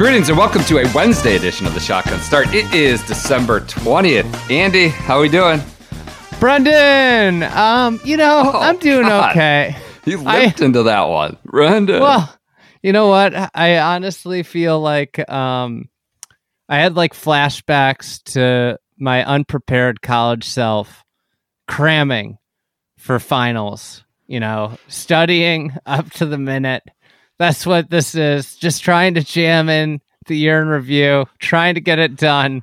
Greetings and welcome to a Wednesday edition of the Shotgun Start. It is December 20th. Andy, how are we doing? Brendan, um, you know, Oh, I'm doing God. okay. You I- limped into that one. Brendan. Well, you know what? I honestly feel like um I had like flashbacks to my unprepared college self cramming for finals, you know, studying up to the minute. That's what this is. Just trying to jam in the year in review, trying to get it done.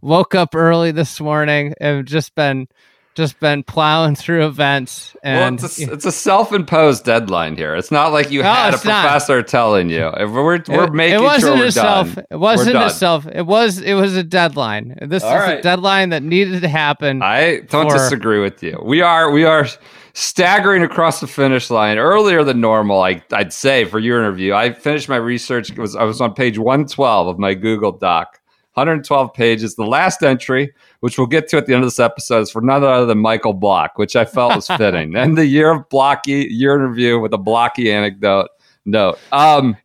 Woke up early this morning and just been just been plowing through events well, and it's a, it's a self-imposed deadline here. It's not like you No, had a it's not. professor telling you. We're, we're it, making it wasn't sure we're a self it wasn't We're a self it was it was a deadline this All is right. a deadline that needed to happen I don't for- disagree with you. We are we are staggering across the finish line earlier than normal. I, I'd say for your interview, I finished my research. It was I was on page one twelve of my Google Doc, one hundred twelve pages. The last entry, which we'll get to at the end of this episode, is for none other than Michael Block, which I felt was fitting. and the year of Blocky year interview with a Blocky anecdote note. Um,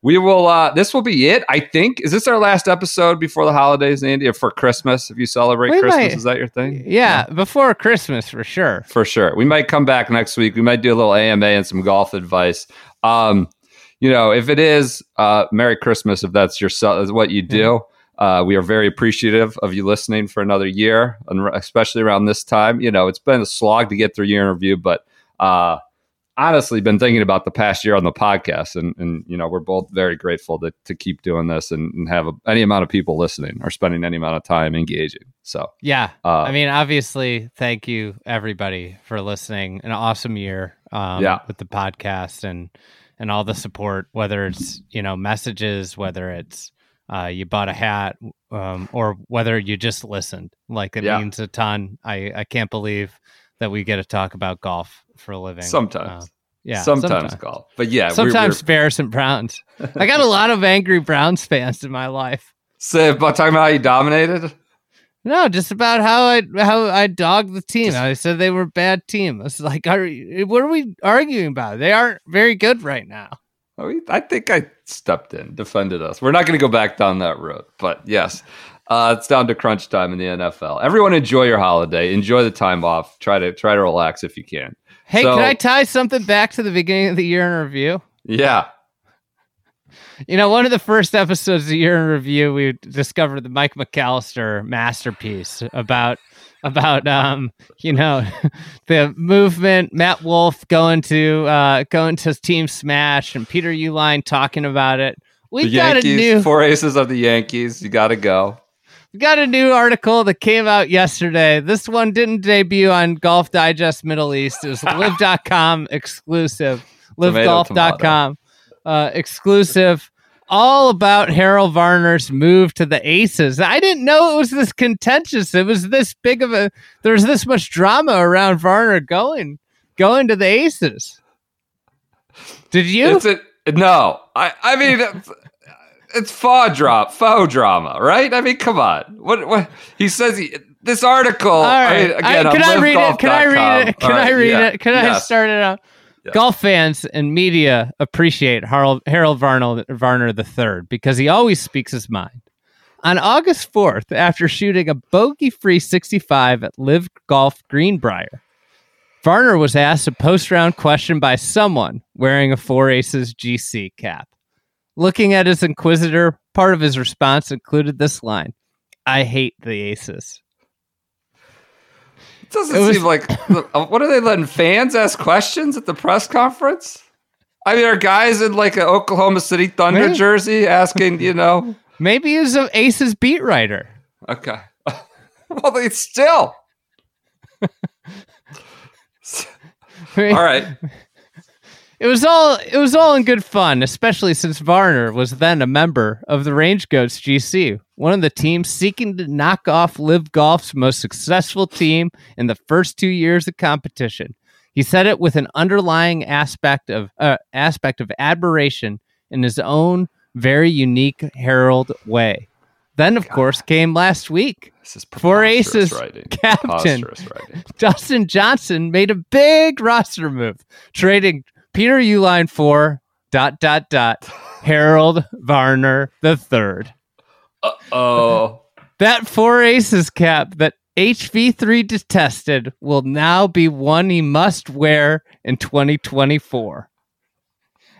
we will. Uh, this will be it. I think. Is this our last episode before the holidays, Andy? Or for Christmas, if you celebrate We Christmas, might- is that your thing? yeah before christmas for sure for sure. We might come back next week. We might do a little AMA and some golf advice. Um, you know, if it is uh, Merry Christmas, if that's your is what you do. Uh, we are very appreciative of you listening for another year, and especially around this time. You know, it's been a slog to get through your interview, but uh, honestly, been thinking about the past year on the podcast, and, and you know, we're both very grateful to, to keep doing this and, and have a, any amount of people listening or spending any amount of time engaging. So, yeah uh, i mean obviously thank you everybody for listening an awesome year um Yeah. with the podcast and and all the support whether it's you know messages whether it's uh, you bought a hat, um, or whether you just listened. Like it Yeah. means a ton. I, I can't believe that we get to talk about golf for a living. sometimes. Uh, yeah, sometimes, golf. But yeah, we're- Sometimes we're, Bears and Browns. I got a lot of angry Browns fans in my life. say about talking about how you dominated. No, just about how I how I dogged the team. I said they were a bad team. It's like, are, what are we arguing about? They aren't very good right now. I, think I stepped in, defended us. We're not going to go back down that road, but yes, uh, it's down to crunch time in the NFL. Everyone, enjoy your holiday. Enjoy the time off. Try to try to relax if you can. Hey, So- can I tie something back to the beginning of the year in review? Yeah, You know, one of the first episodes of the year in review, we discovered the Mike McAllister masterpiece about about um, you know, the movement, Matt Wolff going to uh going to Team Smash and Peter Uihlein talking about it. We've got Yankees, a new four aces of the Yankees. You got to go. we got a new article that came out yesterday. This one didn't debut on Golf Digest Middle East. It was live.com exclusive. LIVGolf.com uh, exclusive. All about Harold Varner's move to the Aces. I didn't know it was this contentious. It was this big of a. There was this much drama around Varner going going to the Aces. Did you? It's a no. I I mean. It's, it's faux drama, faux drama, right? I mean, come on. What? What? He says he, this article. All I mean, again, I- can I read it? Can I read it? Can I read yeah. it? Can I start it out? Yes. Golf fans and media appreciate Harold, Harold Varner, Varner III because he always speaks his mind. On August 4th, after shooting a bogey free 65 at LIV Golf Greenbrier, Varner was asked a post round question by someone wearing a Four Aces GC cap. Looking at his inquisitor, part of his response included this line I hate the Aces. It doesn't It was- seem like uh, what are they letting fans ask questions at the press conference? I mean, are guys in like an Oklahoma City Thunder Maybe. jersey asking, you know, Maybe he's an Aces beat writer. okay, well, they still All right. It was all it was all in good fun, especially since Varner was then a member of the Range Goats GC, one of the teams seeking to knock off LIV Golf's most successful team in the first two years of competition. He said it with an underlying aspect of uh, aspect of admiration in his own very unique Harold way. Then, of course, came last week. This is Four aces, writing. captain. Writing. Dustin Johnson made a big roster move, trading Peter Uihlein for dot dot dot Harold Varner the third. Oh, That four aces cap that HV3 detested will now be one he must wear in 2024.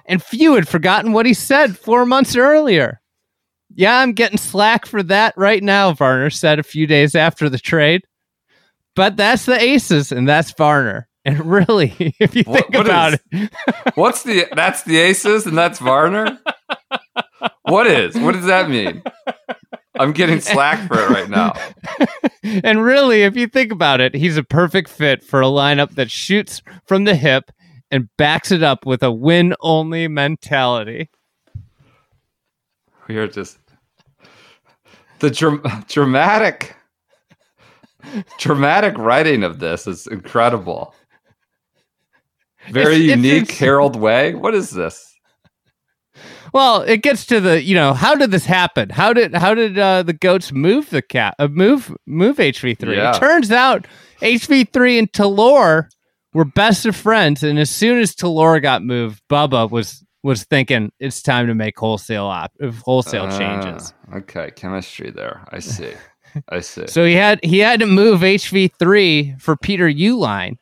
And few had forgotten what he said four months earlier. Yeah, I'm getting slack for that right now, Varner said a few days after the trade. But that's the aces, and that's Varner. And really, if you think what about is- it, what's the? That's the aces, and that's Varner. What is? What does that mean? I'm getting slack for it right now. and really, if you think about it, he's a perfect fit for a lineup that shoots from the hip and backs it up with a win only mentality. We are just the dram- dramatic, dramatic writing of this is incredible. Very It's- it's unique ins- Harold way. What is this? Well, it gets to the you know how did this happen? How did how did uh, the goats move the cat uh, move move HV three? Yeah. It turns out HV three and Talor were best of friends, and as soon as Talor got moved, Bubba was was thinking it's time to make wholesale op- wholesale changes. Ah, okay, chemistry there. I see. I see. So he had he had to move HV three for Peter Uihlein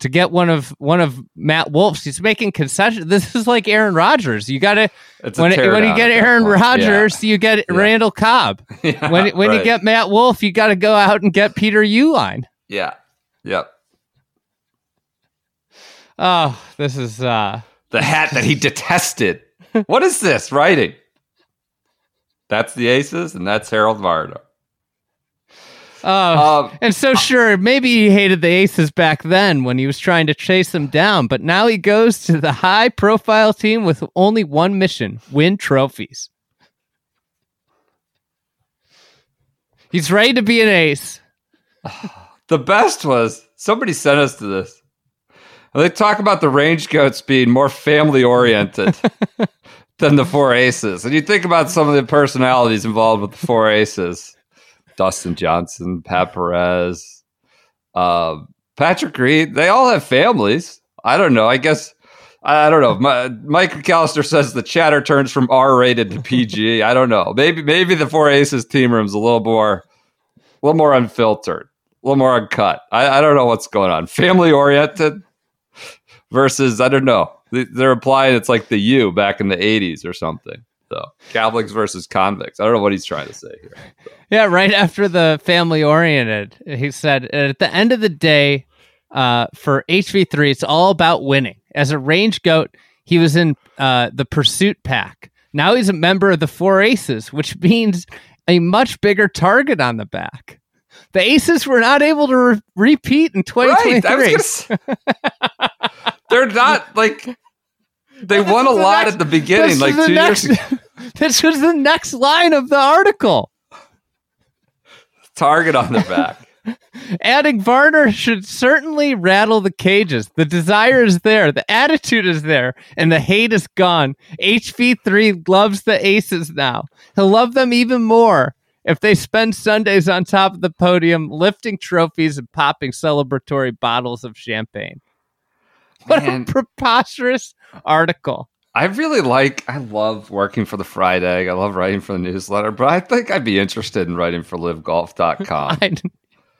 to get one of one of Matt Wolff's. He's making concessions. This is like Aaron Rodgers. You got to when when you get Aaron point. Yeah. Rodgers, you get Yeah. Randall Cobb. Yeah, When when you get Matt Wolf, you got to go out and get Peter Uihlein. yeah, yep, Oh, this is uh the hat that he detested. what is this writing? That's the aces, and that's Harold Varner. Oh. Um, and so sure, maybe he hated the Aces back then when he was trying to chase them down, but now he goes to the high profile team with only one mission, win trophies. He's ready to be an ace. The best was somebody sent us to this. They talk about the range goats being more family oriented than the four aces. And you think about some of the personalities involved with the four aces Dustin Johnson, Pat Perez, uh, Patrick Reed. They all have families. I don't know. I guess. I don't know. My, Mike McAllister says the chatter turns from R rated to PG. I don't know. Maybe maybe the four aces team room's a little more a little more unfiltered, a little more uncut. I, I don't know what's going on. Family oriented versus I don't know. They- They're implying it's like the U back in the '80s or something. So Catholics versus convicts. I don't know what he's trying to say here. Yeah, right after the family oriented, he said, at the end of the day, uh, for HV3, it's all about winning. As a range goat, he was in uh, the pursuit pack. Now he's a member of the four aces, which means a much bigger target on the back. The aces were not able to re- repeat in Right. 2023. I was gonna they're not like they won a the lot next- at the beginning, like was two the years ago. this was the next line of the article. Target on the back. Adding Varner should certainly rattle the cages. The desire is there, the attitude is there, and the hate is gone. HV3 loves the aces now. He'll love them even more if they spend Sundays on top of the podium lifting trophies and popping celebratory bottles of champagne. What Man. a preposterous article. I really like. I love working for the Fried Egg. I love writing for the newsletter, but I think I'd be interested in writing for LIVGolf.com. I,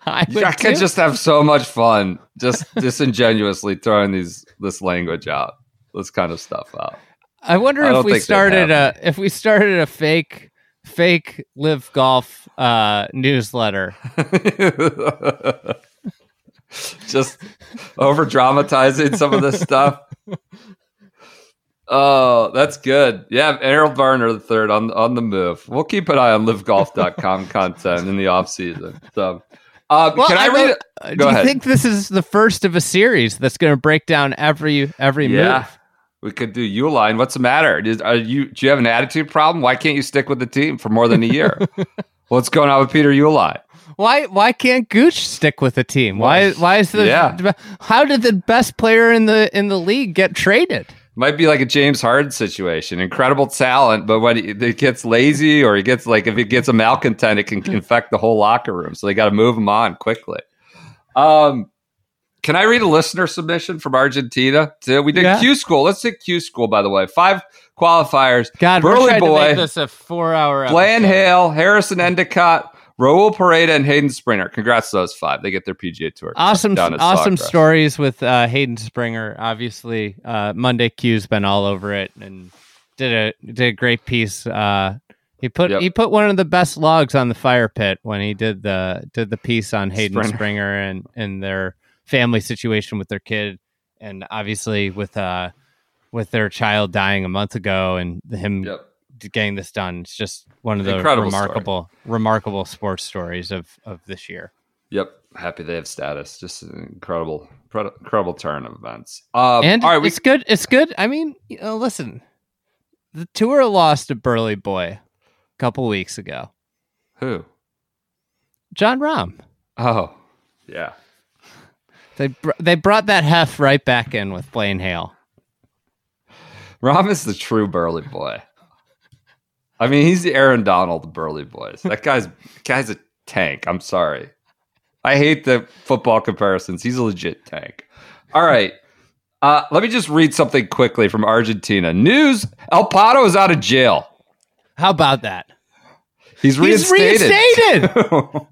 I, I could too. just have so much fun, just disingenuously throwing these this language out, this kind of stuff out. I wonder I if we started a if we started a fake fake LIV Golf uh newsletter. just over dramatizing some of this stuff. Oh, that's good. Yeah, Harold Varner the third on on the move. We'll keep an eye on LIVGolf.com content in the off season. So Uh, Well, can I, I read? Uh, Go Do you ahead. think this is the first of a series that's going to break down every every Yeah. move? We could do Uihlein. What's the matter? Is, are you, do you have an attitude problem? Why can't you stick with the team for more than a year? What's going on with Peter Uihlein? Why why can't Gooch stick with the team? Why why is the Yeah. how did the best player in the in the league get traded? Might be like a James Harden situation. Incredible talent, but when he, he gets lazy or he gets like if he gets a malcontent, it can infect the whole locker room. So they got to move him on quickly. Um, can I read a listener submission from Argentina? We did Yeah. Q school. Let's take Q school by the way. Five qualifiers. God, Burley boy. make this a four hour. Blaine. Hale, Harrison Endicott, Raul Pereda, and Hayden Springer. Congrats to those five. They get their PGA Tour. Awesome, awesome stories with uh, Hayden Springer. Obviously, uh, Monday Q's been all over it and did a did a great piece. Uh, he put Yep. he put one of the best logs on the fire pit when he did the did the piece on Hayden Springer. Springer, and and their family situation with their kid, and obviously with uh with their child dying a month ago, and him Yep. Getting this done. It's just one of the Incredible story. remarkable remarkable sports stories of of this year. Yep. Happy they have status. Just an incredible, incredible, turn of events. Um, and all right, we, it's good. It's good. I mean, you know, listen, the tour lost to Burley Boy a couple weeks ago. who? Jon Rahm. Oh, yeah. They br- they brought that hef right back in with Blaine Hale. Rahm is the true Burley boy. I mean, he's the Aaron Donald of Burley boys. That guy's guy's a tank. I'm sorry. I hate the football comparisons. He's a legit tank. All right. Uh, let me just read something quickly from Argentina. News El Pato is out of jail. How about that? He's He's reinstated. reinstated.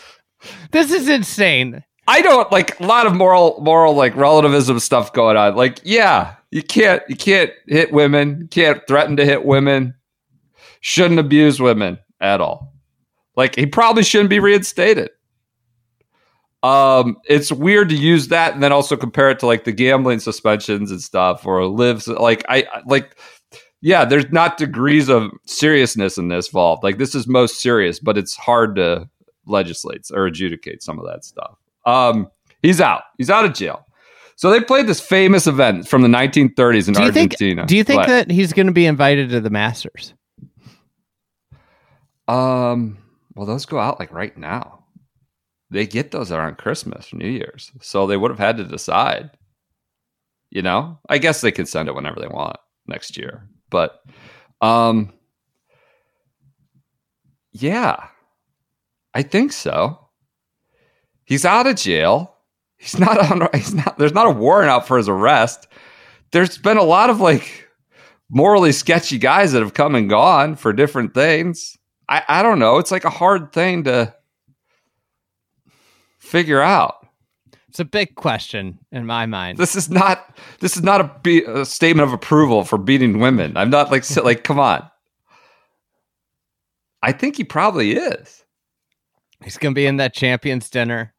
this is insane. I don't like a lot of moral moral like relativism stuff going on. Like, yeah, you can't you can't hit women, you can't threaten to hit women, shouldn't abuse women at all. Like he probably shouldn't be reinstated. Um, it's weird to use that and then also compare it to like the gambling suspensions and stuff or lives like I like yeah, there's not degrees of seriousness in this vault. Like this is most serious, but it's hard to legislate or adjudicate some of that stuff. Um, he's out. He's out of jail. So they played this famous event from the 1930s in Do you think? Argentina. Do you think What? that he's going to be invited to the Masters? Um, well, those go out like right now. They get those around Christmas, New Year's. So they would have had to decide. You know, I guess they can send it whenever they want next year. But, um, yeah, I think so. He's out of jail. He's not on. He's not. There's not a warrant out for his arrest. There's been a lot of like morally sketchy guys that have come and gone for different things. I, I don't know. It's like a hard thing to figure out. It's a big question in my mind. This is not. This is not a, be, a statement of approval for beating women. I'm not like like. Come on. I think he probably is. He's going to be in that Champions Dinner.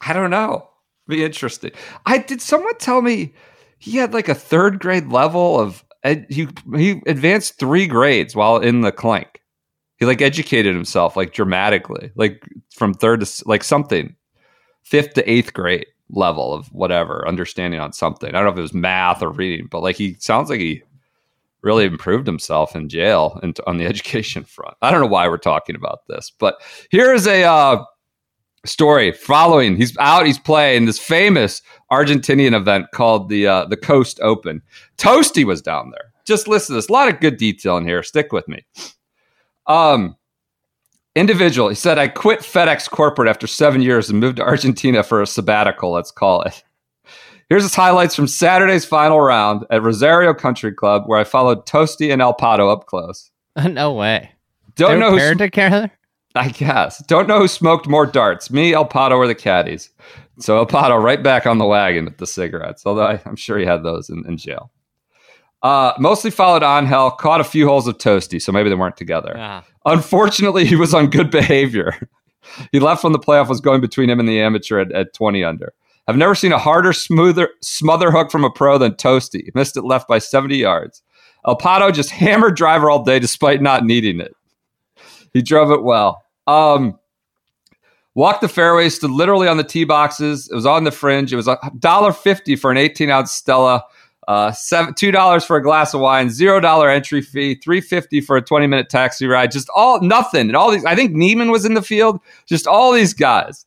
I don't know. Be interesting. I did. Someone tell me he had like a third grade level of. He he advanced three grades while in the clank. He like educated himself like dramatically, like from third to like something, fifth to eighth grade level of whatever understanding on something. I don't know if it was math or reading, but like he sounds like he really improved himself in jail and on the education front. I don't know why we're talking about this, but here is a uh, story following. He's out. He's playing this famous Argentinian event called the uh, the Coast Open. Toasty was down there. Just listen to this. A lot of good detail in here. Stick with me. Um, individual. He said, "I quit FedEx corporate after seven years and moved to Argentina for a sabbatical. Let's call it." Here's his highlights from Saturday's final round at Rosario Country Club, where I followed Toasty and El Pato up close. no way. Don't They know were who paired together. I guess. Don't know who smoked more darts, me, El Pato, or the caddies. So El Pato right back on the wagon with the cigarettes, although I, I'm sure he had those in, in jail. Uh, mostly followed Angel, caught a few holes of Toasty, so maybe they weren't together. Ah. Unfortunately, he was on good behavior. he left when the playoff was going between him and the amateur at, at 20 under. I've never seen a harder, smoother smother hook from a pro than Toasty. Missed it left by 70 yards. El Pato just hammered driver all day despite not needing it. He drove it well. Um, Walked the fairways, stood literally on the tee boxes. It was on the fringe. It was a dollar fifty for an eighteen ounce Stella. Uh, seven, two dollars for a glass of wine, zero dollar entry fee, three fifty for a twenty minute taxi ride. Just all nothing, and all these. I think Niemann was in the field. Just all these guys.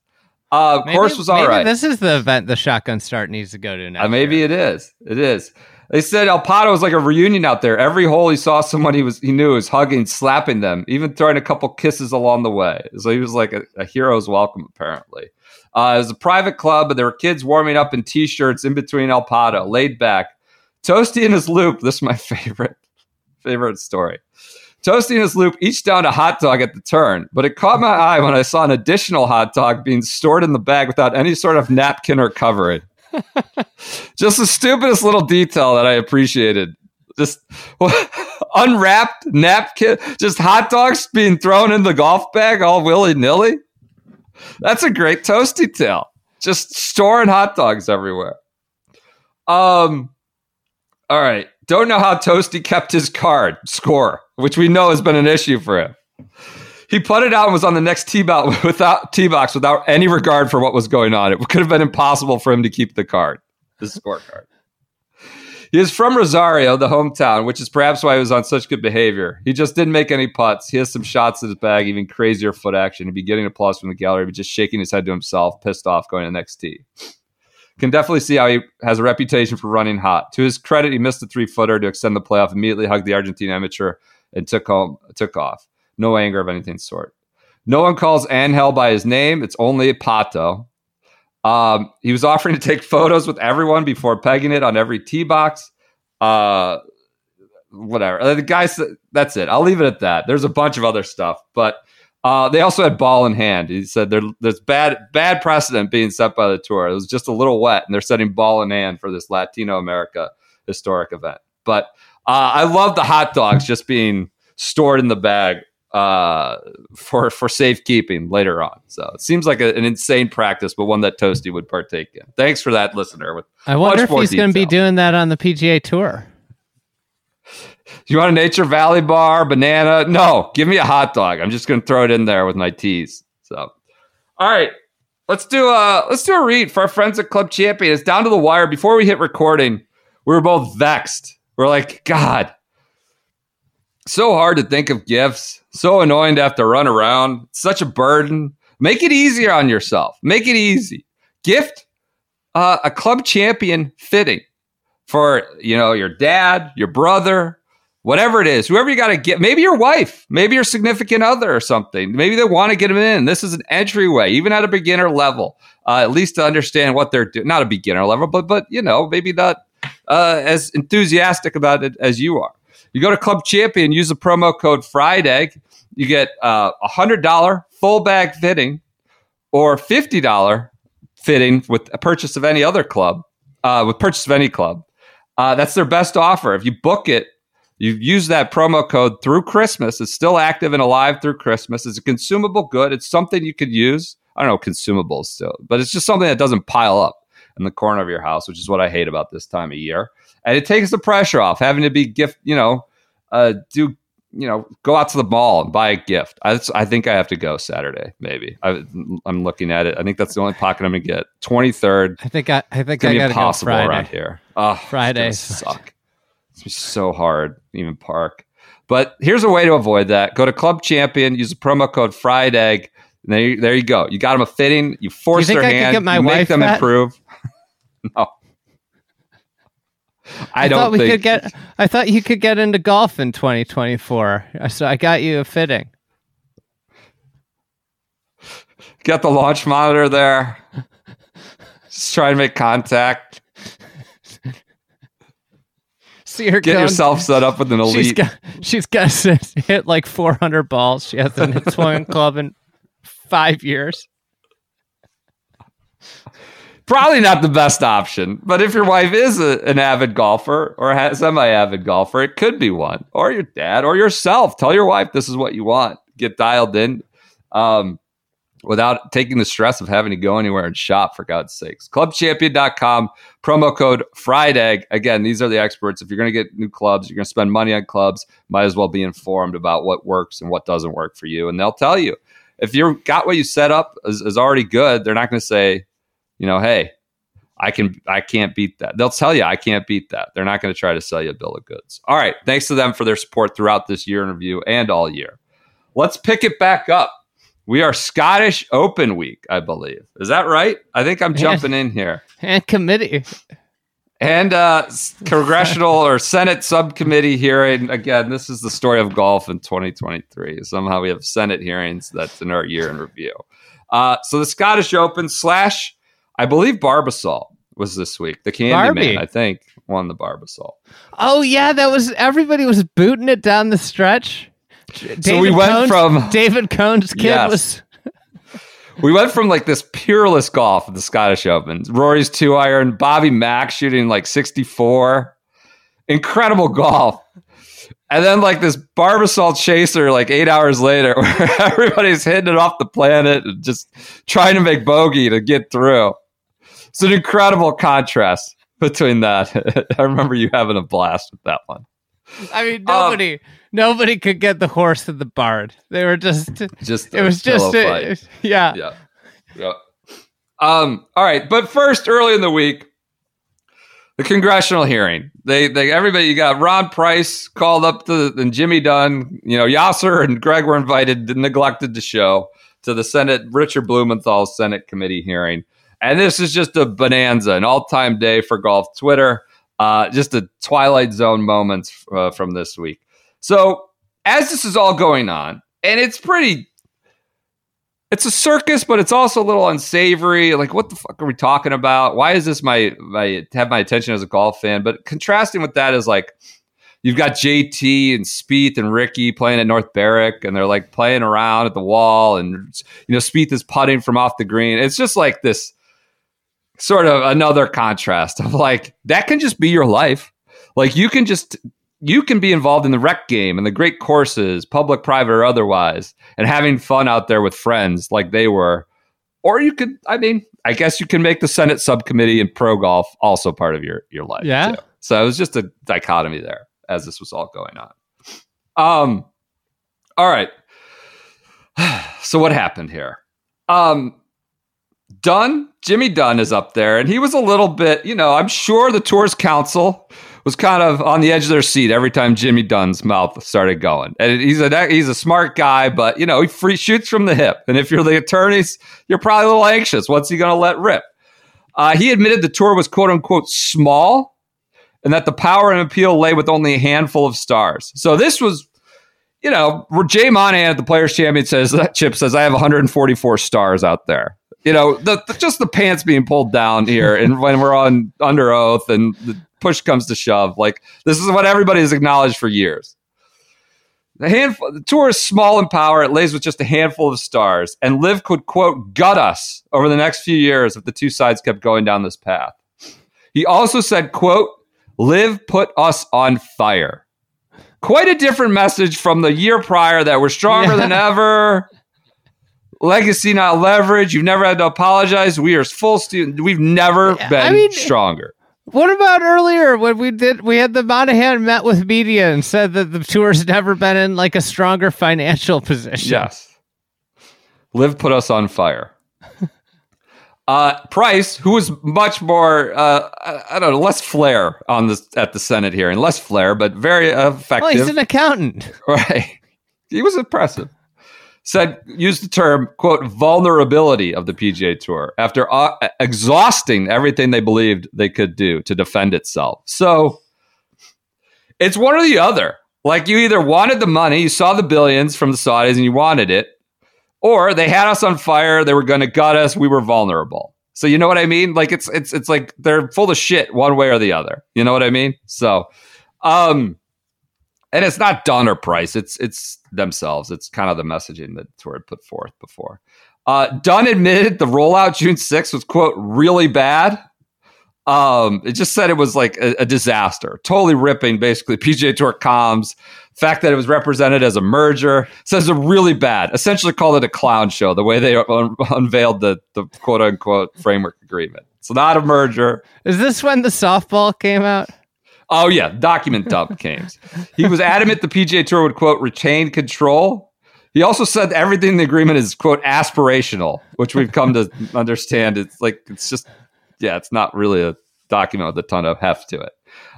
Uh, Maybe- course was all maybe right. This is the event the shotgun start needs to go to now. Uh, maybe it is. It is. They said El Pato was like a reunion out there. Every hole he saw someone he was he knew was hugging, slapping them, even throwing a couple kisses along the way. So he was like a, a hero's welcome, apparently. Uh, it was a private club, but there were kids warming up in t-shirts in between El Pato, laid back. Toasty and his loop. This is my favorite favorite story. Toasty and his loop each down a hot dog at the turn, but it caught my eye when I saw an additional hot dog being stored in the bag without any sort of napkin or covering. Just the stupidest little detail that I appreciated. Just unwrapped napkin, just hot dogs being thrown in the golf bag all willy nilly. That's a great toasty tale. Just storing hot dogs everywhere. Um, all right. Don't know how Toasty kept his card score, which we know has been an issue for him. He putted out and was on the next tee box without tee box without any regard for what was going on. It could have been impossible for him to keep the card, the scorecard. He is from Rosario, the hometown, which is perhaps why he was on such good behavior. He just didn't make any putts. He has some shots in his bag, even crazier foot action. He'd be getting applause from the gallery, but just shaking his head to himself, pissed off, going to the next tee. Can definitely see how he has a reputation for running hot. To his credit, he missed a three footer to extend the playoff, immediately hugged the Argentine amateur, and took home took off. No anger of anything sort. No one calls Angel by his name. It's only Pato. Um, he was offering to take photos with everyone before pegging it on every tee box. Uh, whatever. Uh, The guy said, that's it. I'll leave it at that. There's a bunch of other stuff, but uh, they also had ball in hand. He said there, there's bad bad precedent being set by the tour. It was just a little wet, and they're setting ball in hand for this Latino America historic event. But uh, I love the hot dogs just being stored in the bag uh, for for safekeeping later on. So it seems like a, an insane practice, but one that Toasty would partake in. Thanks for that, listener. With I wonder if he's going to be doing that on the PGA Tour. you want a Nature Valley bar, banana? No, give me a hot dog. I'm just going to throw it in there with my tees. So, all right, let's do a let's do a read for our friends at Club Champion. It's down to the wire. Before we hit recording, we were both vexed. We're like, God, so hard to think of gifts. So annoying to have to run around. Such a burden. Make it easier on yourself. Make it easy. Gift uh, a Club Champion fitting for you know your dad, your brother, whatever it is, whoever you got to get, maybe your wife, maybe your significant other or something. Maybe they want to get them in. This is an entryway, even at a beginner level, uh, at least to understand what they're doing. Not a beginner level, but but you know, maybe not uh, as enthusiastic about it as you are. You go to Club Champion, use the promo code Fried Egg, you get uh, a hundred dollar full bag fitting, or fifty dollar fitting with a purchase of any other club. Uh, with purchase of any club, uh, that's their best offer. If you book it you use that promo code through Christmas. It's still active and alive through Christmas. It's a consumable good. It's something you could use. I don't know consumables still, but it's just something that doesn't pile up in the corner of your house, which is what I hate about this time of year. And it takes the pressure off having to be gift. You know, uh, do you know go out to the mall and buy a gift. I, I think I have to go Saturday. Maybe I, I'm looking at it. I think that's the only pocket I'm gonna get. Twenty third. I think I, I think It's I gonna be got to go impossible Friday. around here. Oh, Friday. it's suck. It's so hard, even park. But here's a way to avoid that. Go to Club Champion, use the promo code Fried Egg. There, you, there you go. You got them a fitting. You force think their I could hand. get my you make wife them that? improve. no, I, I, don't thought we think. could get. I thought you could get into golf in 2024. So I got you a fitting. Get the launch monitor there. Just try to make contact. See her Get going- yourself set up with an She's elite. got. She's got to hit like 400 balls. She hasn't hit swing club in five years. Probably not the best option, but if your wife is a, an avid golfer or a semi-avid golfer, it could be one. Or your dad or yourself. Tell your wife this is what you want. Get dialed in um, without taking the stress of having to go anywhere and shop, for God's sakes. Clubchampion.com, promo code Fried Egg. Again, these are the experts. If you're going to get new clubs, you're going to spend money on clubs, might as well be informed about what works and what doesn't work for you. And they'll tell you. if you've got what you set up is, is already good, they're not going to say, you know, hey, I can I can't beat that. They'll tell you I can't beat that. They're not going to try to sell you a bill of goods. All right, thanks to them for their support throughout this year in review and all year. Let's pick it back up. We are Scottish Open week, I believe. Is that right? I think I'm jumping in here. And committee. And uh, congressional or Senate subcommittee hearing. Again, this is the story of golf in 2023. Somehow we have Senate hearings that's in our year in review. Uh, so the Scottish Open slash, I believe Barbasol was this week. The Barbie. Candyman, I think, won the Barbasol. Oh yeah, that was everybody was booting it down the stretch. So we went Cohn's- from- David Cohn's kid Yes. was We went from like this peerless golf at the Scottish Open. Rory's two iron, Bobby Mack shooting like 64. Incredible golf. And then like this Barbasol chaser, like eight hours later, where everybody's hitting it off the planet and just trying to make bogey to get through. It's an incredible contrast between that. I remember you having a blast with that one. I mean Um, nobody nobody could get the horse and the bard. They were just Just it was just a, yeah. yeah. Yeah. Um, all right, but first, early in the week, the congressional hearing. They they everybody you got Ron Price called up to and Jimmy Dunne, you know, Yasser and Greg were invited, neglected to show to the Senate Richard Blumenthal's Senate committee hearing. And this is just a bonanza, an all-time day for golf Twitter. Uh, just a twilight zone moments uh, from this week. So as this is all going on, and it's pretty it's a circus, but it's also a little unsavory. Like, what the fuck are we talking about? Why is this my my have my attention as a golf fan? But contrasting with that is like you've got JT and Spieth and Rickie playing at North Berwick, and they're like playing around at the wall, and you know Spieth is putting from off the green. It's just like this sort of another contrast of like that can just be your life. Like you can just you can be involved in the rec game and the great courses, public, private, or otherwise, and having fun out there with friends like they were. Or you could, I mean, I guess you can make the Senate subcommittee and pro golf also part of your your life. Yeah. too. So it was just a dichotomy there as this was all going on. Um. All right. So what happened here? Um. Dunne, Jimmy Dunne is up there, and he was a little bit, you know, I'm sure the tour's counsel was kind of on the edge of their seat every time Jimmy Dunne's mouth started going. And he's a he's a smart guy, but you know he free shoots from the hip. And if you're the attorneys, you're probably a little anxious. What's he going to let rip? Uh, he admitted the tour was quote unquote small, and that the power and appeal lay with only a handful of stars. So this was. You know, Jay Monahan at the Players Champion says that Chip says I have 144 stars out there. You know, the, the just the pants being pulled down here, and when we're on under oath, and the push comes to shove, like this is what everybody has acknowledged for years. The handful, the tour is small in power. It lays with just a handful of stars, and Liv could quote gut us over the next few years if the two sides kept going down this path. He also said, "quote Liv put us on fire." Quite a different message from the year prior that we're stronger Yeah. than ever. Legacy, not leverage. You've never had to apologize. We are full student. We've never been I mean- stronger. What about earlier when we did we had the Monahan met with media and said that the tour's never been in like a stronger financial position. Yes. Liv put us on fire. Uh, Price, who was much more, uh, I, I don't know, less flair on this at the Senate hearing, less flair, but very effective. Well, he's an accountant. Right. He was impressive. Said, used the term, quote, vulnerability of the PGA Tour after uh, exhausting everything they believed they could do to defend itself. So it's one or the other. Like you either wanted the money, you saw the billions from the Saudis and you wanted it, or they had us on fire, they were going to gut us, we were vulnerable. So you know what I mean? Like it's it's it's like they're full of shit one way or the other. You know what I mean? So um and it's not Dunne or Price. It's it's themselves. It's kind of the messaging that Tour had put forth before. Uh, Dunne admitted the rollout June 6th was quote really bad. Um, it just said it was like a, a disaster, totally ripping basically PGA Tour comms. Fact that it was represented as a merger says it really bad. Essentially, called it a clown show. The way they un- unveiled the the quote unquote framework agreement. It's not a merger. Is this when the softball came out? Oh yeah, document dump came. He was adamant the PGA Tour would quote retain control. He also said everything in the agreement is quote aspirational, which we've come to understand. It's like it's just yeah, it's not really a document with a ton of heft to it.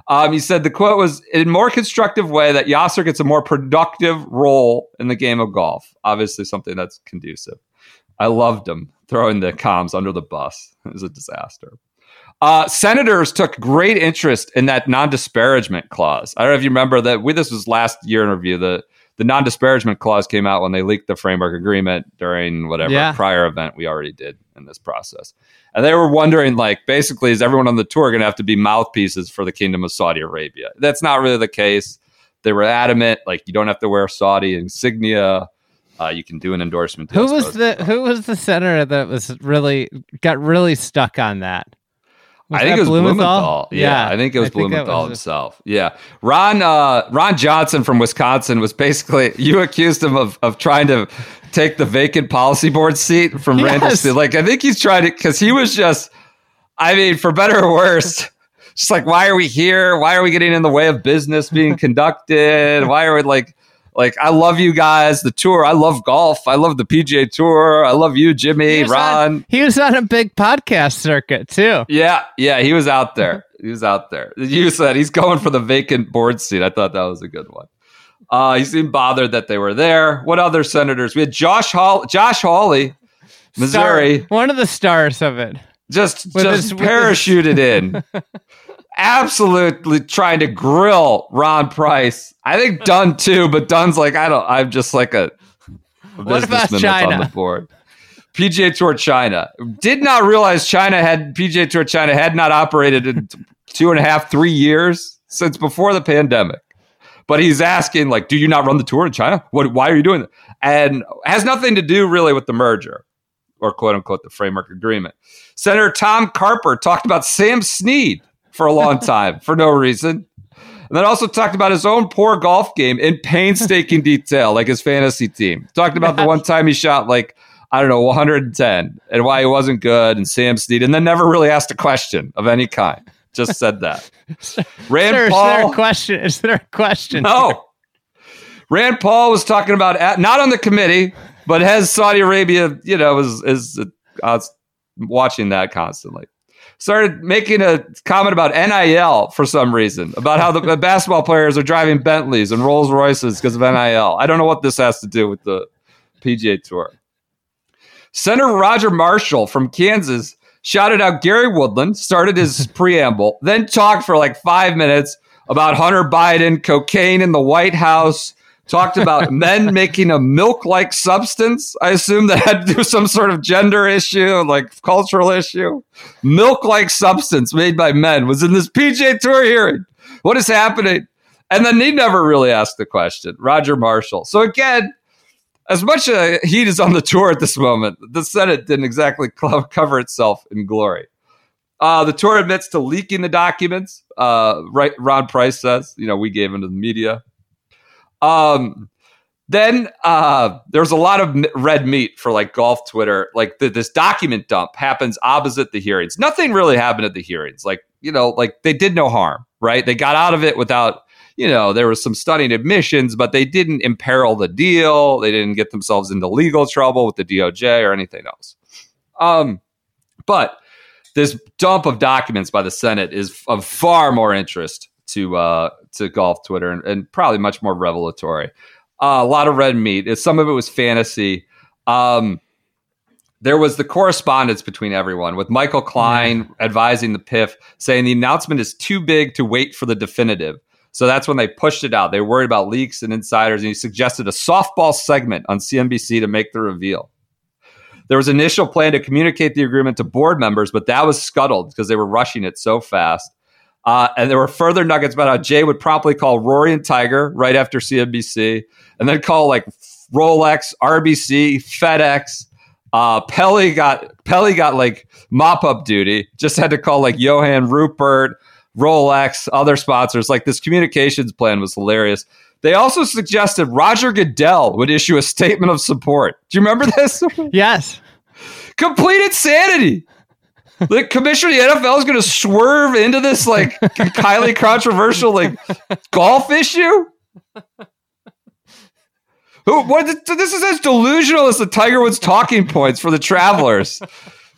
Um, he said the quote was in a more constructive way that Yasser gets a more productive role in the game of golf. Obviously, something that's conducive. I loved him throwing the comms under the bus. It was a disaster. Uh, senators took great interest in that non-disparagement clause. I don't know if you remember that. We this was last year in review. The the non-disparagement clause came out when they leaked the framework agreement during whatever Yeah. prior event we already did in this process. And they were wondering, like, basically, is everyone on the tour going to have to be mouthpieces for the Kingdom of Saudi Arabia? That's not really the case. They were adamant, like, you don't have to wear Saudi insignia. Uh, you can do an endorsement. Who was the Who was the senator that was really got really stuck on that? I think it was Blumenthal. Yeah, I think it was think Blumenthal was- himself. Yeah, Ron uh, Ron Johnson from Wisconsin was basically you accused him of of trying to take the vacant policy board seat from Randall. Yes. Steele. Like I think he's trying to because he was just, I mean, for better or worse. Just like, why are we here? Why are we getting in the way of business being conducted? Why are we like, like, I love you guys, the tour. I love golf. I love the PGA Tour. I love you, Jimmy, was Ron. on, he was on a big podcast circuit too. Yeah, yeah, he was out there. He was out there. You said he's going for the vacant board seat. I thought that was a good one. Uh, he seemed bothered that they were there. What other senators? We had Josh Hall, Josh Hawley, Missouri, Star- one of the stars of it. just With just his- with his- parachuted in, absolutely trying to grill Ron Price. I think Dunne too, but Dunne's like I don't. I'm just like a, a What about businessman that's on China? the board. PGA Tour China did not realize China had PGA Tour China had not operated in two and a half, three years since before the pandemic. But he's asking, like, do you not run the tour in China? What? Why are you doing that? And has nothing to do really with the merger or quote unquote the framework agreement. Senator Tom Carper talked about Sam Snead for a long time for no reason. And then also talked about his own poor golf game in painstaking detail, like his fantasy team. Talked about the one time he shot like, I don't know, 110 and why he wasn't good and Sam Snead, and then never really asked a question of any kind. Just said that. Rand Sir, is there Paul. a question? Is there a question? No. Rand Paul was talking about at, not on the committee, but has Saudi Arabia, you know, is is uh, watching that constantly. Started making a comment about NIL for some reason, about how the, basketball players are driving Bentleys and Rolls Royces because of NIL. I don't know what this has to do with the PGA Tour. Senator Roger Marshall from Kansas shouted out Gary Woodland, started his preamble, then talked for like five minutes about Hunter Biden, cocaine in the White House, talked about men making a milk like substance. I assume that had to do with some sort of gender issue, like cultural issue. Milk like substance made by men was in this PJ Tour hearing. What is happening? And then he never really asked the question, Roger Marshall. So again, as much uh, heat is on the tour at this moment, the Senate didn't exactly co- cover itself in glory. Uh, the tour admits to leaking the documents. Uh, right, Ron Price says, you know, we gave them to the media. Um, then uh, there's a lot of red meat for like golf Twitter. Like the, this document dump happens opposite the hearings. Nothing really happened at the hearings. Like you know, like they did no harm, right? They got out of it without you know, there was some stunning admissions, but they didn't imperil the deal. They didn't get themselves into legal trouble with the DOJ or anything else. Um, but this dump of documents by the Senate is of far more interest to uh, to golf Twitter and, and probably much more revelatory. Uh, a lot of red meat. Some of it was fantasy. Um, there was the correspondence between everyone with Michael Klein advising the PIF, saying the announcement is too big to wait for the definitive. So that's when they pushed it out. They were worried about leaks and insiders, and he suggested a softball segment on CNBC to make the reveal. There was an initial plan to communicate the agreement to board members, but that was scuttled because they were rushing it so fast. Uh, and there were further nuggets about how Jay would promptly call Rory and Tiger right after CNBC, and then call like Rolex, RBC, FedEx. Uh, Pelly got Pelly got like mop up duty. Just had to call like Johann Rupert, Rolex, other sponsors. Like this communications plan was hilarious. They also suggested Roger Goodell would issue a statement of support. Do you remember this? Yes. Complete insanity. The commissioner of the NFL is going to swerve into this like highly controversial like golf issue. Who? What? This is as delusional as the Tiger Woods talking points for the travelers.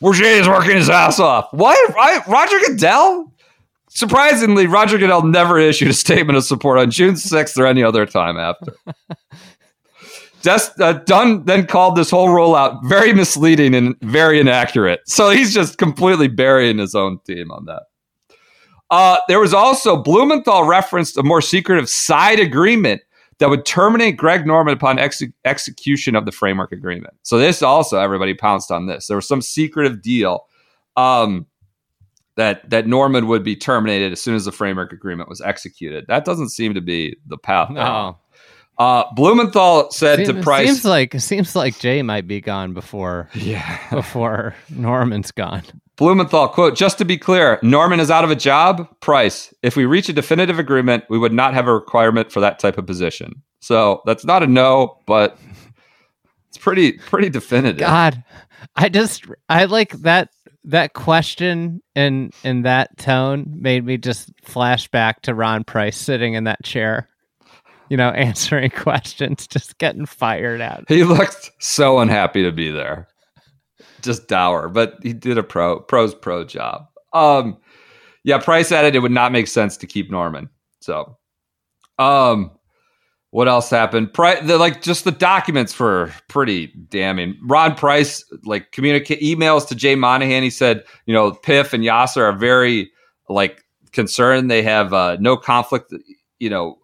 Roger is working his ass off. What? I, Roger Goodell? Surprisingly, Roger Goodell never issued a statement of support on June 6th or any other time after. Des, uh, Dunne then called this whole rollout very misleading and very inaccurate. So he's just completely burying his own team on that. Uh, there was also Blumenthal referenced a more secretive side agreement that would terminate Greg Norman upon ex- execution of the framework agreement. So this also everybody pounced on this. There was some secretive deal um, that that Norman would be terminated as soon as the framework agreement was executed. That doesn't seem to be the path. No. Uh, Blumenthal said Seems, to Price, seems like seems like Jay might be gone before "Yeah." before Norman's gone. Blumenthal quote: "Just to be clear, Norman is out of a job. Price, if we reach a definitive agreement, we would not have a requirement for that type of position. So that's not a no, but it's pretty pretty definitive. God, I just I like that that question and and that tone made me just flash back to Ron Price sitting in that chair, you know, answering questions, just getting fired at. He looked so unhappy to be there, just dour. But he did a pro pros pro job. Um, yeah, Price added it would not make sense to keep Norman. So, um, what else happened? Pri- the, like just the documents were pretty damning. Ron Price like communicate emails to Jay Monahan. He said, you know, PIF and Yasir are very like concerned. They have uh, no conflict. You know,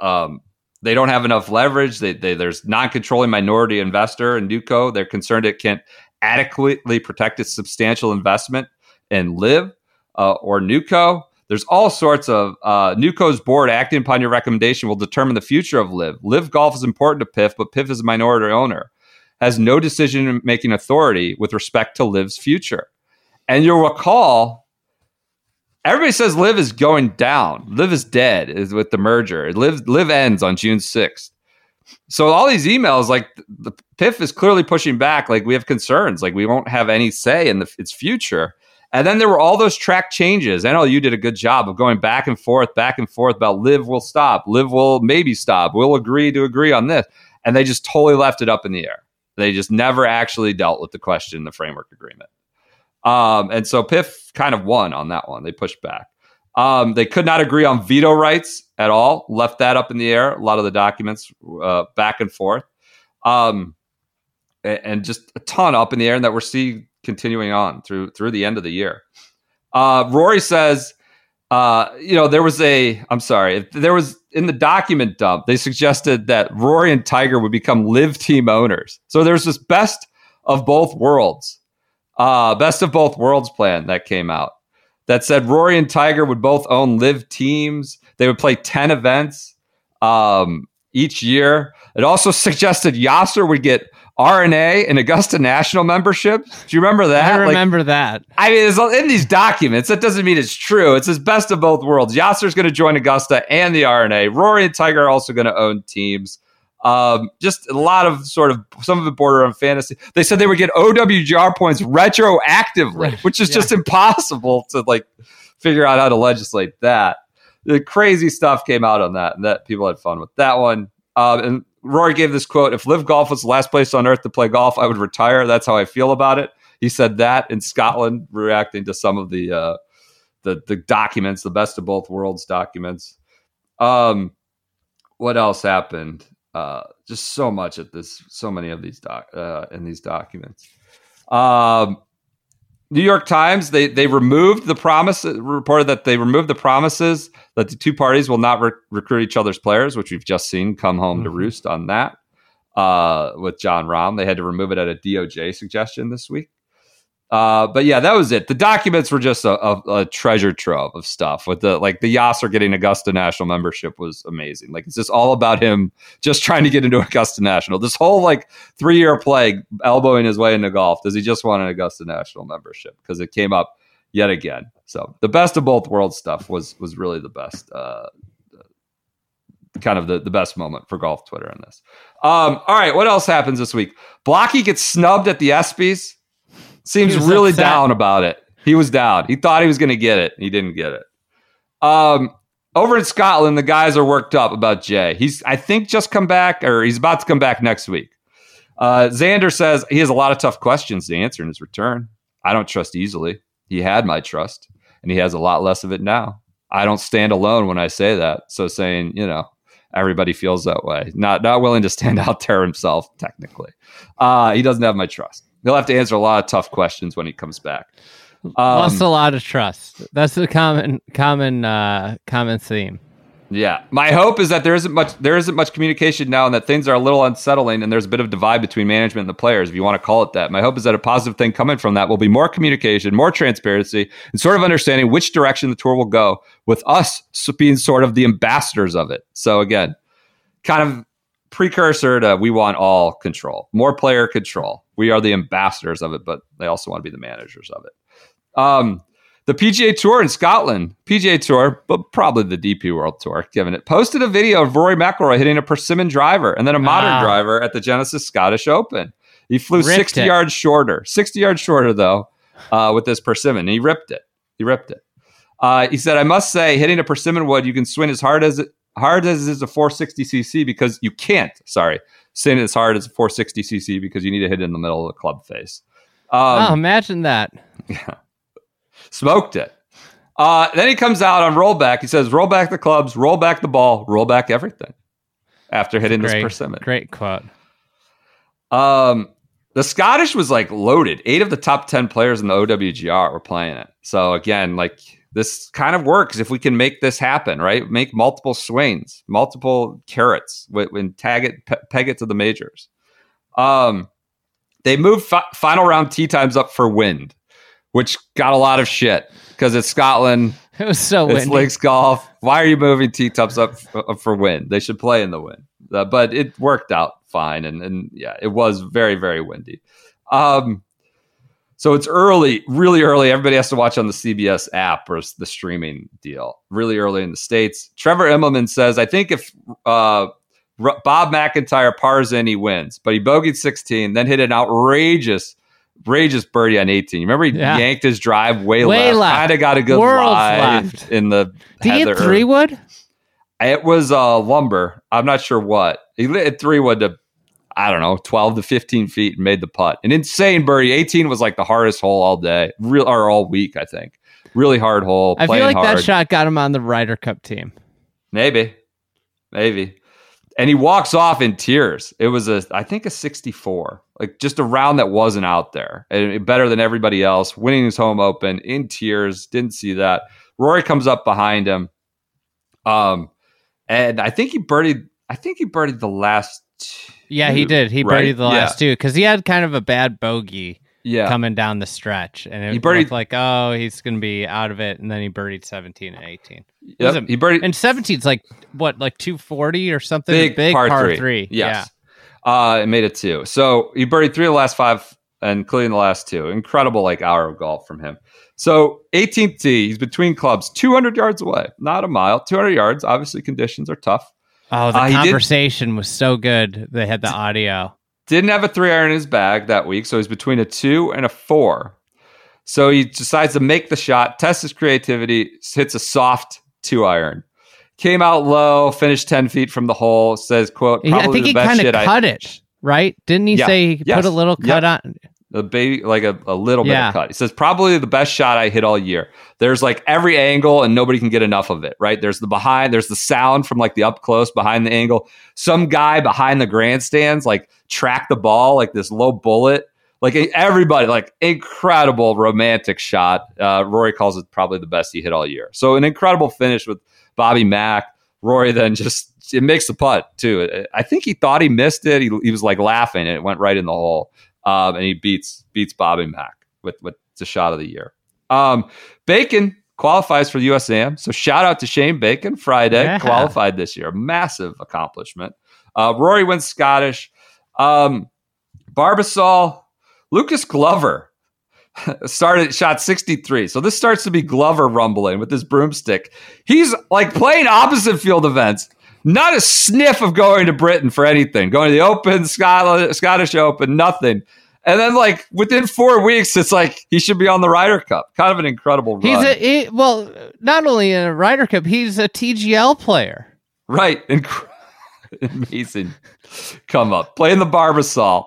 um, they don't have enough leverage. They, they, there's non-controlling minority investor in NewCo. They're concerned it can't adequately protect its substantial investment in LIV uh, or NewCo. There's all sorts of uh, NewCo's board acting upon your recommendation will determine the future of LIV. LIV Golf is important to PIF, but PIF is a minority owner, has no decision making authority with respect to LIV's future. And you'll recall, everybody says LIV is going down. LIV is dead is with the merger. LIV LIV ends on June 6th. So all these emails, like the PIF is clearly pushing back. Like we have concerns. Like we won't have any say in the, its future. And then there were all those track changes. I know you did a good job of going back and forth, back and forth about LIV will stop, LIV will maybe stop, we'll agree to agree on this. And they just totally left it up in the air. They just never actually dealt with the question in the framework agreement. Um, and so PIF kind of won on that one. They pushed back. Um, they could not agree on veto rights at all, left that up in the air. A lot of the documents uh, back and forth. Um, and just a ton up in the air, and that we're seeing continuing on through through the end of the year. Uh, Rory says, uh, you know, there was a. I'm sorry, there was in the document dump. They suggested that Rory and Tiger would become LIV team owners. So there's this best of both worlds, uh, best of both worlds plan that came out that said Rory and Tiger would both own LIV teams. They would play ten events um, each year. It also suggested Yasir would get R&A Augusta National membership. Do you remember that? I Like, remember that. I mean, it's in these documents. That doesn't mean it's true. It's his best of both worlds. Yasir's going to join Augusta and the R&A. Rory and Tiger are also going to own teams. Um, just a lot of sort of some of it border on fantasy. They said they would get OWGR points retroactively, which is Yeah. just impossible to like figure out how to legislate that. The crazy stuff came out on that, and that people had fun with that one. Um, and Rory gave this quote: "If LIV Golf was the last place on earth to play golf, I would retire. That's how I feel about it." He said that in Scotland, reacting to some of the uh, the the documents, the best of both worlds documents. Um, what else happened? Uh, just so much at this, so many of these doc uh, in these documents. Um, New York Times they they removed the promise reported that they removed the promises that the two parties will not re- recruit each other's players, which we've just seen come home to Mhm. roost on that uh, with Jon Rahm. They had to remove it at a DOJ suggestion this week. Uh, but yeah, that was it. The documents were just a, a, a treasure trove of stuff. With the like the Yasir getting Augusta National membership was amazing. Like it's just all about him just trying to get into Augusta National. This whole like three year play, elbowing his way into golf. Does he just want an Augusta National membership? Because it came up yet again. So the best of both worlds stuff was was really the best. Uh, kind of the, the best moment for golf Twitter on this. Um, all right, what else happens this week? Blocky gets snubbed at the ESPYS. Seems really upset. down about it. He was down. He thought he was going to get it. He didn't get it. Um, over in Scotland, the guys are worked up about Jay. He's, I think, just come back, or he's about to come back next week. Uh, Xander says he has a lot of tough questions to answer in his return. I don't trust easily. He had my trust, and he has a lot less of it now. I don't stand alone when I say that. So saying, you know, everybody feels that way. Not not willing to stand out there himself. Technically, uh, he doesn't have my trust. He'll have to answer a lot of tough questions when he comes back. Um, Lost a lot of trust. That's the common common uh, common theme. Yeah, my hope is that there isn't much there isn't much communication now, and that things are a little unsettling, and there's a bit of divide between management and the players, if you want to call it that. My hope is that a positive thing coming from that will be more communication, more transparency, and sort of understanding which direction the tour will go, with us being sort of the ambassadors of it. So again, kind of precursor to we want all control, more player control. We are the ambassadors of it, but they also want to be the managers of it. Um, the PGA Tour in Scotland, PGA Tour, but probably the DP World Tour, given it, posted a video of Rory McIlroy hitting a persimmon driver and then a modern Ah. driver at the Genesis Scottish Open. He flew Ripped 60 it. yards shorter, 60 yards shorter though, uh, with this persimmon. He ripped it. He ripped it. Uh, he said, "I must say, hitting a persimmon wood, you can swing as hard as it, hard as is a 460 cc because you can't. Sorry, swing as hard as a 460 cc because you need to hit it in the middle of the club face." Um, oh, imagine that. Yeah. smoked it. Uh, then he comes out on rollback. He says, "Roll back the clubs, roll back the ball, roll back everything." After hitting this persimmon, great quote. um, the Scottish was like loaded. Eight of the top ten players in the OWGR were playing it. So again, like this kind of works if we can make this happen, right? Make multiple swings, multiple carrots, when, tag it, pe- peg it to the majors. Um, they moved fi- final round tee times up for wind, which got a lot of shit because it's Scotland. It was so It's windy. links golf. Why are you moving tee tops up f- for wind? They should play in the wind. Uh, but it worked out fine, and and yeah, it was very very windy. Um, so it's early, really early. Everybody has to watch on the CBS app or the streaming deal. Really early in the states. Trevor Immelman says, I think if uh, R- Bob McIntyre pars in, he wins. But he bogeyed 16, then hit an outrageous, outrageous birdie on 18. You remember he Yeah. yanked his drive way, Way left. left. Kind of got a good Worlds lie left. in the Did he heather. hit three wood? It was uh, lumber. I'm not sure what. He hit three wood to, I don't know, 12 to 15 feet and made the putt. An insane birdie. 18 was like the hardest hole all day, real or all week, I think. Really hard hole. I feel like hard. that shot got him on the Ryder Cup team. Maybe, maybe. And he walks off in tears. It was a, I think, a 64, like just a round that wasn't out there, and better than everybody else. Winning his home open in tears. Didn't see that. Rory comes up behind him, um, and I think he birdied. I think he birdied the last. Two, Yeah, he did. He right? birdied the last two because he had kind of a bad bogey Yeah, coming down the stretch, and it He birdied- looked like oh he's going to be out of it, and then he birdied seventeen and eighteen. Yep, a- he birdied And 17's like what, like two forty or something? big, par, three. three. Yes. Uh, it made it two. So he birdied three of the last five and including the last two. Incredible, like hour of golf from him. So 18th tee, he's between clubs, 200 yards away, not a mile, 200 yards. Obviously, conditions are tough. Oh, the Uh, conversation was so good. They had the audio. Didn't have a three iron in his bag that week, so he's between a two and a four. So he decides to make the shot, test his creativity, hits a soft two iron. Came out low, finished 10 feet from the hole, says, quote, I think he kind of I- cut it, right? Didn't he Yeah. say he Yes. put a little cut Yep. on? A baby like a, a little bit of cut. He says probably the best shot I hit all year. There's like every angle and nobody can get enough of it, right? There's the behind, there's the sound from like the up close behind the angle. Some guy behind the grandstands like track the ball like this low bullet. Like everybody, like incredible romantic shot. Uh, Rory calls it probably the best he hit all year. So an incredible finish with Bobby Mack. Rory then just it makes the putt too. I think he thought he missed it. He, he was like laughing and it went right in the hole um, and he beats beats Bobby Mack with with the shot of the year. Um, Bacon qualifies for the USAM, so shout out to Shane Bacon. Friday Yeah. qualified this year, massive accomplishment. Uh, Rory wins Scottish. Um, Barbasol, Lucas Glover started shot 63. So this starts to be Glover rumbling with his broomstick. He's like playing opposite field events. Not a sniff of going to Britain for anything. Going to the Open, Scotland, Scottish Open, nothing. And then, like within four weeks, it's like he should be on the Ryder Cup. Kind of an incredible run. He's a he, well, not only in a Ryder Cup, he's a TGL player. right, Inc- amazing. Come up, playing the Barbasol.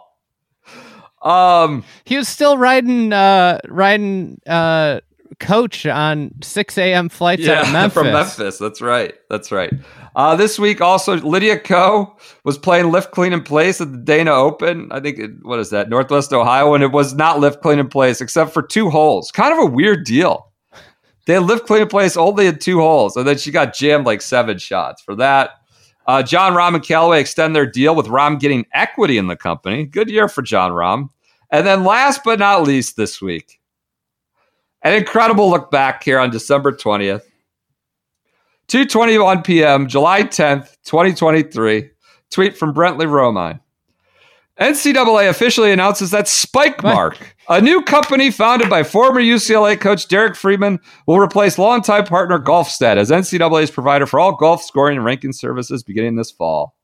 Um, He was still riding uh riding uh coach on 6 a.m. flights out of Memphis. from Memphis. That's right. That's right. Uh, this week also Lydia Ko was playing lift clean in place at the Dana Open. I think it, what is that Northwest Ohio, and it was not lift clean in place except for two holes. Kind of a weird deal. They lift clean in place only in two holes, and then she got jammed like seven shots for that. Uh, Jon Rahm and Callaway extend their deal with Rahm getting equity in the company. Good year for Jon Rahm. And then last but not least this week, an incredible look back here on December 20th. 2:21 p.m., July 10th, 2023. Tweet from Brentley Romine. NCAA officially announces that Spike Mark, a new company founded by former UCLA coach Derek Freeman, will replace longtime partner GolfStat as NCAA's provider for all golf scoring and ranking services beginning this fall.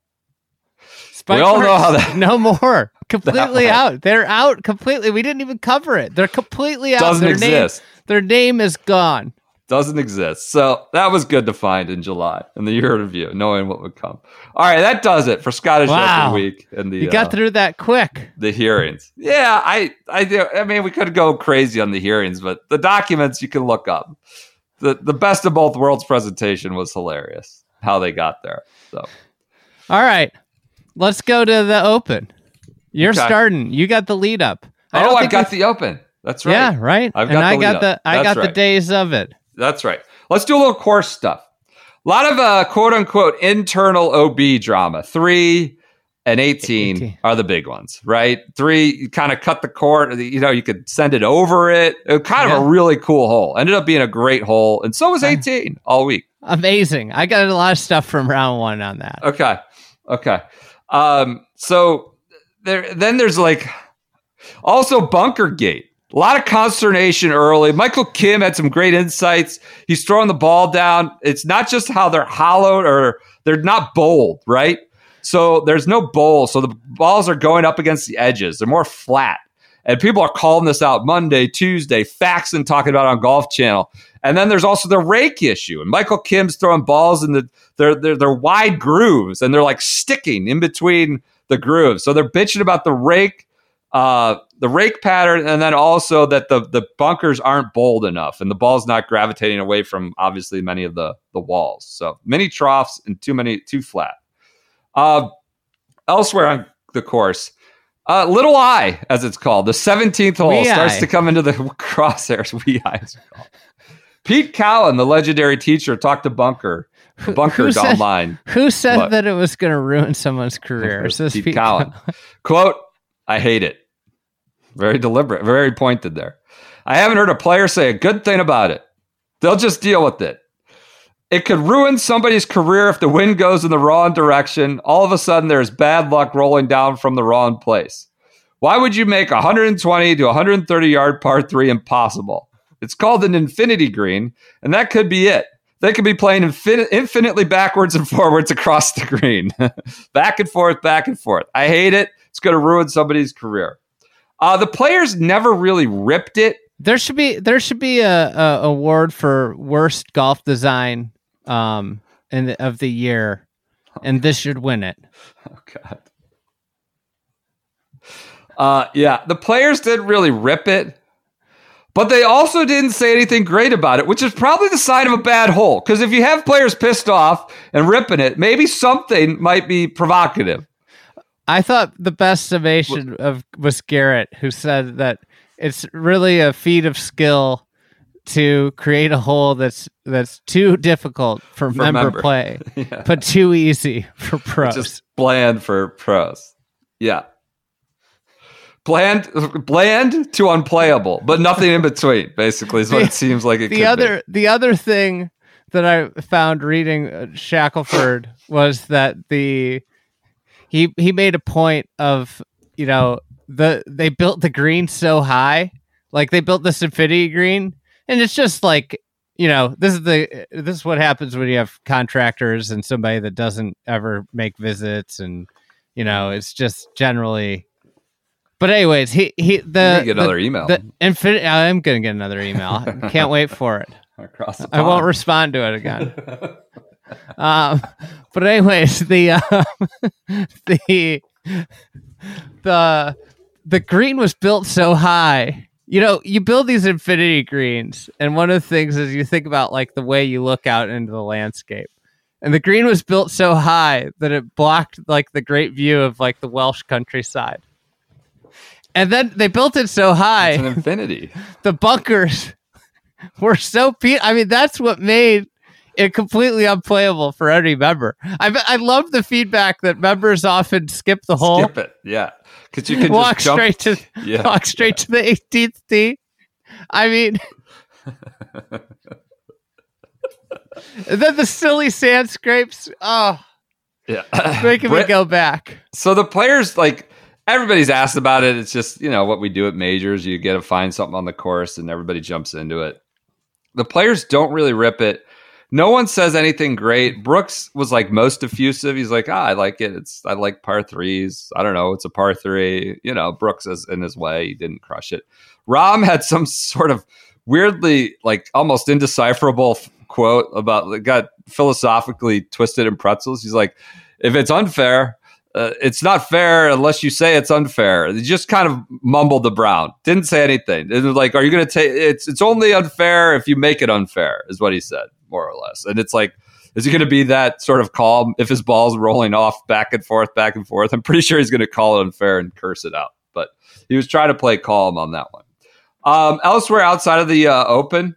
Spike We all know how that- no more. Completely out. They're out completely. We didn't even cover it. They're completely out. Doesn't their exist. Name, their name is gone. Doesn't exist. So that was good to find in July in the year review, knowing what would come. All right, that does it for Scottish Wow. Open week and the You got uh, through that quick. the hearings. Yeah, I, I, I mean, we could go crazy on the hearings, but the documents you can look up. the The best of both worlds presentation was hilarious. How they got there. So All right. Let's go to the open. You're Okay. starting. You got the lead up. I oh, I've got the open. That's right. Yeah, right. I've and got I the got the. I got the days of it. That's right. Let's do a little course stuff. A lot of uh, quote unquote internal OB drama. Three and 18, 18. are the big ones, right? Three, you kind of cut the court. You know, you could send it over it. it kind of a really cool hole. Ended up being a great hole. And so was 18 all week. Amazing. I got a lot of stuff from round one on that. Okay. Okay. Um, so there then there's like also bunker gate. A lot of consternation early. Michael Kim had some great insights. He's throwing the ball down. It's not just how they're hollowed or they're not bowled, right? So there's no bowl. So the balls are going up against the edges. They're more flat. And people are calling this out Monday, Tuesday, faxing talking about on Golf Channel. And then there's also the rake issue. And Michael Kim's throwing balls in the they're they're, they're wide grooves and they're like sticking in between the grooves. So they're bitching about the rake, uh, the rake pattern, and then also that the the bunkers aren't bold enough and the ball's not gravitating away from obviously many of the the walls. So many troughs and too many too flat. Uh, elsewhere on the course, uh, Little Eye, as it's called, the 17th hole Wee starts Eye. to come into the crosshairs. Wee Eye, it's called. Pete Cowan, the legendary teacher, talked to Bunker, Who said- online. Who said What? that it was going to ruin someone's career? Pete Pete Cowan. Quote, I hate it. Very deliberate, very pointed there. I haven't heard a player say a good thing about it. They'll just deal with it. It could ruin somebody's career if the wind goes in the wrong direction. All of a sudden, there's bad luck rolling down from the wrong place. Why would you make a 120 to 130 yard par three impossible? It's called an infinity green, and that could be it. They could be playing infin- infinitely backwards and forwards across the green, back and forth, back and forth. I hate it. It's going to ruin somebody's career. Uh, the players never really ripped it. There should be there should be a, a award for worst golf design um in the, of the year, and this should win it. Oh God. Uh, yeah, the players didn't really rip it, but they also didn't say anything great about it, which is probably the sign of a bad hole. Because if you have players pissed off and ripping it, maybe something might be provocative. I thought the best summation of was Garrett, who said that it's really a feat of skill to create a hole that's that's too difficult for, For member, member. play, Yeah. but too easy for pros. Just bland for pros. Yeah. Bland, bland to unplayable, but nothing in between. Basically, is what The- it seems like. It the other the other thing that I found reading uh, Shackelford was that the he he made a point of you know the they built the green so high like they built this infinity green and it's just like you know this is the this is what happens when you have contractors and somebody that doesn't ever make visits and you know it's just generally But anyways, he he the get another the, email. The infinite. I'm gonna get another email. Can't wait for it. across I won't respond to it again. um, but anyways, the um, the the the green was built so high. You know, you build these infinity greens, and one of the things is you think about like the way you look out into the landscape. And the green was built so high that it blocked like the great view of like the Welsh countryside. And then they built it so high It's an infinity. the bunkers were so pe- I mean, that's what made it completely unplayable for any member. I I love the feedback that members often skip the whole. Skip it. Yeah. Because you can walk just jump. straight to Yeah. walk straight to the 18th tee. I mean, then the silly sand scrapes. Oh, Yeah. making me go back. So the players, like everybody's asked about it. It's just you know what we do at majors. You get to find something on the course, and everybody jumps into it. The players don't really rip it. No one says anything great. Brooks was like most effusive. He's like, ah, I like it. It's I like par threes. I don't know. It's a par three. You know, Brooks is in his way. He didn't crush it. Rahm had some sort of weirdly like almost indecipherable quote about got philosophically twisted in pretzels. He's like, if it's unfair, uh, it's not fair unless you say it's unfair. He just kind of mumbled the Brown. Didn't say anything. It was like, are you going to take? It's it's only unfair if you make it unfair, is what he said, more or less. And it's like, is he going to be that sort of calm if his ball's rolling off back and forth, back and forth? I'm pretty sure he's going to call it unfair and curse it out. But he was trying to play calm on that one. Um, elsewhere outside of the uh, Open,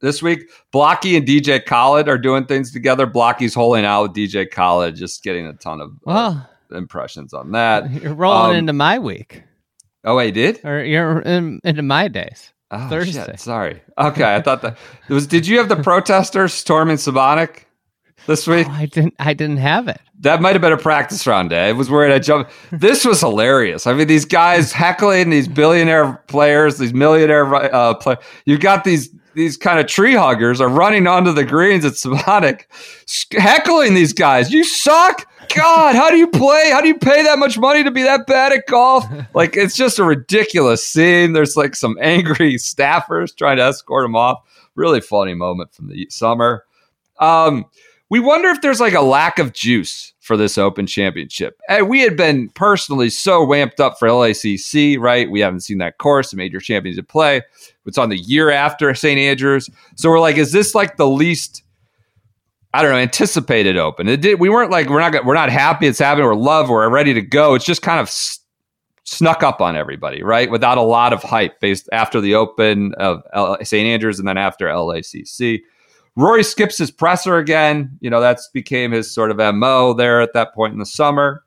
this week, Blocky and DJ Khaled are doing things together. Blocky's holding out with DJ Khaled, just getting a ton of uh, impressions on that. you're rolling um, into my week, Oh, I did? or you're in, into my days. Oh, Thursday. shit, sorry. Okay, I thought that it was. Did you have the protesters storming Sabonic this week? Oh, I didn't. I didn't have it. That might have been a practice round day. I was worried I jumped. This was hilarious. I mean, these guys heckling these billionaire players, these millionaire uh, play. You got these these kind of tree huggers are running onto the greens at Sabonic, heckling these guys. You suck. God, how do you play? How do you pay that much money to be that bad at golf? Like, it's just a ridiculous scene. There's like some angry staffers trying to escort him off. Really funny moment from the summer. Um, we wonder if there's like a lack of juice for this Open Championship. And we had been personally so ramped up for LACC, right? We haven't seen that course, the major championship play. It's on the year after St. Andrews. So we're like, is this like the least I don't know, anticipated open. It did. We weren't like we're not we're not happy it's happening. We're love. We're ready to go. It's just kind of s- snuck up on everybody, right? Without a lot of hype based after the Open of L- St. Andrews and then after LACC. Rory skips his presser again. You know that's became his sort of mo there at that point in the summer.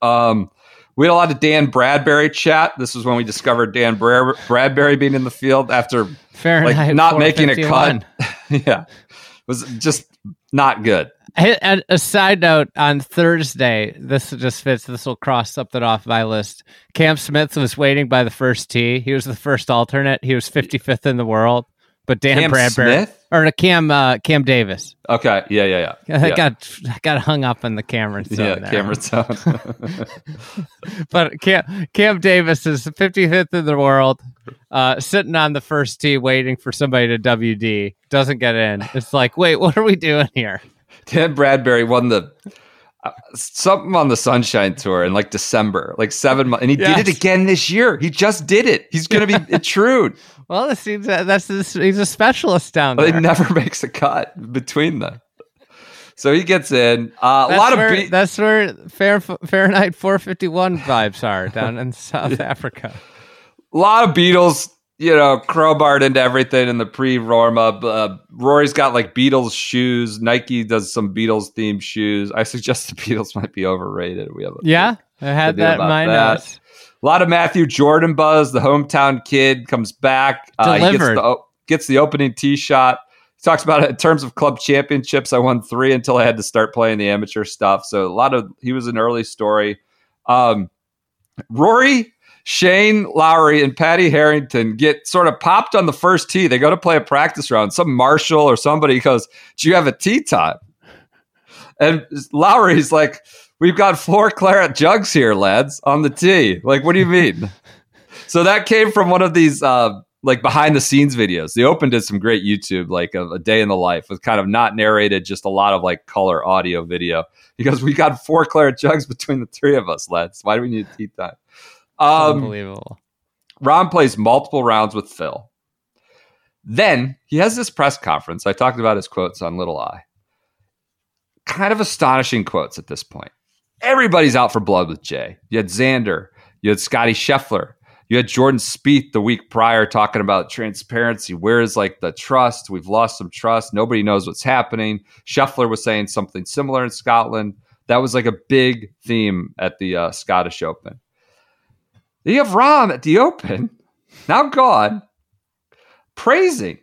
Um, we had a lot of Dan Bradbury chat. This is when we discovered Dan Bra- Bradbury being in the field after Fahrenheit. like not making a cut. 451. yeah, was just not good. And a side note on Thursday, this just fits. This will cross something off my list. Cam Smith was waiting by the first tee. He was the first alternate. He was 55th in the world. But Dan Cam Bradbury Smith? or Cam uh, Cam Davis. Okay, yeah, yeah, yeah. I yeah. got I got hung up in the Cameron zone yeah, there. Cameron Zone. but Cam, Cam Davis is 55th in the world, uh, sitting on the first tee waiting for somebody to WD. Doesn't get in. It's like, wait, what are we doing here? Dan Bradbury won the uh, something on the Sunshine Tour in like December, like seven months, and he Yes. did it again this year. He just did it. He's going to be intrude. Well, it seems that that's this, he's a specialist down But there. it never makes a cut between them. So he gets in. Uh, a lot where, of beat. that's where Fair, Fahrenheit 451 vibes are down in South Africa. A lot of Beatles, you know, crowbarred into everything in the pre Rorma. Uh, Rory's got like Beatles shoes. Nike does some Beatles themed shoes. I suggest the Beatles might be overrated. We have Yeah, I had that in my notes. A lot of Matthew Jordan buzz. The hometown kid comes back. Uh, he gets the, gets the opening tee shot. He talks about it in terms of club championships. I won three until I had to start playing the amateur stuff. So a lot of he was an early story. Um, Rory, Shane Lowry, and Paddy Harrington get sort of popped on the first tee. They go to play a practice round. Some marshal or somebody goes, "Do you have a tee time?" And Lowry's like, we've got four claret jugs here, lads, on the tee. Like, what do you mean? so that came from one of these uh, like behind the scenes videos. The Open did some great YouTube, like a, a day in the life with kind of not narrated, just a lot of like color audio video. Because we got four claret jugs between the three of us, lads. Why do we need tee time? Um, Unbelievable. Rahm plays multiple rounds with Phil. Then he has this press conference. I talked about his quotes on Little Eye. Kind of astonishing quotes at this point. Everybody's out for blood with Jay. You had Xander, you had Scotty Scheffler, you had Jordan Spieth the week prior talking about transparency. Where is like the trust? We've lost some trust. Nobody knows what's happening. Scheffler was saying something similar in Scotland. That was like a big theme at the uh, Scottish Open. You have Rahm at the Open, now gone, praising,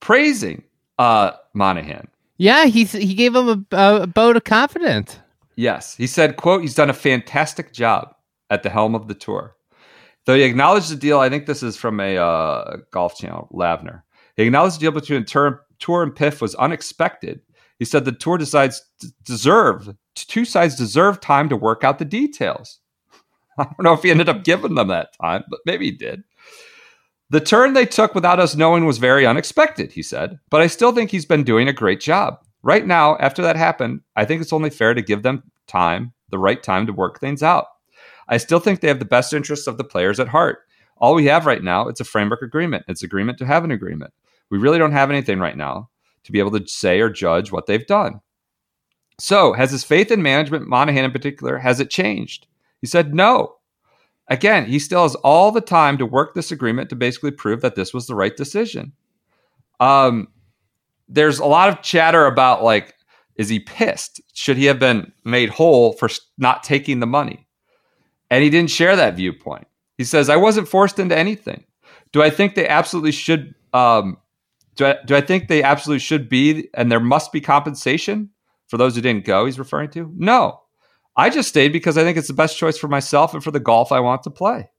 praising uh, Monahan. Yeah, he he gave him a, a vote of confidence. Yes, he said, "quote He's done a fantastic job at the helm of the tour." Though he acknowledged the deal, I think this is from a uh, golf channel, Lavner. He acknowledged the deal between tour, tour and PIF was unexpected. He said the tour decides deserve two sides deserve time to work out the details. I don't know if he ended up giving them that time, but maybe he did. The turn they took without us knowing was very unexpected, he said, but I still think he's been doing a great job. Right now, after that happened, I think it's only fair to give them time, the right time to work things out. I still think they have the best interests of the players at heart. All we have right now, it's a framework agreement. It's agreement to have an agreement. We really don't have anything right now to be able to say or judge what they've done. So, has his faith in management, Monahan in particular, has it changed? He said no. Again, he still has all the time to work this agreement to basically prove that this was the right decision. Um, there's a lot of chatter about like, is he pissed? Should he have been made whole for not taking the money? And he didn't share that viewpoint. He says, I wasn't forced into anything. Do I think they absolutely should? Um, do I, do I think they absolutely should be, and there must be compensation for those who didn't go? He's referring to no. I just stayed because I think it's the best choice for myself and for the golf I want to play.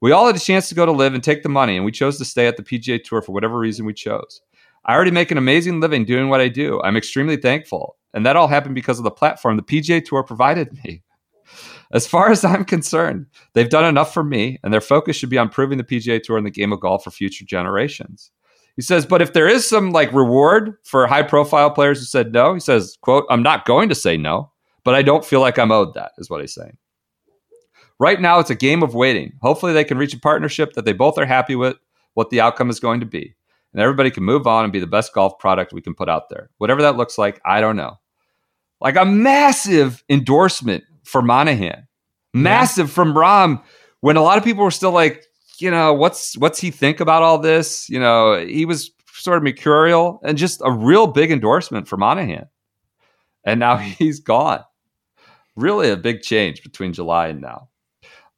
We all had a chance to go to LIV and take the money, and we chose to stay at the PGA Tour for whatever reason we chose. I already make an amazing living doing what I do. I'm extremely thankful. And that all happened because of the platform the PGA Tour provided me. As far as I'm concerned, they've done enough for me, and their focus should be on proving the PGA Tour and the game of golf for future generations. He says, but if there is some like reward for high profile players who said no, he says, quote, I'm not going to say no, but I don't feel like I'm owed that, is what he's saying. Right now, it's a game of waiting. Hopefully, they can reach a partnership that they both are happy with what the outcome is going to be. And everybody can move on and be the best golf product we can put out there. Whatever that looks like, I don't know. Like a massive endorsement for Monahan, massive yeah. from Rahm. When a lot of people were still like, you know, what's what's he think about all this? You know, he was sort of mercurial and just a real big endorsement for Monahan. And now he's gone. Really a big change between July and now.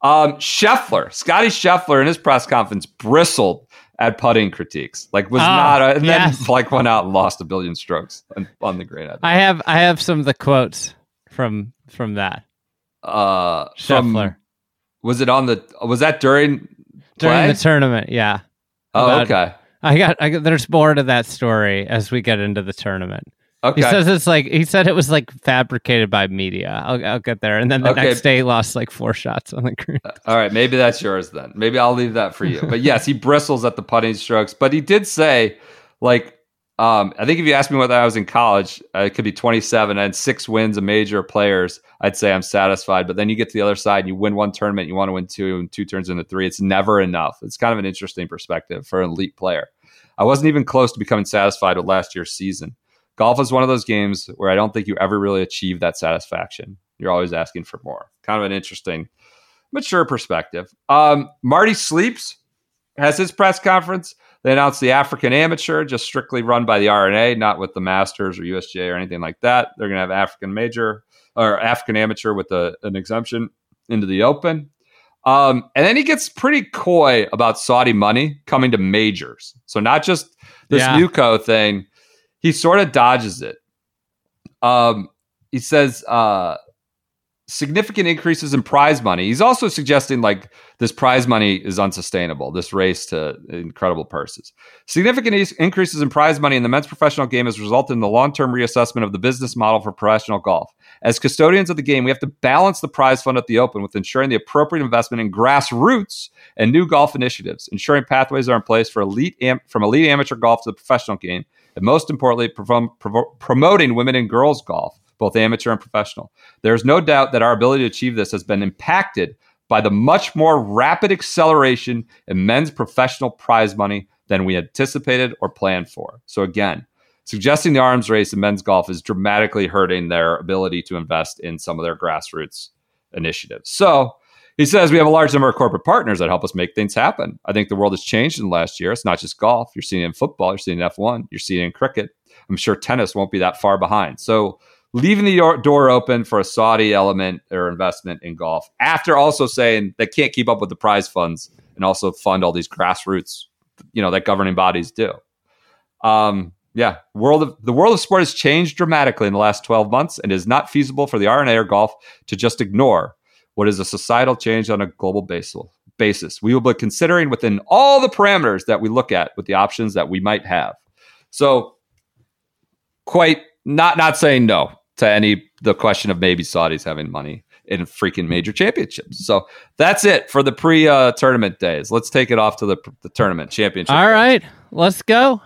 Um, Scheffler, Scotty Scheffler in his press conference bristled at putting critiques. Like was oh, not, a, and yes. then like went out and lost a billion strokes on, on the green. I have I have some of the quotes from from that. Uh, Scheffler. From, was it on the? Was that during during play? the tournament? Yeah. Oh, About, okay. I got, I got. There's more to that story as we get into the tournament. Okay. He says it's like he said it was like fabricated by media. I'll, I'll get there, and then the okay. next day he lost like four shots on the green. Uh, all right, maybe that's yours then. Maybe I'll leave that for you. But yes, he bristles at the putting strokes. But he did say, like, um, I think if you asked me whether I was in college, uh, it could be 27 and six wins of major players. I'd say I'm satisfied. But then you get to the other side, you win one tournament, you want to win two, and two turns into three. It's never enough. It's kind of an interesting perspective for an elite player. I wasn't even close to becoming satisfied with last year's season golf is one of those games where I don't think you ever really achieve that satisfaction. You're always asking for more. Kind of an interesting, mature perspective. Um, Marty Sleeps has his press conference. They announced the African Amateur, just strictly run by the R&A, not with the Masters or USGA or anything like that. They're going to have African Major or African Amateur with a, an exemption into the Open. Um, and then he gets pretty coy about Saudi money coming to majors. So not just this yeah. NewCo thing, he sort of dodges it. Um, he says uh, significant increases in prize money. He's also suggesting like this prize money is unsustainable, this race to incredible purses. Significant increases in prize money in the men's professional game has resulted in the long term reassessment of the business model for professional golf. As custodians of the game, we have to balance the prize fund at the Open with ensuring the appropriate investment in grassroots and new golf initiatives, ensuring pathways are in place for elite am- from elite amateur golf to the professional game, and most importantly, prom- pro- promoting women and girls golf both amateur and professional. There's no doubt that our ability to achieve this has been impacted by the much more rapid acceleration in men's professional prize money than we anticipated or planned for. So, again, suggesting the arms race in men's golf is dramatically hurting their ability to invest in some of their grassroots initiatives. So, he says we have a large number of corporate partners that help us make things happen. I think the world has changed in the last year. It's not just golf. You're seeing it in football, you're seeing it in F1, you're seeing it in cricket. I'm sure tennis won't be that far behind. So, leaving the door- open for a Saudi element or investment in golf after also saying they can't keep up with the prize funds and also fund all these grassroots, you know, that governing bodies do. Um, yeah, world of the world of sport has changed dramatically in the last 12 months and is not feasible for the R&A or golf to just ignore what is a societal change on a global basis. We will be considering within all the parameters that we look at with the options that we might have. So, quite not not saying no to any the question of maybe Saudis having money in freaking major championships. So that's it for the pre uh, tournament days. Let's take it off to the, the tournament championship. All days. right, let's go.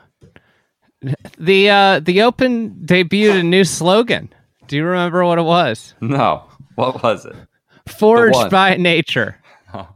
The uh the Open debuted a new slogan. Do you remember what it was? No, what was it? Forged by nature. Oh.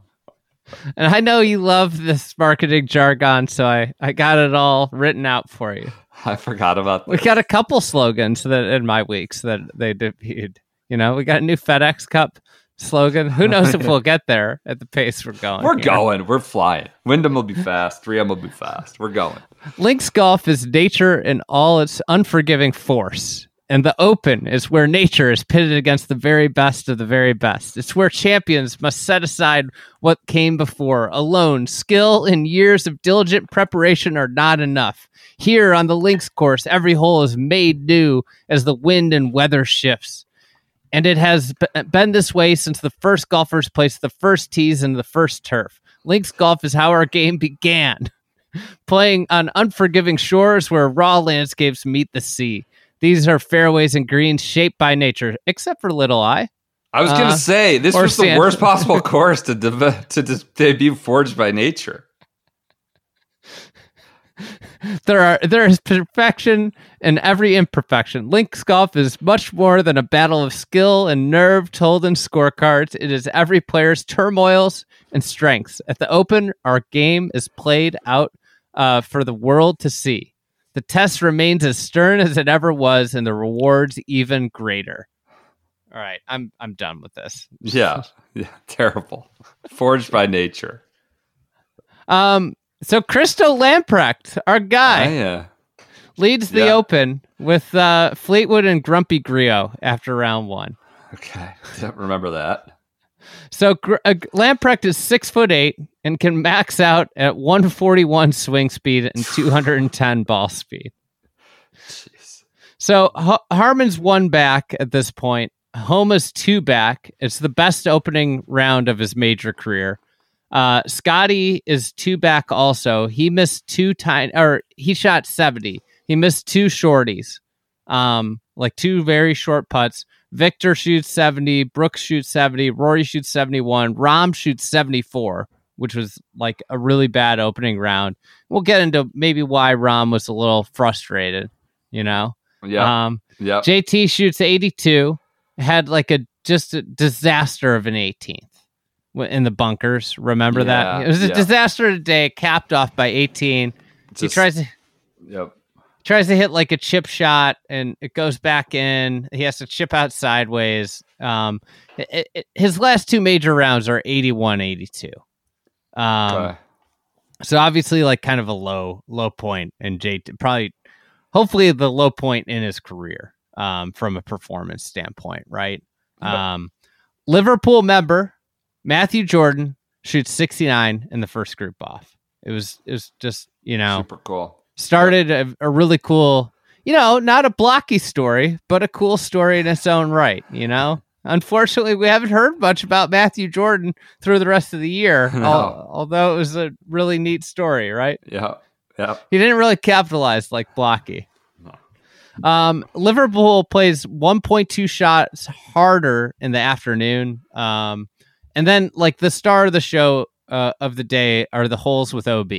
And I know you love this marketing jargon, so I, I got it all written out for you. I forgot about We got a couple slogans that in my weeks that they debuted. You know, we got a new FedEx Cup slogan. Who knows if we'll get there at the pace we're going? We're here. going. We're flying. Wyndham will be fast. 3M will be fast. We're going. Links golf is nature in all its unforgiving force. And the Open is where nature is pitted against the very best of the very best. It's where champions must set aside what came before. Alone, skill and years of diligent preparation are not enough. Here on the links course, every hole is made new as the wind and weather shifts. And it has been this way since the first golfers placed the first tees in the first turf. Links golf is how our game began playing on unforgiving shores where raw landscapes meet the sea. These are fairways and greens shaped by nature, except for Little Eye. I was Uh, gonna say this was the worst possible course to de- to dis- debut Forged by Nature. There are there is perfection in every imperfection. Links golf is much more than a battle of skill and nerve told in scorecards. It is every player's turmoils and strengths. At the Open, our game is played out uh, for the world to see. The test remains as stern as it ever was, and the rewards even greater. All right, I'm I'm done with this. Yeah, yeah, terrible. Forged by Nature. Um, so Christo Lamprecht, our guy. Yeah. leads the Yeah. Open with uh, Fleetwood and Grumpy Griot after round one. Okay. Don't remember that. So uh, Lamprecht is six foot eight and can max out at 141 swing speed and 210 ball speed. Jeez. So Harman's one back at this point. Homa's two back. It's the best opening round of his major career. Uh, Scotty is two back also. He missed two time or he shot 70. He missed two shorties. Um, like two very short putts. Viktor shoots 70, Brooks shoots 70, Rory shoots 71, Rahm shoots 74, which was like a really bad opening round. We'll get into maybe why Rahm was a little frustrated, you know. Yeah. Um, yeah. JT shoots 82, had like a just a disaster of an 18th in the bunkers. Remember that? It was a yeah. disaster today, capped off by 18. he tries to Yep. Tries to hit like a chip shot and it goes back in. He has to chip out sideways. Um, it, it, his last two major rounds are 81 82. Um, so obviously, like kind of a low low point. and JT probably, hopefully, the low point in his career um, from a performance standpoint, right? Um, Liverpool member Matthew Jordan shoots 69 in the first group off. It was it was just you know Super cool. Started a, a really cool, you know, not a blocky story, but a cool story in its own right. You know, Unfortunately, we haven't heard much about Matthew Jordan through the rest of the year. No. al- although it was a really neat story, right? Yeah. Yeah. He didn't really capitalize like Blocky. Um, Liverpool plays 1.2 shots harder in the afternoon. Um, and then like the star of the show uh, of the day are the holes with OB.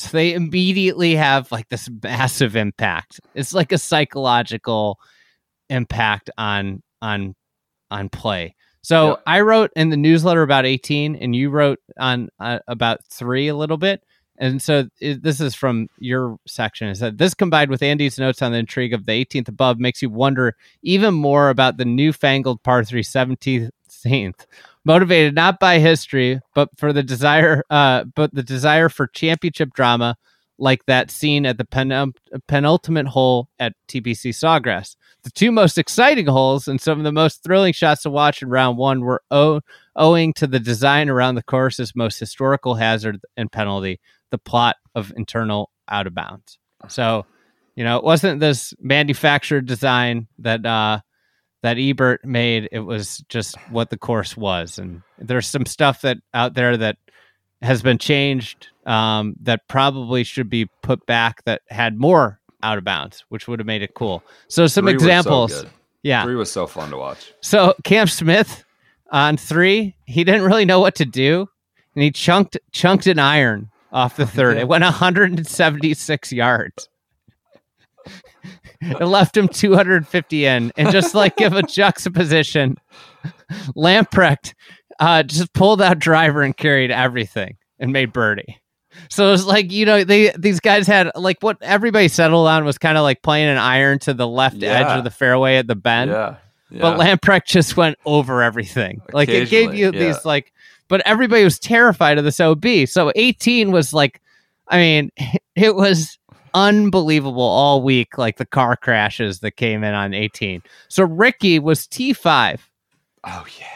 So they immediately have like this massive impact. It's like a psychological impact on on on play. So Yeah. I wrote in the newsletter about 18 and you wrote on uh, about 3 a little bit. And so it, this is from your section. It said this combined with Andy's notes on the intrigue of the 18th above makes you wonder even more about the newfangled par 3 17th, motivated not by history, but for the desire, uh, but the desire for championship drama, like that scene at the pen- penultimate hole at TPC Sawgrass. The two most exciting holes and some of the most thrilling shots to watch in round one were o- owing to the design around the course's most historical hazard and penalty, the plot of internal out of bounds. So, you know, it wasn't this manufactured design that uh that Ebert made. It was just what the course was. And there's some stuff that out there that has been changed um, that probably should be put back that had more out of bounds, which would have made it cool. So some Three was so examples. yeah. Three was so fun to watch. So Cam Smith on three, he didn't really know what to do, and he chunked chunked an iron off the third. It went 176 yards. It left him 250 in, and just like give a juxtaposition, Lamprecht uh, just pulled out driver and carried everything and made birdie. So it was like you know they these guys had like what everybody settled on was kind of like playing an iron to the left edge of the fairway at the bend. yeah. yeah. But Lamprecht just went over everything. Like it gave you yeah. these like, but everybody was terrified of this OB. So 18 was like, I mean, it was unbelievable all week. Like the car crashes that came in on 18. So Rickie was T5, oh yeah,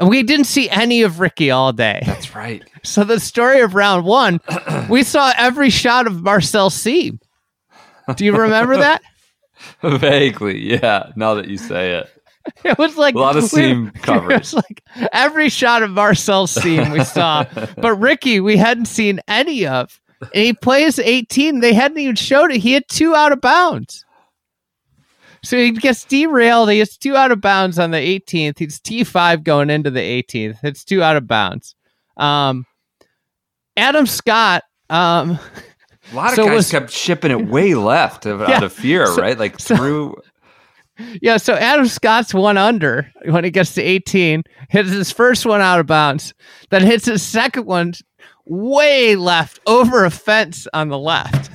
and we didn't see any of Rickie all day. that's right. So the story of round one, we saw every shot of Marcel Siem. Do you remember that? Vaguely, yeah. Now that you say it, It was like A lot of we- Siem It was like every shot of Marcel's Siem we saw, but Rickie we hadn't seen any of. And he plays 18. They hadn't even showed it. He had two out of bounds. So he gets derailed. He gets two out of bounds on the 18th. He's T5 going into the 18th. It's two out of bounds. Um, Adam Scott. Um, a lot of So guys was- kept shipping it way left of, Yeah. out of fear, So- right? Like so- through. Yeah, so Adam Scott's one under when he gets to 18, hits his first one out of bounds, then hits his second one way left over a fence on the left.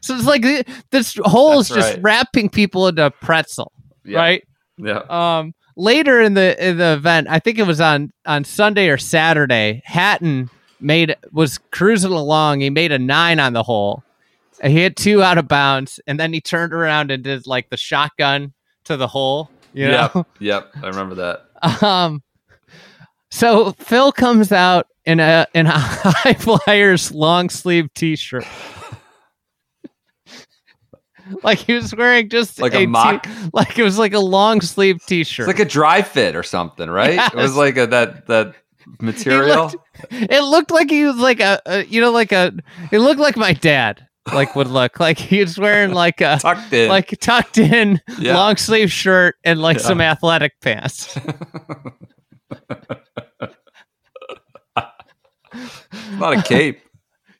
So it's like this hole is just right. wrapping people into a pretzel, Yeah. right? Yeah. Um, later in the in the event, I think it was on on Sunday or Saturday. Hatton made was cruising along. He made a nine on the hole. He hit two out of bounds, and then he turned around and did like the shotgun to the hole. You know. Yep. Yep. I remember that. Um. So Phil comes out in a in a HyFlyers long sleeve t shirt. like he was wearing just Like a mock- like it was like a long sleeve t shirt. Like a dry fit or something, right? It was like a, that that material. looked- it looked like he was like a, a you know like a it looked like my dad like would look like he was wearing like a tucked in. like tucked in Yeah. long sleeve shirt and like Yeah. some athletic pants. Not a cape.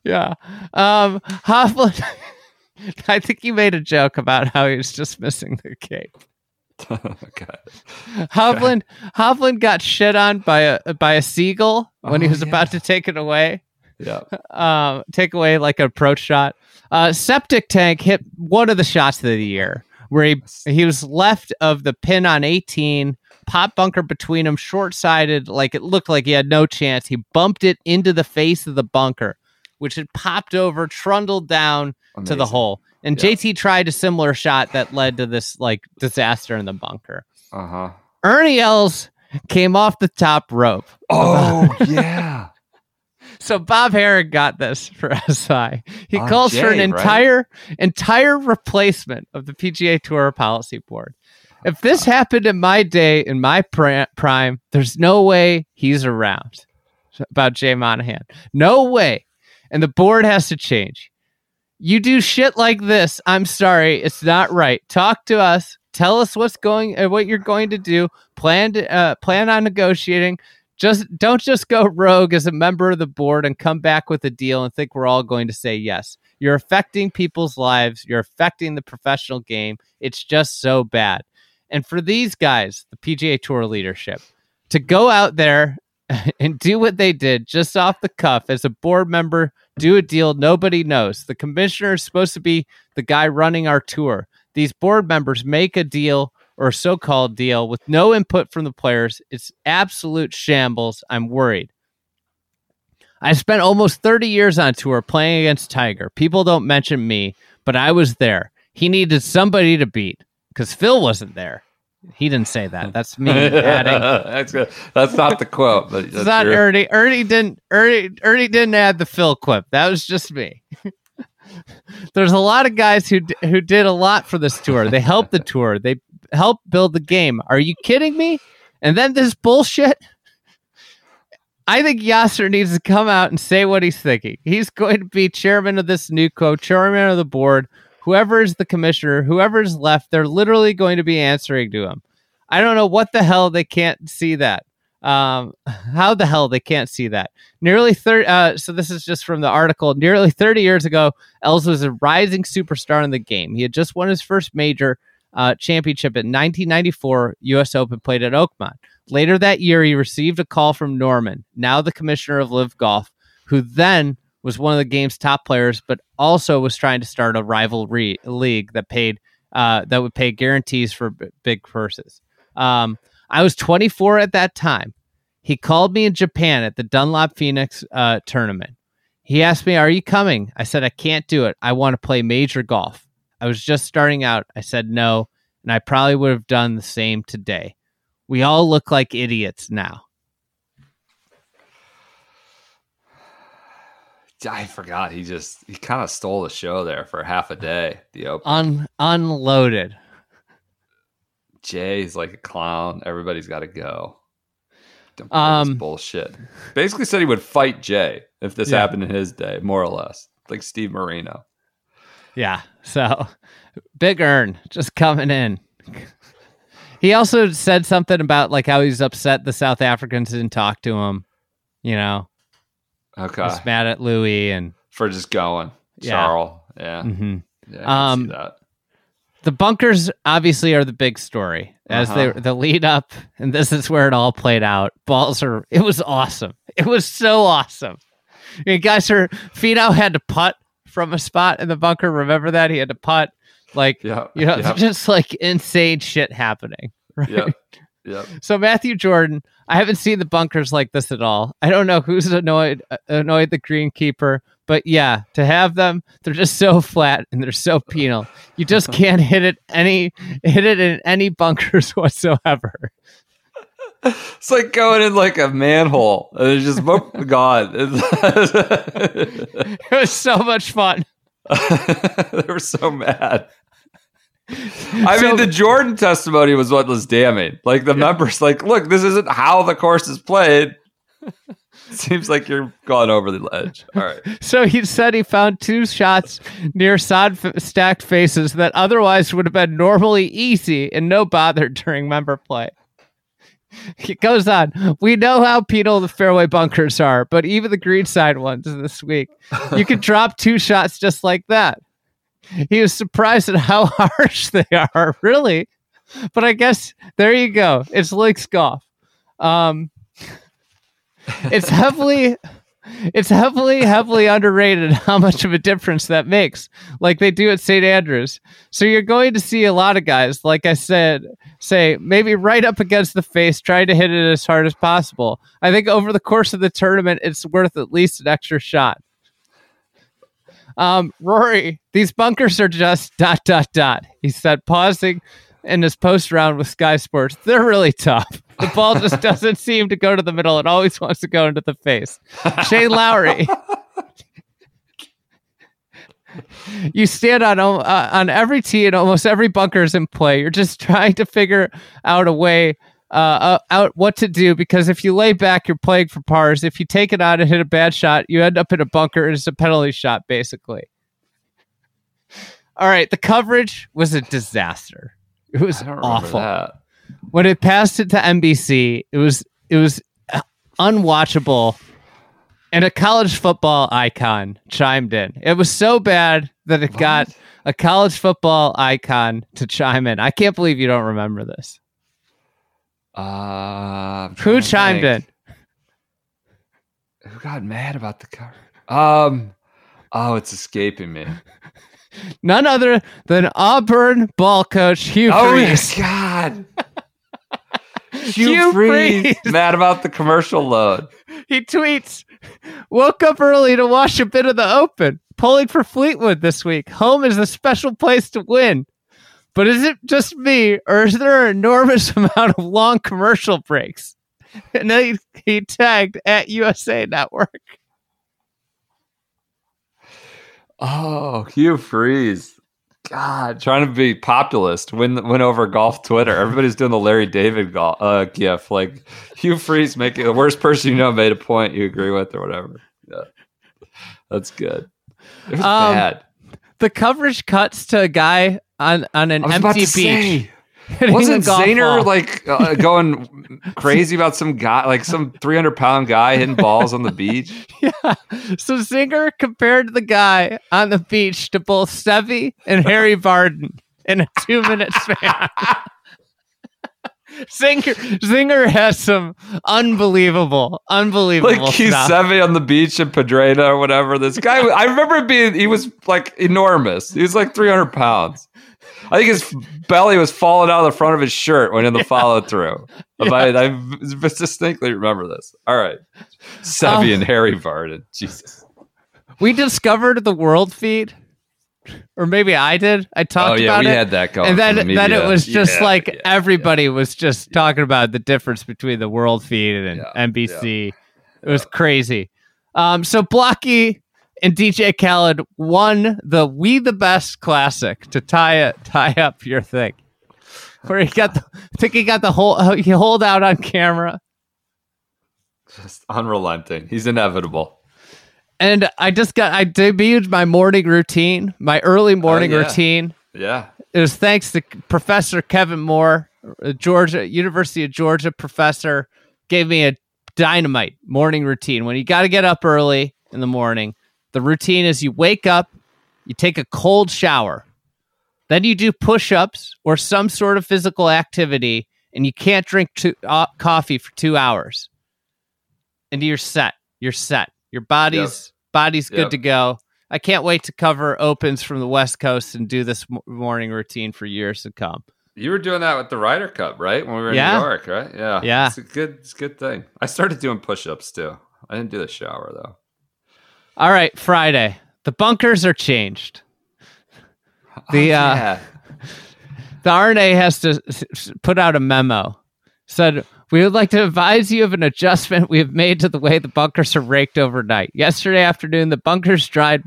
Yeah. Um Hoffman I think he made a joke about how he was just missing the cape. Hovland Hovland got shit on by a by a seagull when he Oh, was yeah. about to take it away. Yeah. um, take away like an approach shot. Uh, Septic Tank hit one of the shots of the year where he he was left of the pin on 18, pop bunker between them, short sided, like it looked like he had no chance. He bumped it into the face of the bunker, which had popped over, trundled down to the hole. And Yeah. JT tried a similar shot that led to this like disaster in the bunker. Uh huh. Ernie Els came off the top rope. Oh yeah. So Bob Harig got this for SI. He On calls for an Jay, right? entire entire replacement of the PGA Tour policy board. If this happened in my day, in my pri- prime, there's no way he's around. About Jay Monahan, no way. And the board has to change. You do shit like this. I'm sorry, it's not right. Talk to us. Tell us what's going, uh, what you're going to do. Plan, to, uh, plan on negotiating. Just don't just go rogue as a member of the board and come back with a deal and think we're all going to say yes. You're affecting people's lives. You're affecting the professional game. It's just so bad. And for these guys, the PGA Tour leadership, to go out there and do what they did just off the cuff as a board member, do a deal nobody knows. The commissioner is supposed to be the guy running our tour. These board members make a deal or so called deal with no input from the players. It's absolute shambles. I'm worried. I spent almost 30 years on tour playing against Tiger. People don't mention me, but I was there. He needed somebody to beat because Phil wasn't there. He didn't say that. That's me adding. that's good. That's not the quote, but It's not your- Ernie. Ernie didn't. Ernie. Ernie didn't add the Phil quip. That was just me. There's a lot of guys who d- who did a lot for this tour. They helped the tour. They helped build the game. Are you kidding me? And then this bullshit. I think Yasir needs to come out and say what he's thinking. He's going to be chairman of this NewCo, chairman of the board. Whoever is the commissioner, whoever is left, they're literally going to be answering to him. I don't know what the hell they can't see that. Um, how the hell they can't see that? Nearly thirty. Uh, so this is just from the article. Nearly thirty years ago, Els was a rising superstar in the game. He had just won his first major uh, championship in 1994 U.S. Open, played at Oakmont. Later that year, he received a call from Norman, now the commissioner of LIV Golf, who then was one of the game's top players, but also was trying to start a rivalry league that paid uh, that would pay guarantees for b- big purses. Um, I was 24 at that time. He called me in Japan at the Dunlop Phoenix uh, tournament. He asked me, "Are you coming?" I said, "I can't do it. I want to play major golf." I was just starting out. I said no, and I probably would have done the same today. We all look like idiots now. I forgot. He just he kind of stole the show there for half a day. The open. Un- unloaded. Jay's like a clown. Everybody's got to go. Don't Um, bullshit. Basically said he would fight Jay if this Yeah. happened in his day, more or less, like Steve Marino. Yeah. So big earn just coming in. He also said something about like how he's upset the South Africans didn't talk to him. You know, Okay, he's mad at Louis and for just going, Yeah. Charles. Yeah, mhm. yeah, Um, the bunkers obviously are the big story as Uh-huh. they the lead up, and this is where it all played out. Balls are it was awesome. It was so awesome. You guys are Finau had to putt from a spot in the bunker. Remember that he had to putt. Like Yeah, you know, yeah, just like insane shit happening. Right. yeah, yeah. So Matthew Jordan, I haven't seen the bunkers like this at all. I don't know who's annoyed uh, annoyed the greenkeeper, but yeah, to have them, they're just so flat and they're so penal. You just can't hit it any hit it in any bunkers whatsoever. It's like going in like a manhole and it's just boop, gone. It was so much fun. they were so mad. I So- mean, the Jordan testimony was what was damning. Like the members, like, look, this isn't how the course is played. Seems like you're gone over the ledge. All right. So he said he found two shots near sod stacked faces that otherwise would have been normally easy and no bother during member play. He goes on. We know how penal the fairway bunkers are, but even the greenside ones this week, you can drop two shots just like that. He was surprised at how harsh they are, really. But I guess there you go. It's links golf. Um, it's heavily it's heavily heavily underrated how much of a difference that makes like they do at st andrews so you're going to see a lot of guys like i said say maybe right up against the face trying to hit it as hard as possible i think over the course of the tournament it's worth at least an extra shot um rory these bunkers are just dot dot dot. He said pausing in his post round with sky sports. They're really tough. The ball just doesn't seem to go to the middle. It always wants to go into the face. Shane Lowry. you stand on uh, on every tee and almost every bunker is in play. You're just trying to figure out a way uh, uh, out what to do because if you lay back, you're playing for pars. If you take it out and hit a bad shot, you end up in a bunker. It's a penalty shot, basically. All right, the coverage was a disaster. It was I don't remember awful that. when it passed it to NBC, it was it was uh, unwatchable. And a college football icon chimed in. It was so bad that it got a college football icon to chime in. I can't believe you don't remember this. Uh, Who chimed in? Who got mad about the cover? Um, oh, it's escaping me. None other than Auburn ball coach Hugh Oh Freeze. yes, God. Hugh Hugh Freeze Freeze. mad about the commercial load. He tweets, "Woke up early to watch a bit of the Open. Pulling for Fleetwood this week. Home is a special place to win. But is it just me, or is there an enormous amount of long commercial breaks?" And then he, he tagged at USA Network. Oh, Hugh Freeze. God, trying to be populist, win win over golf Twitter. Everybody's doing the Larry David golf, uh, gif. Like Hugh Freeze making the worst person you know made a point you agree with or whatever. Yeah, that's good. It was Um, bad. The coverage cuts to a guy on on an I was about empty beach. wasn't Zinger like uh, going crazy about some guy, like some three hundred pound guy hitting balls on the beach? Yeah. So Zinger compared the guy on the beach to both Seve and Harry Vardon in a two minute span. Zinger Zinger has some unbelievable, unbelievable like seven on the beach in Pedreña or whatever. This guy, I remember being, he was like enormous. He was like 300 pounds. I think his belly was falling out of the front of his shirt when in the follow through. I, I distinctly remember this. All right. Seve Um, and Harry Vardon. Jesus. we discovered the world feed, or maybe I did. I talked about it. Oh, yeah. about We it. had that going. and then, the then it was just Yeah, like yeah, everybody was just talking about the difference between the world feed and Yeah, NBC. It was crazy. Um, so Blocky and DJ Khaled won the "We the Best" classic to tie it, tie up your thing. Where he got, the, I think he got the whole he hold out on camera, Just unrelenting. He's inevitable. and I just got I debuted my morning routine, my early oh, morning yeah. routine. Yeah. it was thanks to Professor Kevin Moore, Georgia University of Georgia professor, gave me a dynamite morning routine. When you got to get up early in the morning, the routine is you wake up, you take a cold shower, then you do push-ups or some sort of physical activity, and you can't drink two, uh, coffee for two hours, and you're set. You're set. Your body's body's good Yep. to go. I can't wait to cover opens from the West Coast and do this m- morning routine for years to come. You were doing that with the Ryder Cup, right? When we were in Yeah. New York, right? Yeah. Yeah. It's a good it's a good thing. I started doing push ups too. I didn't do the shower though. All right, Friday. The bunkers are changed. The Oh, uh, the R&A has to put out a memo. Said we would like to advise you of an adjustment we have made to the way the bunkers are raked overnight. Yesterday afternoon, the bunkers dried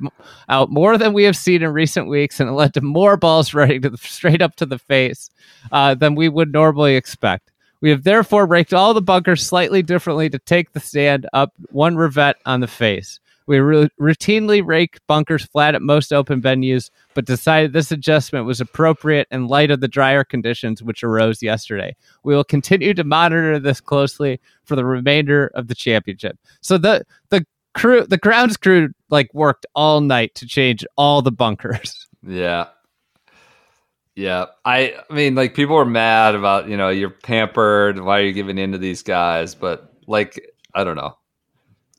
out more than we have seen in recent weeks, and it led to more balls running to the, straight up to the face uh, than we would normally expect. We have therefore raked all the bunkers slightly differently to take the stand up one revet on the face. We routinely rake bunkers flat at most open venues, but decided this adjustment was appropriate in light of the drier conditions which arose yesterday. We will continue to monitor this closely for the remainder of the championship. So the the crew, the grounds crew, like worked all night to change all the bunkers. Yeah. Yeah. I I mean like people were mad about, you know, you're pampered, why are you giving in to these guys? But like I don't know.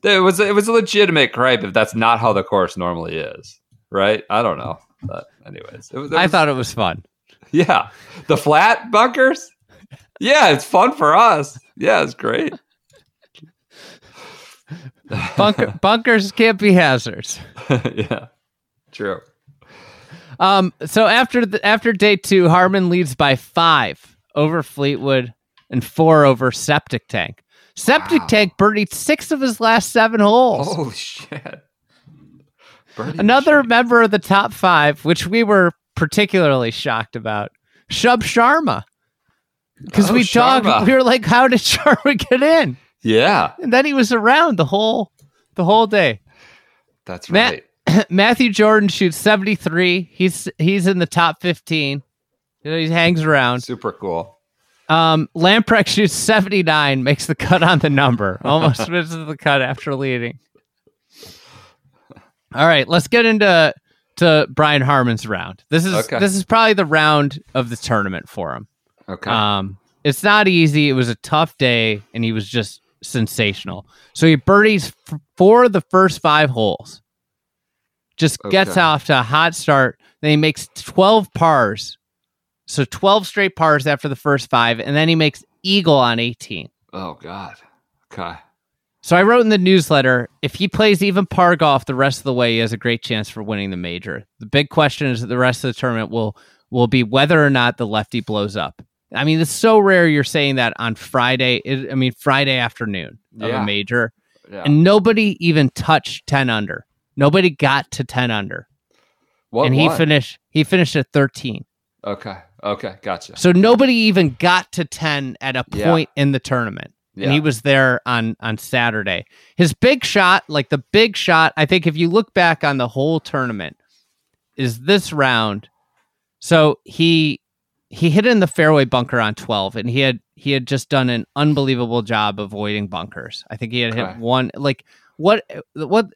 It was it was a legitimate gripe if that's not how the course normally is. Right? I don't know. But anyways. It was, it I thought it was fun. Yeah. The flat bunkers? Yeah, it's fun for us. Yeah, it's great. Bunker, bunkers can't be hazards. yeah. True. Um, so after the, after day two, Harman leads by five over Fleetwood and four over Septic Tank. Septic Wow. Tank birdied six of his last seven holes. Oh shit. Birdie Another machine. member of the top five, which we were particularly shocked about, Shub Sharma. Because Oh, we talked, we were like, "How did Sharma get in?" Yeah, And then he was around the whole, the whole day. that's Matt- right. Matthew Jordan shoots seventy three. He's he's in the top fifteen. You know, he hangs around. Super cool. Um, Lamprecht shoots seventy nine, makes the cut on the number, almost misses the cut after leading. All right, let's get into to Brian Harman's round. This is Okay. this is probably the round of the tournament for him. Okay. Um, it's not easy. It was a tough day, and he was just sensational. So he birdies f- four of the first five holes. Just gets off to a hot start. Then he makes twelve pars, so twelve straight pars after the first five, and then he makes eagle on eighteen. oh God. Okay. So I wrote in the newsletter if he plays even par golf the rest of the way, he has a great chance for winning the major. The big question is that the rest of the tournament will will be whether or not the lefty blows up. I mean, it's so rare you're saying that on Friday. It, I mean, Friday afternoon of Yeah. a major, Yeah. and nobody even touched ten under. Nobody got to ten under, what and he won? finished. He finished at thirteen. Okay. Okay. Gotcha. So nobody even got to ten at a Yeah. point in the tournament. Yeah. and he was there on on Saturday. His big shot, like the big shot, I think if you look back on the whole tournament, is this round. So he he hit in the fairway bunker on 12 and he had he had just done an unbelievable job avoiding bunkers. I think he had hit one like what what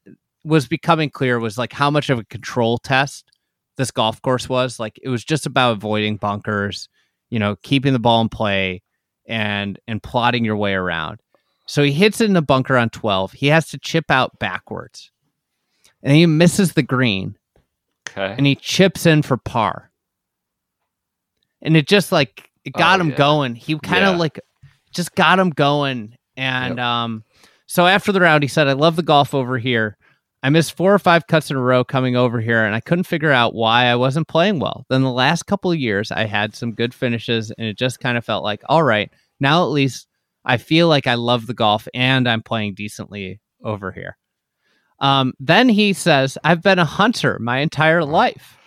was becoming clear was like how much of a control test this golf course was. Like it was just about avoiding bunkers, you know, keeping the ball in play and and plotting your way around. So he hits it in the bunker on 12. He has to chip out backwards. And he misses the green okay. and he chips in for par. And it just like it got Oh, him yeah. going. He kind of Yeah. like just got him going. And um so after the round he said, I love the golf over here. I missed four or five cuts in a row coming over here and I couldn't figure out why I wasn't playing well. Then the last couple of years I had some good finishes and it just kind of felt like, all right, now at least I feel like I love the golf and I'm playing decently over here. Um, then he says, I've been a hunter my entire life.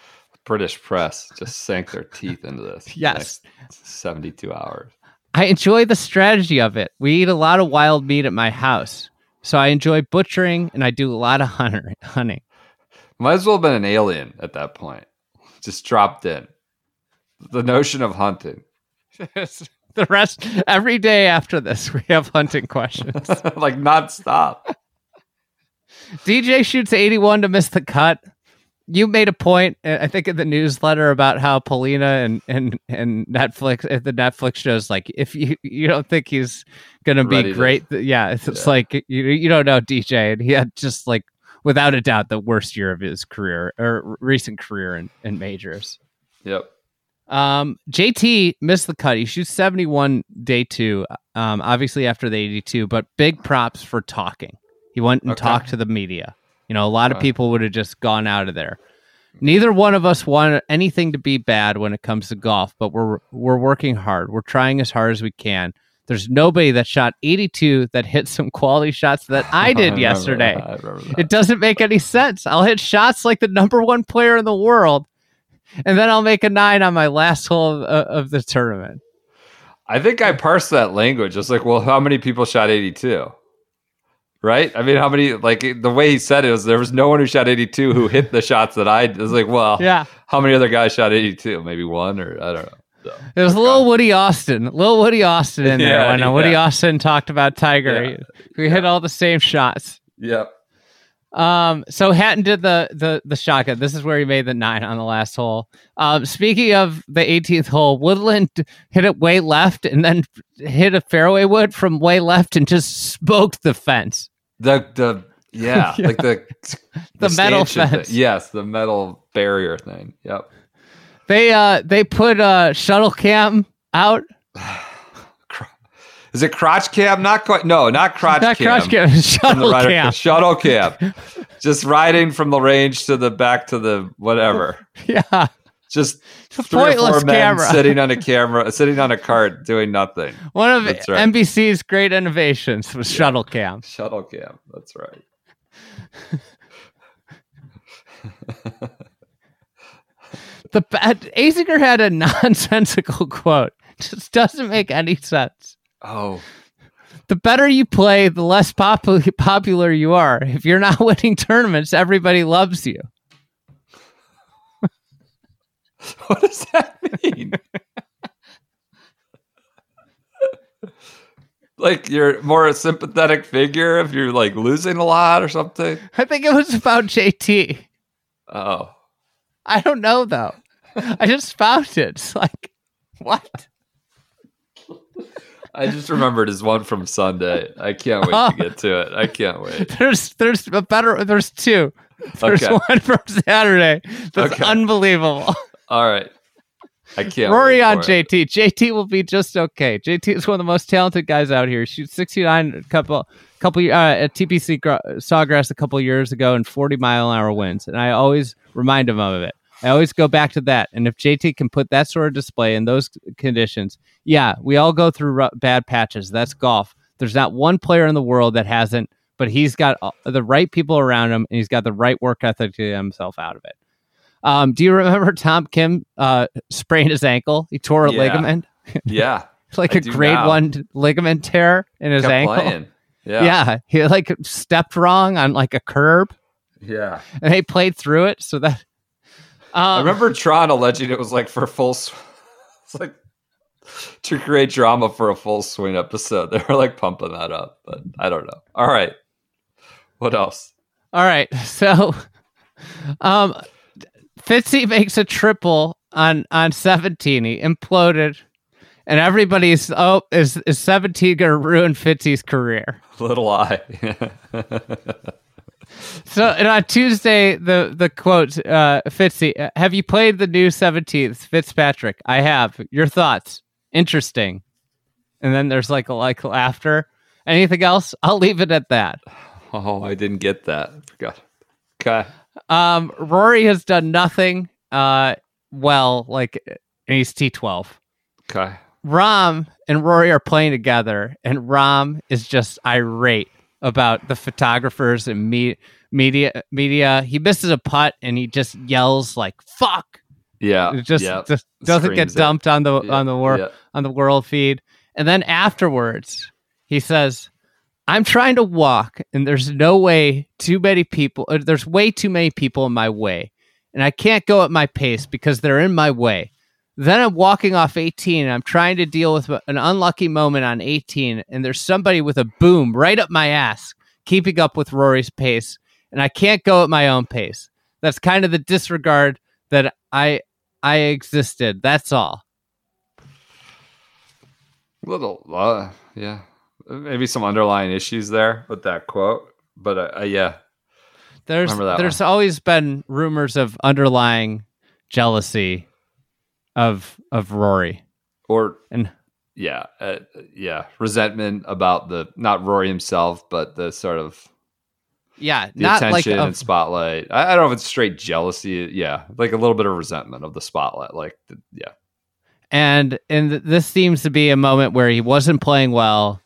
British press just sank their teeth into this. Yes. 72 hours. I enjoy the strategy of it. We eat a lot of wild meat at my house. So I enjoy butchering and I do a lot of hunter, hunting. Might as well have been an alien at that point. Just dropped in. The notion of hunting. the rest, every day after this, we have hunting questions. like nonstop. DJ shoots 81 to miss the cut. You made a point, uh, I think, in the newsletter about how Paulina and and and Netflix, the Netflix shows, like if you you don't think he's gonna be Ready great, th- yeah, it's, it's Yeah. like you you don't know DJ, and he had just like without a doubt the worst year of his career or recent career in, in majors. Yep. Um, JT missed the cut. He shoots 71 day two, um, obviously after the 82, but big props for talking. He went and Okay. talked to the media. You know, a lot of people would have just gone out of there. Neither one of us want anything to be bad when it comes to golf, but we're we're working hard. We're trying as hard as we can. There's nobody that shot 82 that hit some quality shots that I did remember yesterday. that. I. It doesn't make any sense. I'll hit shots like the number one player in the world, and then I'll make a nine on my last hole of, uh, of the tournament. I think I parsed that language. It's like, well, how many people shot 82? Right? I mean, how many, like, the way he said it was there was no one who shot 82 who hit the shots that I, it was like, well, Yeah, how many other guys shot 82? Maybe one or I don't know. So, it was a little Woody Austin, a little Woody Austin in there Yeah, when uh, Woody. Austin talked about Tiger. Yeah, we hit all the same shots. yep. Um, so Hatton did the the the shotgun. This is where he made the nine on the last hole. Um, speaking of the 18th hole, Woodland hit it way left and then hit a fairway wood from way left and just smoked the fence. The, the, yeah, Yeah. like the, The metal stanchion thing. Yes, the metal barrier thing. Yep. They uh they put uh shuttle cam out. Is it crotch cam? Not quite. No, not crotch Not cam. crouch cam, shuttle rider- cam. Shuttle cam. Just riding from the range to the back to the whatever. Yeah. Just a three or pointless camera. sitting on a camera, sitting on a cart, doing nothing. One of right. NBC's great innovations was shuttle cam. Shuttle cam. That's right. The bad Azinger had a nonsensical quote. Just doesn't make any sense. Oh, The better you play, the less popu- popular you are. If you're not winning tournaments, everybody loves you. what does that mean? like you're more a sympathetic figure if you're like losing a lot or something. I think it was about JT. Oh, I don't know though. I just found it. It's like, what? I just remembered his one from Sunday. I can't wait to oh. get to it. I can't wait. There's there's a better. There's two. There's Okay. one from Saturday. That's Okay. unbelievable. All right. I can't. Rory on for it. JT. JT will be just okay. JT is one of the most talented guys out here. He shoots 69 a couple couple uh, at TPC Gra- Sawgrass a couple years ago and 40 mile an hour winds. And I always remind him of it. I always go back to that. And if JT can put that sort of display in those conditions, yeah, we all go through ru- bad patches. That's golf. There's not one player in the world that hasn't, but he's got the right people around him and he's got the right work ethic to get himself out of it. Um, do you remember Tom Kim uh, sprained his ankle? He tore a Yeah. ligament. Yeah. Like I a grade now. one ligament tear in his Kept ankle. playing. Yeah. Yeah. he like stepped wrong on like a curb, Yeah. and they played through it. So that um, I remember Tron alleging it was like for full. Sw- it's like to create drama for a full swing episode. They were like pumping that up, but I don't know. All right. What else? All right, so um, Fitzy makes a triple on on seventeen. He imploded, and everybody's oh is is seventeen gonna ruin Fitzy's career? Little eye. So and on Tuesday, the the quote, uh, Fitzy, uh, have you played the new Seventeenth, Fitzpatrick? I have. Your thoughts? Interesting. And then there's like a like laughter. Anything else? I'll leave it at that. oh, I didn't get that. I forgot. Okay. Um, Rory has done nothing. Uh, well, like and he's T twelve. Okay. Rahm and Rory are playing together, and Rahm is just irate about the photographers and me- media. Media. He misses a putt, and he just yells like "fuck." Yeah. It just, yeah. just doesn't get Screams it. dumped on the Yeah, on the wor- yeah. on the world feed. And then afterwards, he says, "I'm trying to walk, and there's no way too many people. uh, there's way too many people in my way, and I can't go at my pace because they're in my way." Then I'm walking off 18 and I'm trying to deal with an unlucky moment on 18 and there's somebody with a boom right up my ass keeping up with Rory's pace and I can't go at my own pace. That's kind of the disregard that I I existed. That's all. Little, uh, yeah, maybe some underlying issues there with that quote, but uh, uh, yeah, There's there's always been rumors of underlying jealousy of of Rory. or And yeah, uh, yeah, resentment about the not Rory himself, but the sort of yeah, the not like attention and spotlight. I, I don't know if it's straight jealousy. Yeah, like a little bit of resentment of the spotlight. Like, the, yeah, and and this seems to be a moment where he wasn't playing well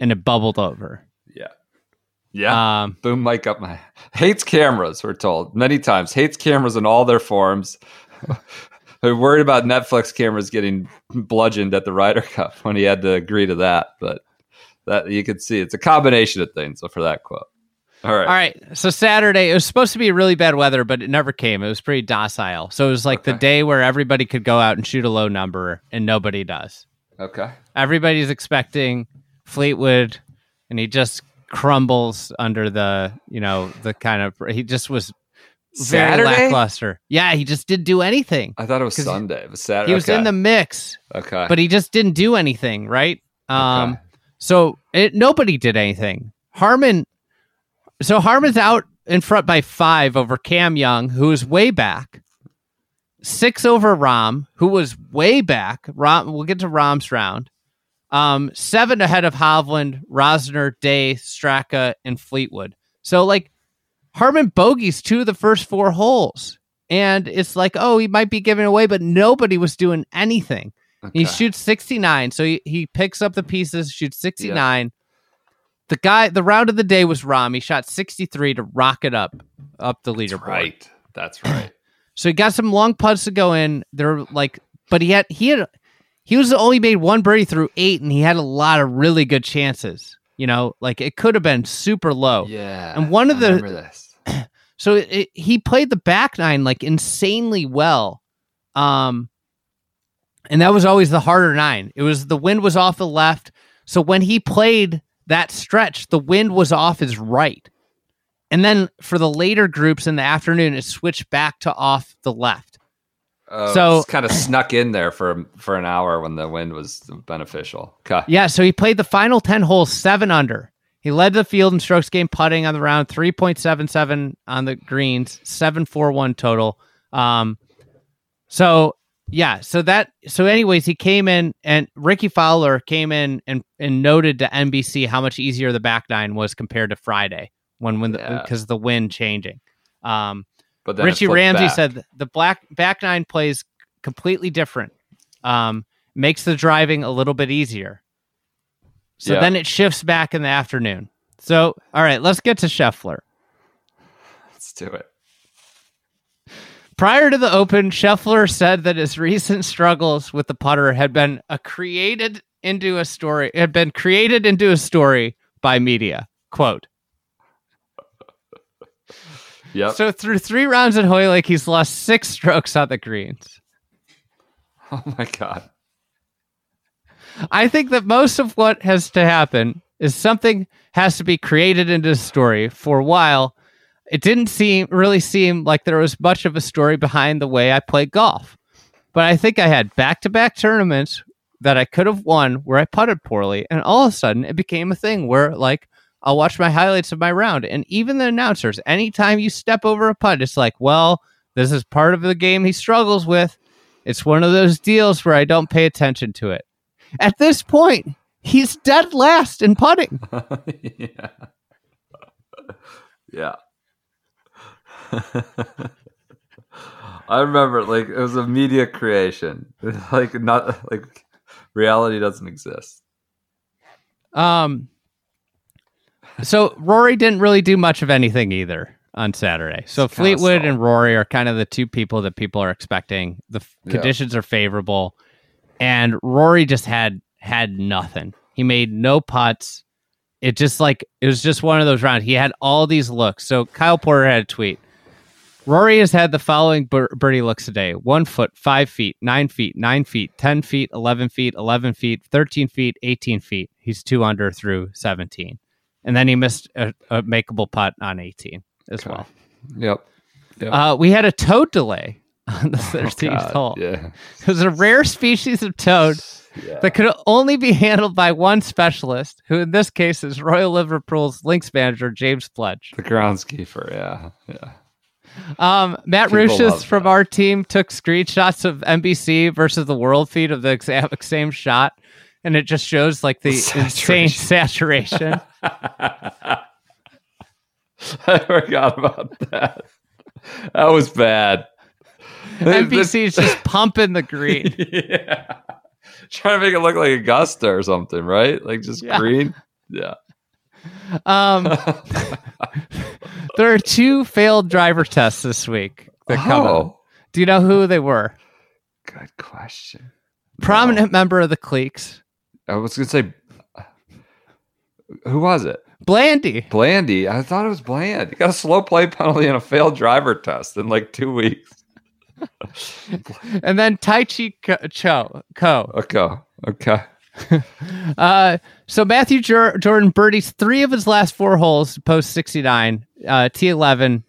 and it bubbled over. yeah, yeah. Um Boom mic up my hates cameras. We're told many times hates cameras in all their forms. They're worried about Netflix cameras getting bludgeoned at the Ryder Cup when he had to agree to that. But that you could see it's a combination of things for that quote. All right. All right. So Saturday, it was supposed to be really bad weather, but it never came. It was pretty docile. So it was like the day where everybody could go out and shoot a low number, and nobody does. Okay. Everybody's expecting Fleetwood, and he just crumbles under the, you know, the kind of. He just was very lackluster. Yeah, he just didn't do anything. I thought it was Sunday. It was Saturday. He was okay. in the mix, Okay. but he just didn't do anything. Right. Um. Okay. So it, nobody did anything. Harman, so Harman's out in front by five over Cam Young, who is way back. Six over Rahm, who was way back. Rahm, we'll get to Rahm's round. Um, seven ahead of Hovland, Rozner, Day, Straka, and Fleetwood. So like Harman bogeys two of the first four holes, and it's like, oh, he might be giving away, but nobody was doing anything. He shoots 69. So he, he picks up the pieces, shoots 69. The guy, the round of the day was Rahm. He shot 63 to rock it up, up the leaderboard. That's right. That's right. So he got some long putts to go in. They're like, but he had he had he was only made one birdie through eight, and he had a lot of really good chances. You know, like it could have been super low. Yeah. And one of the-. So it, it- he played the back nine like insanely well. Um, and that was always the harder nine. It was the wind was off the left. So when he played that stretch, the wind was off his right. And then for the later groups in the afternoon, it switched back to off the left. Oh, So- kind of snuck in there for for an hour when the wind was beneficial. Okay. Yeah, so he played the final 10 holes seven under. He led the field in strokes gained putting on the round, 3.77 on the greens, 741 total. Um, so yeah, so that so anyways, he came in and Rickie Fowler came in and and noted to NBC how much easier the back nine was compared to Friday when when Yeah. because the wind changing. Um, But then Richie Ramsay back. said the black back nine plays completely different. Um, makes the driving a little bit easier. So Yeah. then it shifts back in the afternoon. So all right, let's get to Scheffler. Let's do it. Prior to the Open, Scheffler said that his recent struggles with the putter had been a created into a story had been created into a story by media. Quote. Yep. So through three rounds at Hoylake, he's lost six strokes on the greens. oh my god. I think that most of what has to happen is something has to be created into a story. For a while, it didn't seem really seem like there was much of a story behind the way I play golf. But I think I had back to back tournaments that I could have won where I putted poorly, and all of a sudden it became a thing where like I'll watch my highlights of my round, and even the announcers, anytime you step over a putt, it's like, well, this is part of the game he struggles with. It's one of those deals where I don't pay attention to it. At this point, he's dead last in putting. yeah. Yeah. I remember like it was a media creation. Like not like reality doesn't exist. Um, so Rory didn't really do much of anything either on Saturday. So It's Fleetwood and Rory are kind of the two people that people are expecting. The f- Yeah. conditions are favorable, and Rory just had had nothing. He made no putts. It just like it was just one of those rounds. He had all these looks. So Kyle Porter had a tweet. Rory has had the following bir- birdie looks today: one foot, five feet, nine feet, nine feet, ten feet, eleven feet, eleven feet, thirteen feet, eighteen feet. He's two under through seventeen, and then he missed a, a makeable putt on eighteen as Okay. well. Yep. Yep. Uh, we had a toad delay on the thirteenth Oh, hole. Yeah. It was a rare species of toad Yeah. that could only be handled by one specialist, who in this case is Royal Liverpool's links manager James Pledge. The groundskeeper, yeah. Yeah. Um, Matt love from that. our team took screenshots of NBC versus the world feed of the exact same shot, and it just shows like the insane saturation. I forgot about that. That was bad. NBC is just pumping the green. yeah. Trying to make it look like Augusta or something, right? Like just Yeah. green. Yeah. Um, there are two failed driver tests this week that come out. oh, Do you know who they were? good question. Prominent member of the cliques, I was gonna say, who was it? Blandy. Blandy. I thought it was Bland. He got a slow play penalty and a failed driver test in like two weeks. and then Taichi. Cho, Ko. Okay. Okay. Uh, so Matthew Jor- Jordan birdies three of his last four holes post 69, uh, T11.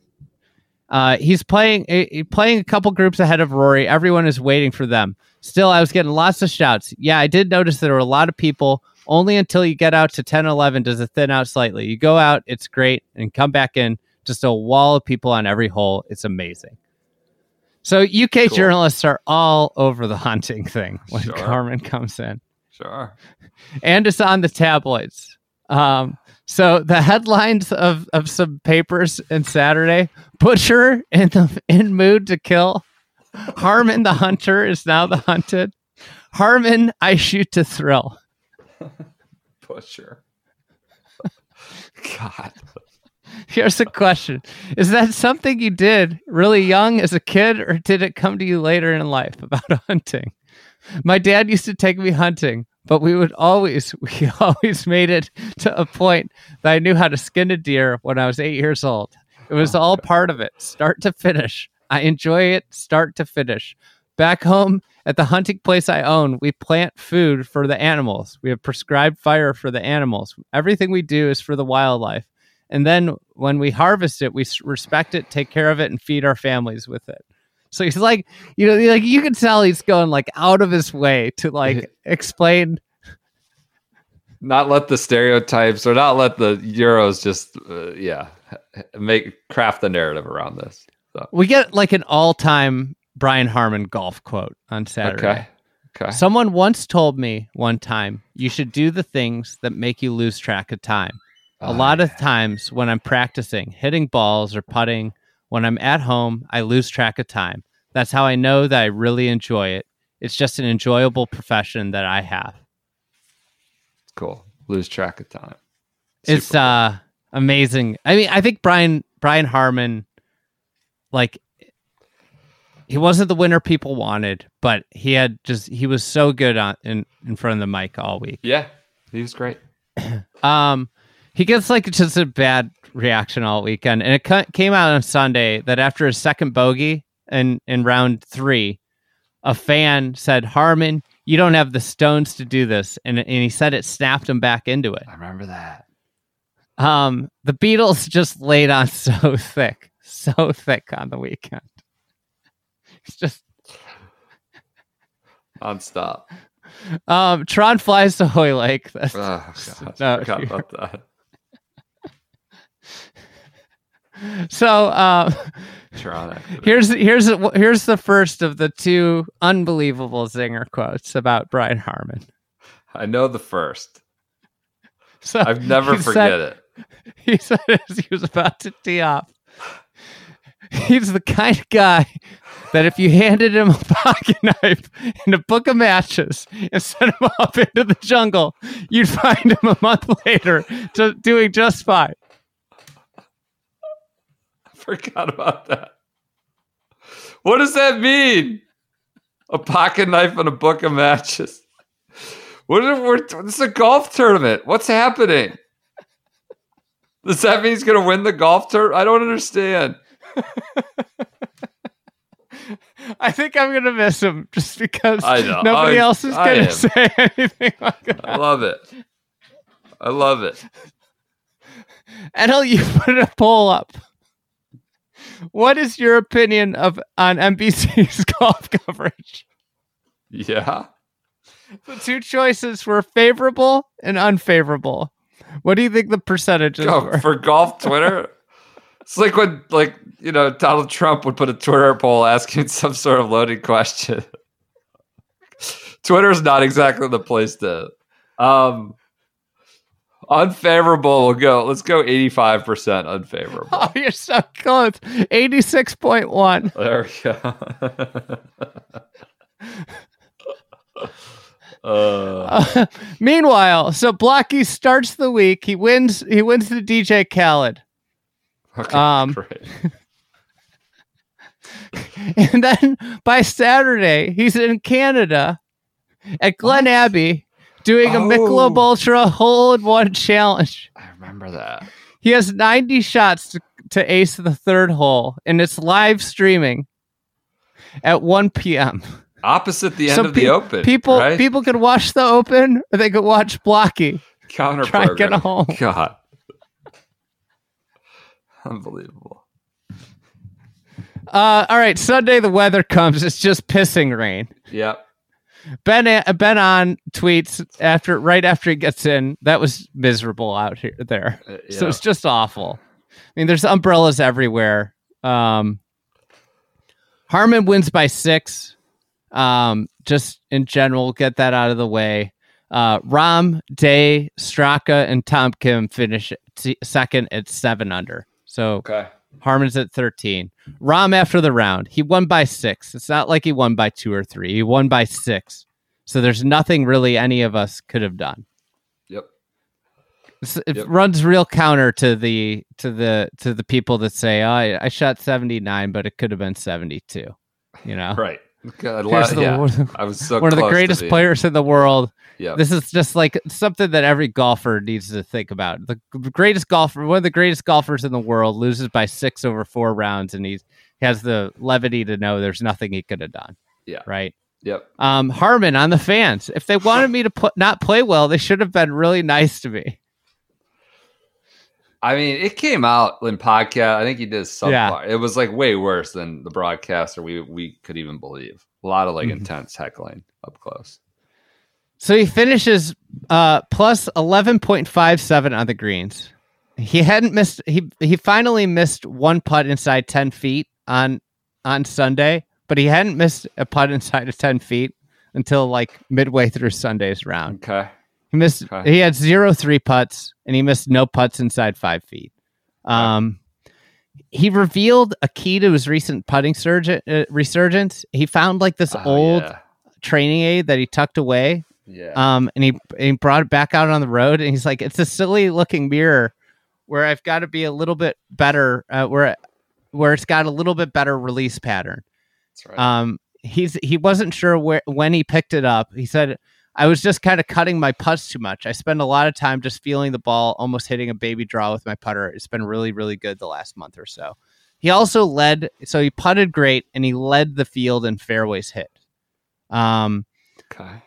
Uh, he's playing eh, eh, playing a couple groups ahead of Rory. Everyone is waiting for them. Still, I was getting lots of shouts. Yeah, I did notice there were a lot of people. Only until you get out to 10 11 does it thin out slightly. You go out, it's great, and come back in, just a wall of people on every hole. It's amazing. So UK Cool. journalists are all over the hunting thing when Sure. Harman comes in Sure. and it's on the tabloids. Um, so the headlines of, of some papers in Saturday: Butcher in the in mood to kill. Harman the hunter is now the hunted. Harman, I shoot to thrill. Butcher. God. Here's a question: Is that something you did really young as a kid, or did it come to you later in life about hunting? My dad used to take me hunting, but we would always we always made it to a point that I knew how to skin a deer when I was eight years old. It was all part of it, start to finish. I enjoy it start to finish. Back home at the hunting place I own, we plant food for the animals. We have prescribed fire for the animals. Everything we do is for the wildlife. And then when we harvest it, we respect it, take care of it, and feed our families with it. So he's like, you know, like you can tell he's going like out of his way to like explain. not let the stereotypes or not let the Euros just, uh, yeah, make craft the narrative around this. So, We get like an all-time Brian Harman golf quote on Saturday. okay. Okay. Someone once told me one time, you should do the things that make you lose track of time. A Oh, lot of times when I'm practicing hitting balls or putting, when I'm at home, I lose track of time. That's how I know that I really enjoy it. It's just an enjoyable profession that I have. Cool. Lose track of time. It's Super. uh amazing. I mean, I think Brian Brian Harman like he wasn't the winner people wanted, but he had just he was so good on in, in front of the mic all week. yeah, he was great. Um, he gets like just a bad reaction all weekend, and it ca- came out on Sunday that after his second bogey in in round three, a fan said, "Harman, you don't have the stones to do this," and and he said it snapped him back into it. I remember that. Um, the Beatles just laid on so thick, so thick on the weekend. It's just Nonstop. um, Tron flies to Hoylake. That's, Oh, God. No, I forgot about that. So um, Toronto. Here's here's here's the first of the two unbelievable zinger quotes about Brian Harman. I know the first. So I've never forget said, it. He said as he was about to tee off, he's the kind of guy that if you handed him a pocket knife and a book of matches and sent him off into the jungle, you'd find him a month later to, doing just fine. Forgot about that. What does that mean? A pocket knife and a book of matches. What we're, this is a golf tournament. What's happening? Does that mean he's going to win the golf tournament? I don't understand. I think I'm gonna miss him just because nobody I- else is gonna say anything like that. I love it. I love it. Edel, you put a poll up. What is your opinion of on NBC's golf coverage? Yeah. The two choices were favorable and unfavorable. What do you think the percentages Go were? for golf Twitter. It's like when, like, you know, Donald Trump would put a Twitter poll asking some sort of loaded question. Twitter's not exactly the place to. Um, unfavorable. We'll go. Let's go eighty-five percent unfavorable. Oh, you're so close. 86.1. There we go. uh, Meanwhile, so Blocky starts the week. He wins he wins the DJ Khaled. okay, Um. And then by Saturday, he's in Canada at Glen Abbey doing a Michelob Oh. Ultra hole in one challenge. I remember that. He has 90 shots to, to ace the third hole, and it's live streaming at 1 p.m. Opposite the end So of the open. People right? people could watch the open, or they could watch Blocky. counter try and get home. God, unbelievable. Uh, all right, Sunday the weather comes. It's just pissing rain. Yep. Ben Ben An tweets after right after he gets in. That was miserable out here there. Uh, So it's just awful. I mean, there's umbrellas everywhere. Um, Harman wins by six. Um, just in general, get that out of the way. Uh, Rahm, Day, Straka, and Tom Kim finish t- second at seven under. So okay. Harman's at 13. Rahm after the round, he won by six. It's not like he won by two or three. He won by six. So there's nothing really any of us could have done. Yep. It Yep. runs real counter to the to the to the people that say, "Oh, I, I shot 79, but it could have been 72." You know, Right. God, Here's the- yeah. one- I was so one of the greatest players in the world. Yeah. This is just like something that every golfer needs to think about. The greatest golfer, one of the greatest golfers in the world, loses by six over four rounds, and he's he has the levity to know there's nothing he could have done. Yeah. Right. Yep. Um, Harman on the fans. If they wanted me to put not play well, they should have been really nice to me. I mean, it came out in podcast. I think he did subpar. Yeah. It was like way worse than the broadcaster we we could even believe. A lot of like Mhm. intense heckling up close. So he finishes uh, plus eleven point five seven on the greens. He hadn't missed. He he finally missed one putt inside ten feet on on Sunday, but he hadn't missed a putt inside of ten feet until like midway through Sunday's round. Okay. He missed. Okay. He had zero three putts, and he missed no putts inside five feet. Um, he revealed a key to his recent putting surge, uh, resurgence. He found like this Oh, old yeah. training aid that he tucked away Yeah. um, and he and he brought it back out on the road, and he's like, "It's a silly looking mirror where I've got to be a little bit better, uh, where where it's got a little bit better release pattern." That's right. Um, he's he wasn't sure where when he picked it up. He said, "I was just kind of cutting my putts too much. I spend a lot of time just feeling the ball, almost hitting a baby draw with my putter. It's been really really good the last month or so." He also led, so he putted great, and he led the field in fairways hit. Um, okay.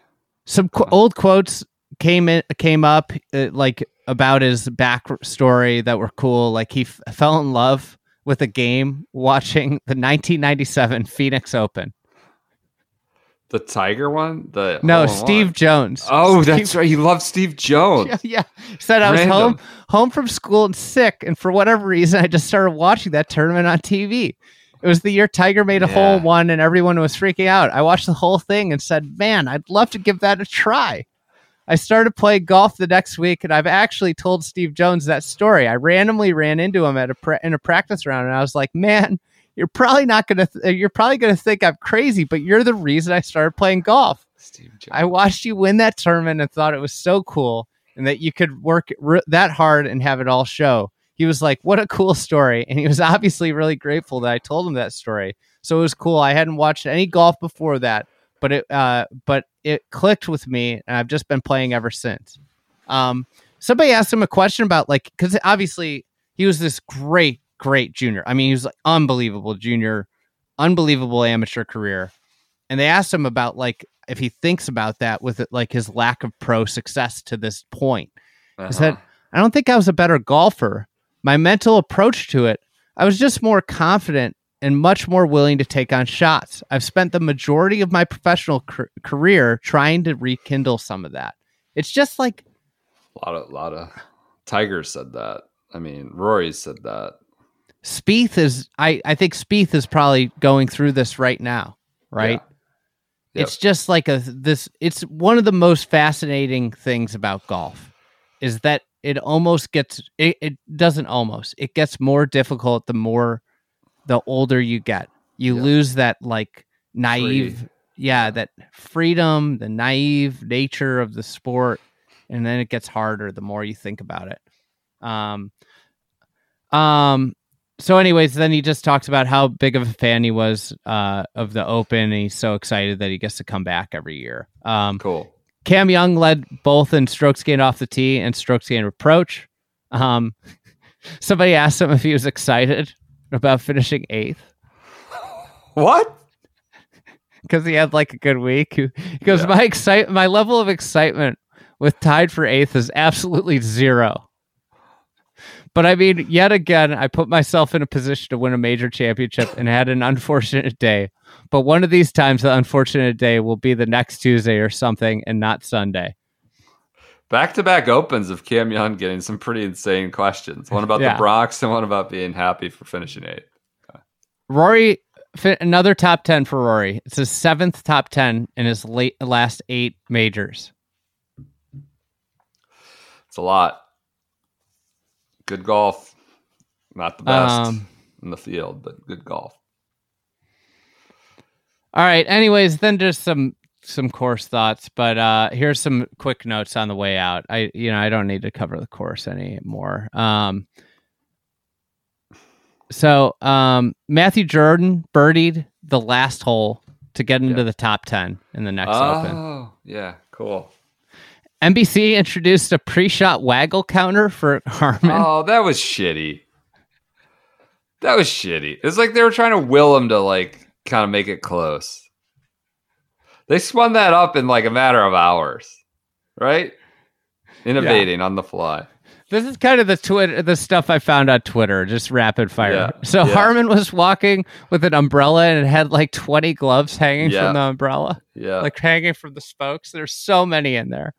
some qu- old quotes came in came up uh, like about his backstory that were cool like he f- fell in love with a game watching the 1997 phoenix open The Tiger one? The no hole steve jones Oh, Steve- that's right. He loved Steve Jones. yeah, yeah. He said i was Random. home home from school and sick and for whatever reason i just started watching that tournament on tv it was the year tiger made a hole in one and everyone was freaking out i watched the whole thing and said man i'd love to give that a try I started playing golf the next week, and I've actually told Steve Jones that story. I randomly ran into him at a pra- in a practice round, and I was like, "Man, you're probably not gonna th- you're probably gonna think I'm crazy, but you're the reason I started playing golf. I watched you win that tournament and thought it was so cool, and that you could work r- that hard and have it all show." He was like, "What a cool story," and he was obviously really grateful that I told him that story. So it was cool. I hadn't watched any golf before that, but it uh, but it clicked with me, and I've just been playing ever since. Um, somebody asked him a question about like because obviously he was this great, great junior. I mean, he was like unbelievable junior, unbelievable amateur career, and they asked him about like if he thinks about that with like his lack of pro success to this point. Uh-huh. He said, I don't think I was a better golfer. My mental approach to it, I was just more confident and much more willing to take on shots. I've spent the majority of my professional car- career trying to rekindle some of that. It's just like, a lot of lot of Tigers said that. I mean, Rory said that. Spieth is, I, I think Spieth is probably going through this right now, right? Yep. It's just like a this. It's one of the most fascinating things about golf is that it almost gets. It, it doesn't almost. It gets more difficult the more the older you get. You Yeah. lose that like naive, Free. yeah, that freedom, the naive nature of the sport, and then it gets harder the more you think about it. Um, um. So, anyways, then he just talks about how big of a fan he was uh, of the Open, and he's so excited that he gets to come back every year. Um, Cool. Cam Young led both in strokes gained off the tee and strokes gained approach. Um, somebody asked him if he was excited about finishing eighth What? because he had like a good week. He goes, Yeah. "My excite, my level of excitement with tied for eighth is absolutely zero. But I mean, yet again, I put myself in a position to win a major championship and had an unfortunate day. But one of these times, the unfortunate day will be the next Tuesday or something, and not Sunday. Back to back opens of Cam Young getting some pretty insane questions. One about Yeah. the Bronx and one about being happy for finishing eighth. Rory, another top 10 for Rory. It's his seventh top 10 in his late last eight majors. It's a lot. Good golf. Not the best Um, in the field, but good golf. All right. Anyways, then just some some course thoughts, but uh, here's some quick notes on the way out. I you know I don't need to cover the course anymore. Um, so um, Matthew Jordan birdied the last hole to get into Yeah. the top ten in the next Open. Oh, yeah, cool. NBC introduced a pre-shot waggle counter for Harman. Oh, that was shitty. That was shitty. It's like they were trying to will him to like kind of make it close. They spun that up in like a matter of hours, right? Innovating on the fly. This is kind of the Twitter, the stuff I found on Twitter, just rapid fire. Yeah, So yeah. Harman was walking with an umbrella and it had like 20 gloves hanging Yeah. from the umbrella, Yeah. like hanging from the spokes. There's so many in there.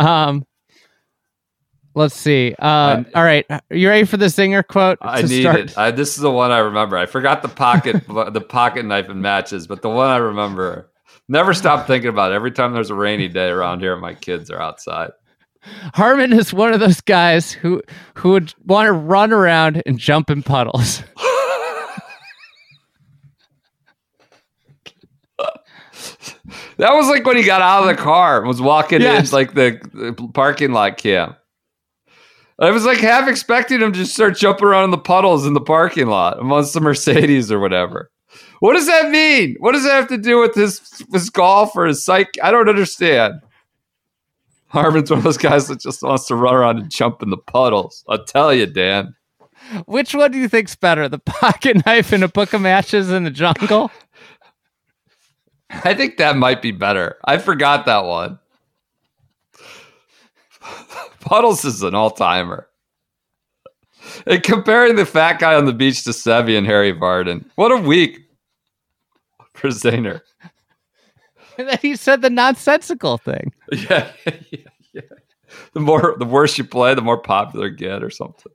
Um, let's see. Uh, all right, you ready for the Zinger quote? I need start? it. I, this is the one I remember. I forgot the pocket, the pocket knife and matches, but the one I remember. Never stop thinking about it. Every time there's a rainy day around here, my kids are outside. Harman is one of those guys who who would want to run around and jump in puddles. That was like when he got out of the car and was walking Yes. in like the, the parking lot cam. I was like half expecting him to just start jumping around in the puddles in the parking lot amongst the Mercedes or whatever. What does that mean? What does that have to do with his his golf or his psych? I don't understand. Harman's one of those guys that just wants to run around and jump in the puddles. I'll tell you, Dan. Which one do you think's better, the pocket knife and a book of matches in the jungle? I think that might be better. I forgot that one. Puddles is an all timer. And comparing the fat guy on the beach to Seve and Harry Vardon. What a week for Zaner. And then he said the nonsensical thing. Yeah, yeah, yeah. The more the worse you play, the more popular you get or something.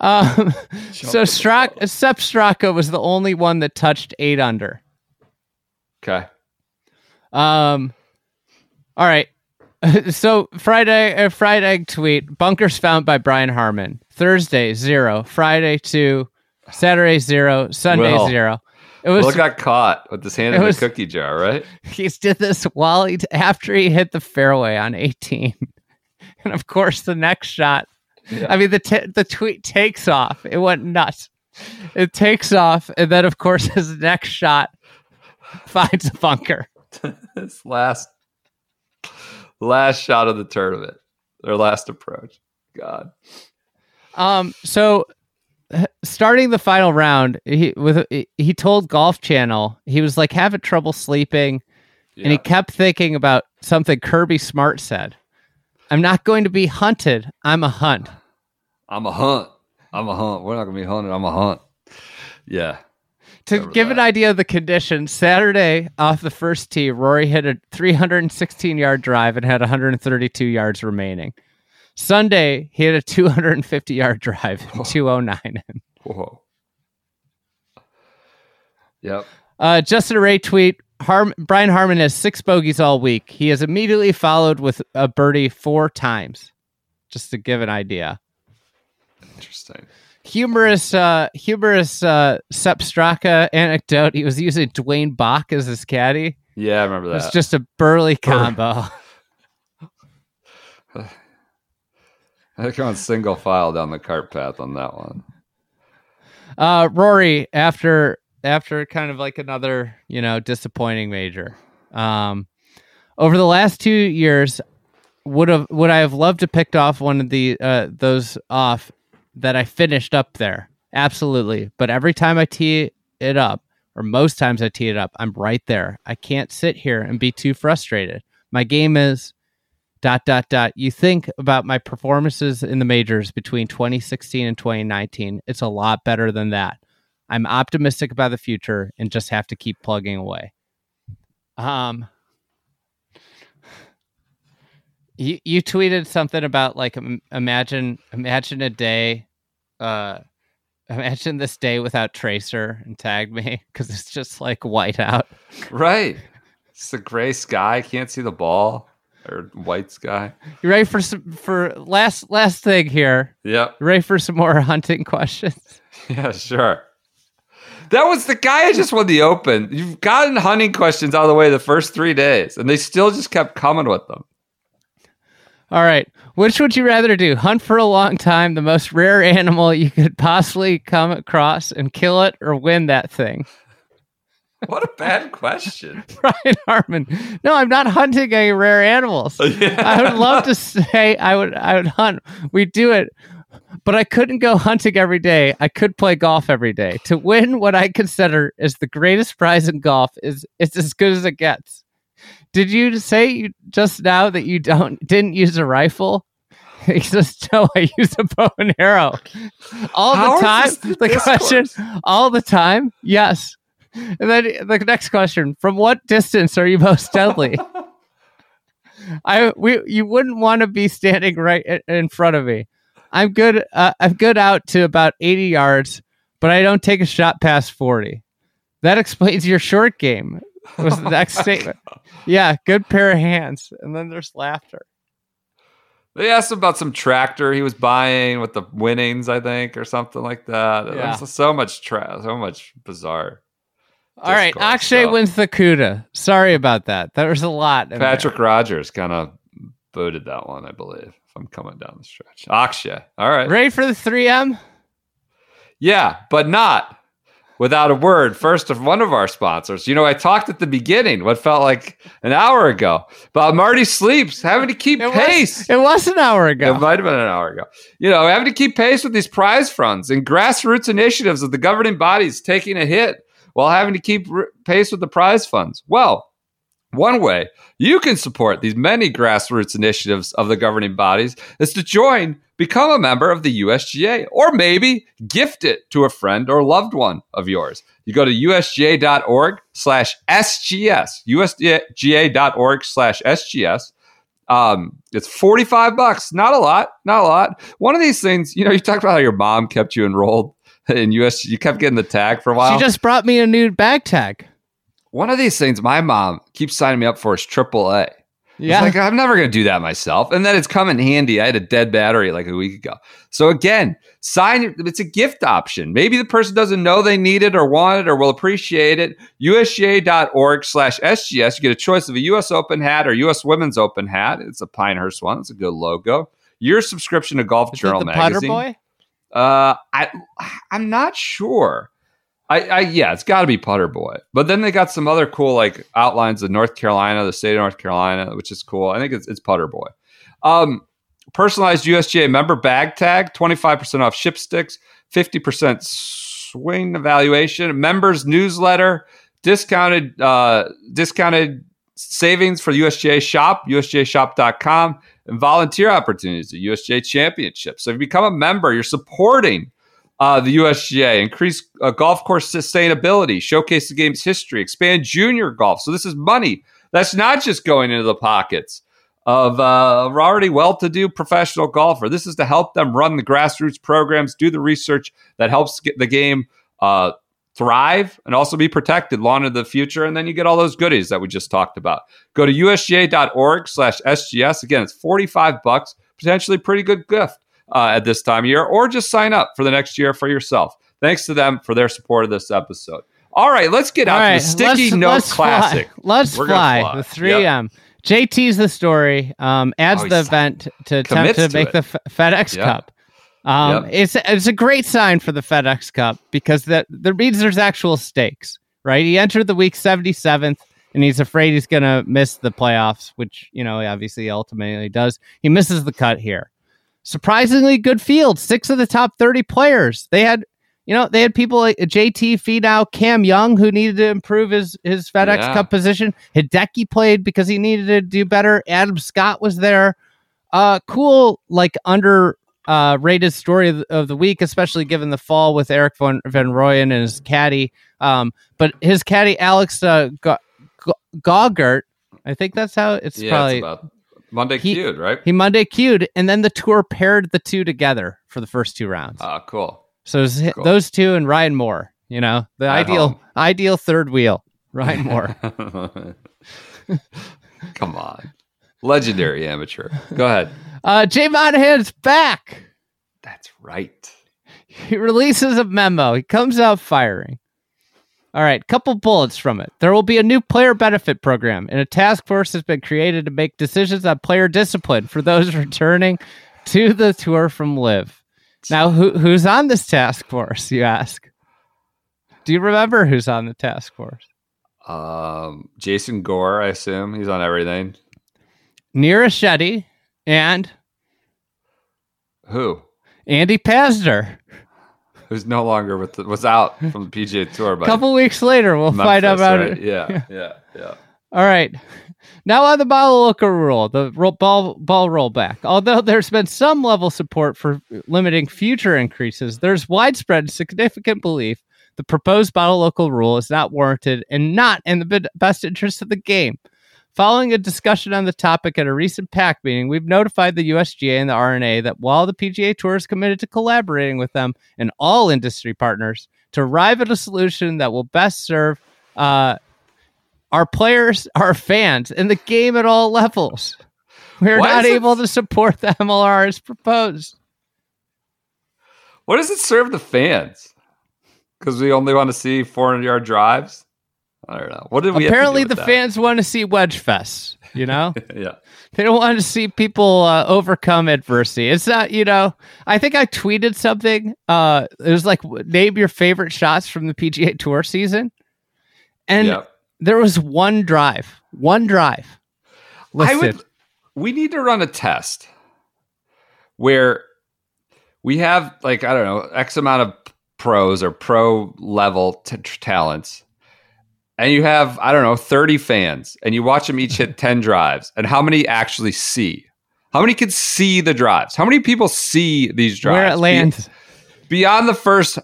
Um, so Strak, Sepp Straka was the only one that touched eight under. Okay. Um, all right. So Friday, uh, fried egg tweet: bunkers found by Brian Harman. Thursday zero. Friday two. Saturday zero. Sunday zero. It was Will got caught with his hand in the cookie jar, right? he did this while he after he hit the fairway on 18 and of course the next shot i mean the t- the tweet takes off it went nuts it takes off and then of course his next shot finds a bunker His last last shot of the tournament. Their last approach. God. um so starting the final round he with he told golf channel he was like having trouble sleeping and he kept thinking about something kirby smart said i'm not going to be hunted i'm a hunt I'm a hunt. I'm a hunt. We're not gonna be hunted. I'm a hunt. Yeah. To Remember give an idea of the conditions, Saturday off the first tee, Rory hit a 316 yard drive and had 132 yards remaining. Sunday, he hit a 250 yard drive and 209. in. Whoa. Yep. Uh, Justin Ray tweet Harm- Brian Harman has six bogeys all week. He has immediately followed with a birdie four times, just to give an idea. Interesting. Humorous, uh, humorous uh, Sepp Straka anecdote. He was using Duane Bock as his caddy. Yeah, I remember that. It's just a burly combo. I think on single file down the cart path on that one. Uh, Rory, after after kind of like another you know disappointing major, um, over the last two years, would have would I have loved to picked off one of the uh those off that I finished up there, absolutely. But every time I tee it up, or most times I tee it up, I'm right there. I can't sit here and be too frustrated. My game is dot dot dot you think about my performances in the majors between 2016 and 2019 it's a lot better than that i'm optimistic about the future and just have to keep plugging away um you you tweeted something about like imagine imagine a day uh imagine this day without tracer and tagged me because it's just like white out Right. It's a gray sky. Can't see the ball. Or white sky. you ready for some for last last thing here Yep. Ready for some more hunting questions? Yeah, sure. That was the guy who just won the Open. You've gotten hunting questions out of the way the first three days, and they still just kept coming with them. All right. Which would you rather do? Hunt for a long time, the most rare animal you could possibly come across and kill it, or win that thing? What a bad question. Brian Harman. No, I'm not hunting any rare animals. I would love to say I would I would hunt. We do it. But I couldn't go hunting every day. I could play golf every day. To win what I consider is the greatest prize in golf is it's as good as it gets. Did you say you, just now that you don't didn't use a rifle? He says, "No, I use a bow and arrow all How the time." the The question, all the time, yes. And then the next question: From what distance are you most deadly? I we you wouldn't want to be standing right in front of me. I'm good. Uh, I'm good out to about 80 yards, but I don't take a shot past 40. That explains your short game. Was the next statement? Yeah, good pair of hands. And then there's laughter. They asked him about some tractor he was buying with the winnings, I think, or something like that. Yeah. There's so much tra- so much bizarre. All right, Akshay stuff. wins the CUDA. Sorry about that. There was a lot. in there. Patrick Rodgers kind of booted that one, I believe. If I'm coming down the stretch, Akshay. All right, ready for the 3M? yeah, but not without a word first of one of our sponsors. You know, I talked at the beginning, what felt like an hour ago, about Marty Sleeps having to keep It pace. was, it was an hour ago. It might have been an hour ago. You know, having to keep pace with these prize funds and grassroots initiatives of the governing bodies taking a hit while having to keep r- pace with the prize funds. Well, one way you can support these many grassroots initiatives of the governing bodies is to join, become a member of the USGA, or maybe gift it to a friend or loved one of yours. You go to usga.org slash SGS, usga.org slash SGS. Um, it's 45 bucks. Not a lot. Not a lot. One of these things, you know, you talked about how your mom kept you enrolled in US, you kept getting the tag for a while. She just brought me a new bag tag. One of these things my mom keeps signing me up for is AAA. Yeah. Like I'm never going to do that myself. And then it's come in handy. I had a dead battery like a week ago. So again, sign it's a gift option. Maybe the person doesn't know they need it or want it or will appreciate it. USGA.org slash SGS. You get a choice of a US Open hat or US Women's Open hat. It's a Pinehurst one. It's a good logo. Your subscription to Golf Is it Journal the magazine. Boy? Uh, I I'm not sure. I, I yeah, it's got to be Putter Boy. But then they got some other cool like outlines of North Carolina, the state of North Carolina, which is cool. I think it's it's Putter Boy. Um, personalized USGA member bag tag, twenty five percent off ship sticks, fifty percent swing evaluation, members newsletter, discounted uh, discounted savings for USGA shop, usgashop.com, and volunteer opportunities at USGA Championship. So if you become a member, you're supporting uh, the USGA, increase uh, golf course sustainability, showcase the game's history, expand junior golf. So this is money that's not just going into the pockets of uh, already well-to-do professional golfer. This is to help them run the grassroots programs, do the research that helps get the game uh, thrive and also be protected long into the future. And then you get all those goodies that we just talked about. Go to usga.org slash SGS. Again, it's 45 bucks, potentially pretty good gift uh, at this time of year, or just sign up for the next year for yourself. Thanks to them for their support of this episode. All right, let's get out All to the Sticky let's- Note let's Classic. Fly. Let's fly. fly. The 3M. JT's the story. Um, adds Oh, the event to attempt to to make it. the F- FedEx Yep. Cup. Um, Yep. It's it's a great sign for the FedEx Cup because that that means there's actual stakes, right? He entered the week 77th, and he's afraid he's going to miss the playoffs, which you know obviously ultimately does. He misses the cut here. Surprisingly good field. Six of the top 30 players. They had you know, they had people like JT Finau, Cam Young, who needed to improve his his FedEx Yeah. Cup position. Hideki played because he needed to do better. Adam Scott was there. Uh, cool, like under uh, rated story of, of the week, especially given the fall with Erik Van, Van Rooyen and his caddy. Um, but his caddy Alex uh, Ga- Gaugert, I think that's how it's Yeah, probably it's about Monday He- Feud, right? he Monday queued, and then the tour paired the two together for the first two rounds. Ah, cool. So Cool. those two and Ryan Moore, you know, the At ideal home. ideal third wheel, Ryan Moore. Come on. Legendary amateur. Go ahead. uh, Jay Monahan's back. That's right. He releases a memo. He comes out firing. All right, couple bullets from it. There will be a new player benefit program, and a task force has been created to make decisions on player discipline for those returning to the tour from LIV. Now, who who's on this task force? You ask. Do you remember who's on the task force? Um, Jason Gore, I assume he's on everything. Nira Shetty and Who? Andy Pazder. Who's no longer with the, was out from the PGA Tour. But a couple weeks later, we'll find out about it. Yeah, yeah, yeah. All right. Now on the ball local rule, the roll, ball ball rollback. Although there's been some level support for limiting future increases, there's widespread significant belief the proposed model local rule is not warranted and not in the best interest of the game. Following a discussion on the topic at a recent PAC meeting, we've notified the USGA and the R&A that while the PGA Tour is committed to collaborating with them and all industry partners to arrive at a solution that will best serve uh, our players, our fans, and the game at all levels. We're not able to support the MLR as proposed. What does it serve the fans? Because we only want to see 400 yard drives. I don't know. What did we? have to do Apparently, the that? fans want to see Wedge Fest. You know, yeah. they don't want to see people uh, overcome adversity. It's not, you know. I think I tweeted something. Uh, it was like, name your favorite shots from the PGA Tour season, and yeah. there was one drive, one drive. I would. We need to run a test where we have like I don't know X amount of pros or pro level t- talents, and you have I don't know thirty fans, and you watch them each hit ten drives, and how many actually see? How many can see the drives? How many people see these drives? where it Be- lands. beyond the first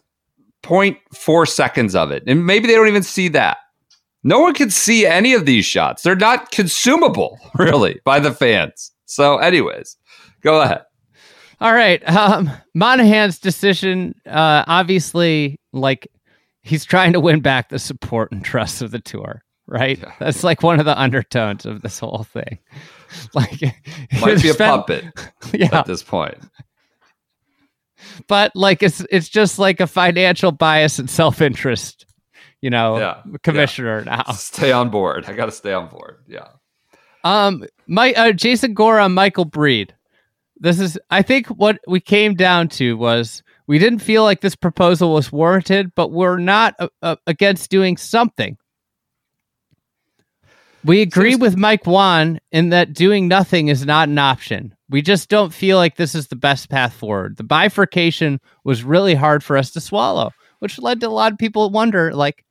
0.4 seconds of it. And maybe they don't even see that. No one can see any of these shots. They're not consumable, really, by the fans. So, anyways, go ahead. All right. Um, Monahan's decision, uh, obviously, like he's trying to win back the support and trust of the tour, right? Yeah. That's like one of the undertones of this whole thing. Like, Might be a puppet yeah. at this point. But like, it's it's just like a financial bias and self interest, you know, Yeah, commissioner now. Stay on board. I got to stay on board. Yeah. Um, my uh, Jason Gore, Michael Breed. This is, I think, what we came down to was we didn't feel like this proposal was warranted, but we're not uh, uh, against doing something. We agree Seems- with Mike Whan in that doing nothing is not an option. We just don't feel like this is the best path forward. The bifurcation was really hard for us to swallow, which led to a lot of people wonder, like,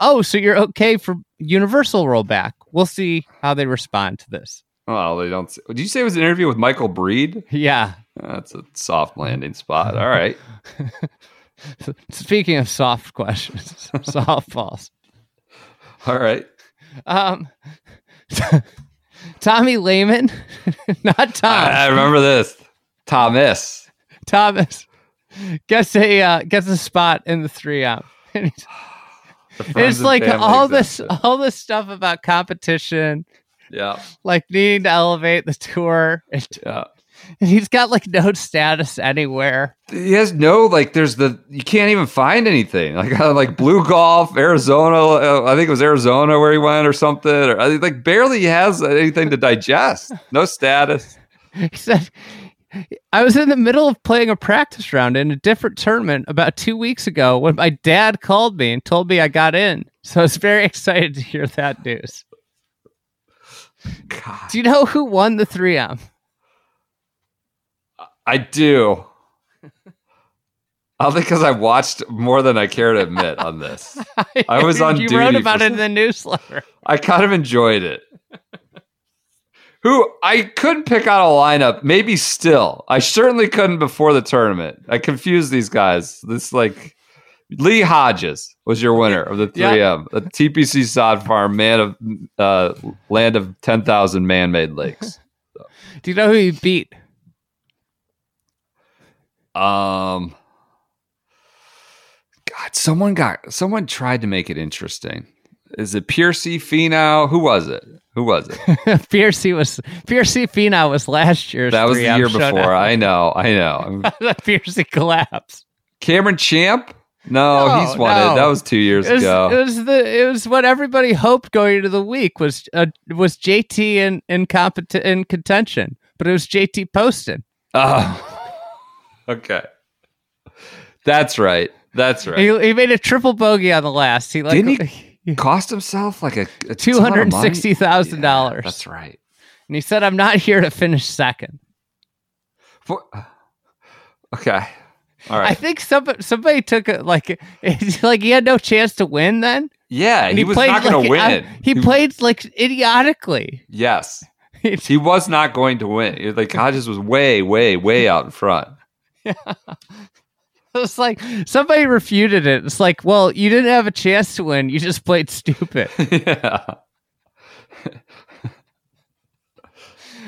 oh, so you're okay for universal rollback? We'll see how they respond to this. Well, they don't. Did you say it was an interview with Michael Breed? Yeah. That's a soft landing spot. All right. Speaking of soft questions, softballs. All right. Um, Tommy Lehman, not Tom. I, I remember this. Thomas. Thomas gets a uh, gets a spot in the three M. It's- The friends it's and like all this all this stuff about competition, Yeah. like needing to elevate the tour. And, Yeah. And he's got like no status anywhere. he has no like there's the you can't even find anything like uh, like blue golf arizona uh, i think it was arizona where he went or something or like barely has anything to digest no status He said, I was in the middle of playing a practice round in a different tournament about two weeks ago when my dad called me and told me I got in. So I was very excited to hear that news. God, Do you know who won the 3M? I do. I think because i watched more than i care to admit on this. I was on You duty wrote for about it in the newsletter. i kind of enjoyed it. Who i couldn't pick out a lineup maybe still. I certainly couldn't before the tournament. I confused these guys. This like Lee Hodges was your winner of the 3M, the TPC sod farm, man of uh, land of 10,000 man made lakes. Do you know who he beat? Um, God, someone got, someone tried to make it interesting. Is it Piercy Finau? Who was it? Who was it? Piercy was Piercy Finau was last year's. That was the 3M year before. I know, I know. Piercy collapsed. Cameron Champ? No, No, he's won it. That was two years It was, ago. it was the it was what everybody hoped going into the week was uh, was JT in in compet- in contention, but it was JT Poston. oh. Okay. That's right. That's right. He, he made a triple bogey on the last. He like Didn't Cost himself like a, a two hundred sixty thousand Yeah, dollars. That's right. And he said, "I'm not here to finish second. For- okay. All I think somebody somebody took it like it's like he had no chance to win. Then yeah, And he, was not going to win. I- he played like idiotically. Yes. He was not going to win. Like Hodges was way, way, way out in front. It's like somebody refuted it. It's like, well, you didn't have a chance to win. You just played stupid. yeah.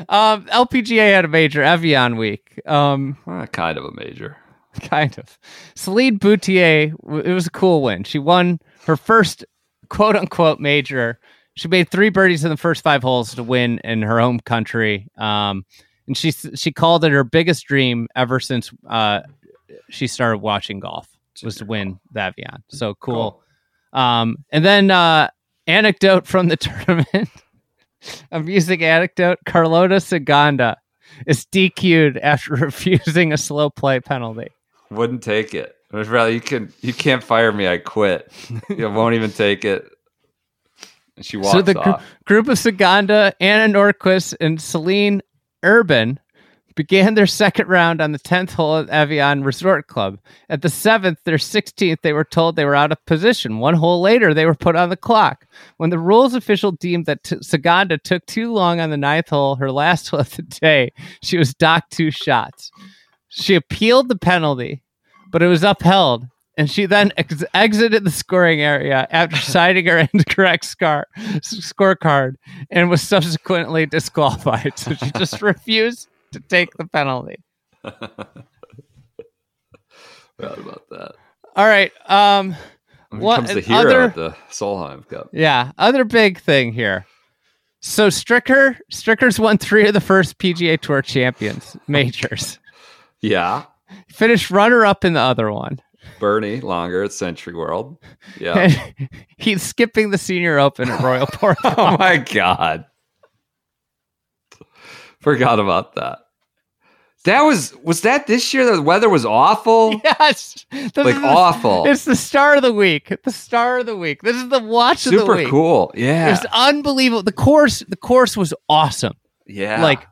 Um, LPGA had a major Evian week. Um, Uh, kind of a major. kind of. Celine Boutier, it was a cool win. She won her first quote unquote major. She made three birdies in the first five holes to win in her home country. Um, and she she called it her biggest dream ever since uh, she started watching golf was to win the Evian. So cool. Um, and then uh, anecdote from the tournament, amusing anecdote: Carlota Ciganda is DQ'd after refusing a slow play penalty. Wouldn't take it. Rather you can you can't fire me. I quit. you won't even take it. And she walks so the gr- group of Saganda, Anna Nordqvist, and Celine Herbin began their second round on the 10th hole at Evian Resort Club. At the 7th, their 16th, they were told they were out of position. One hole later, they were put on the clock. When the rules official deemed that t- Ciganda took too long on the ninth hole, her last hole of the day, she was docked two shots. She appealed the penalty, but it was upheld. And she then ex- exited the scoring area after citing her incorrect scar- scorecard and was subsequently disqualified. So she just refused to take the penalty. Forgot about that. All right. Um, What becomes the hero other- at the Solheim Cup. yeah. Other big thing here. So Stricker, Stricker's won three of the first PGA Tour champions majors. Yeah. Finished runner up in the other one. Bernie Langer at SentryWorld. Yeah. And he's skipping the Senior Open at Royal Porthcawl. oh my god. Forgot about that. That was was that this year? The weather was awful. yes, This Like the- awful. It's the star of the week. The star of the week. This is the watch of the week. Super cool. Yeah. It's unbelievable. The course, the course was awesome. yeah. Like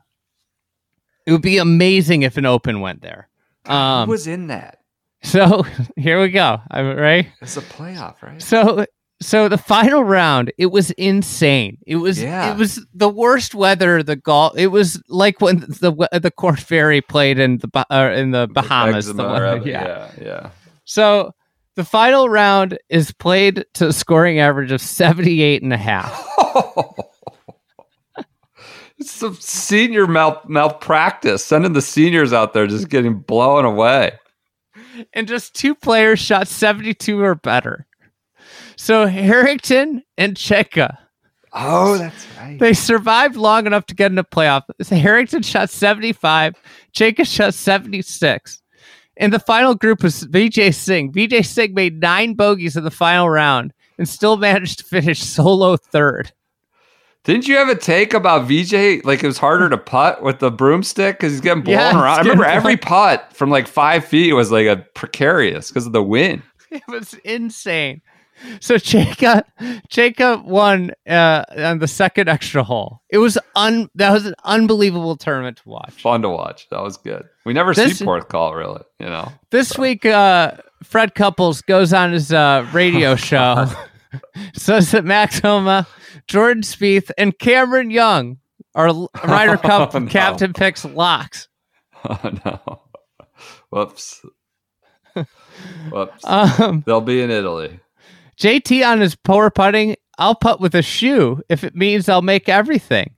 it would be amazing if an open went there. Um, who was in that? so here we go. I'm right. It's a playoff, right? So so the final round, it was insane. It was Yeah. it was the worst weather. The golf. It was like when the the Corn Ferry played in the uh, in the Bahamas. The weather- yeah. yeah, yeah. So the final round is played to a scoring average of 78 and a half. it's some senior mal- malpractice, sending the seniors out there just getting blown away. And just two players shot 72 or better. So Harrington and Cejka, Oh, that's right. they survived long enough to get in the playoff. Harrington shot 75, Cejka shot 76. And the final group was Vijay Singh. Vijay Singh made nine bogeys in the final round and still managed to finish solo third. Didn't you have a take about VJ? Like it was harder to putt with the broomstick because he's getting blown Yeah, around. I remember every putt from like five feet was like a precarious because of the wind. It was insane. So Cejka, Cejka won uh, on the second extra hole. It was un that was an unbelievable tournament to watch. Fun to watch. That was good. We never This- see fourth call really. You know. This week, uh, Fred Couples goes on his uh, radio show, says that Max Homa, Jordan Spieth, and Cameron Young are Ryder Cup Oh, no. captain picks locks. Oh no. Whoops. Whoops. Um, They'll be in Italy. JT on his poor putting, I'll putt with a shoe if it means I'll make everything.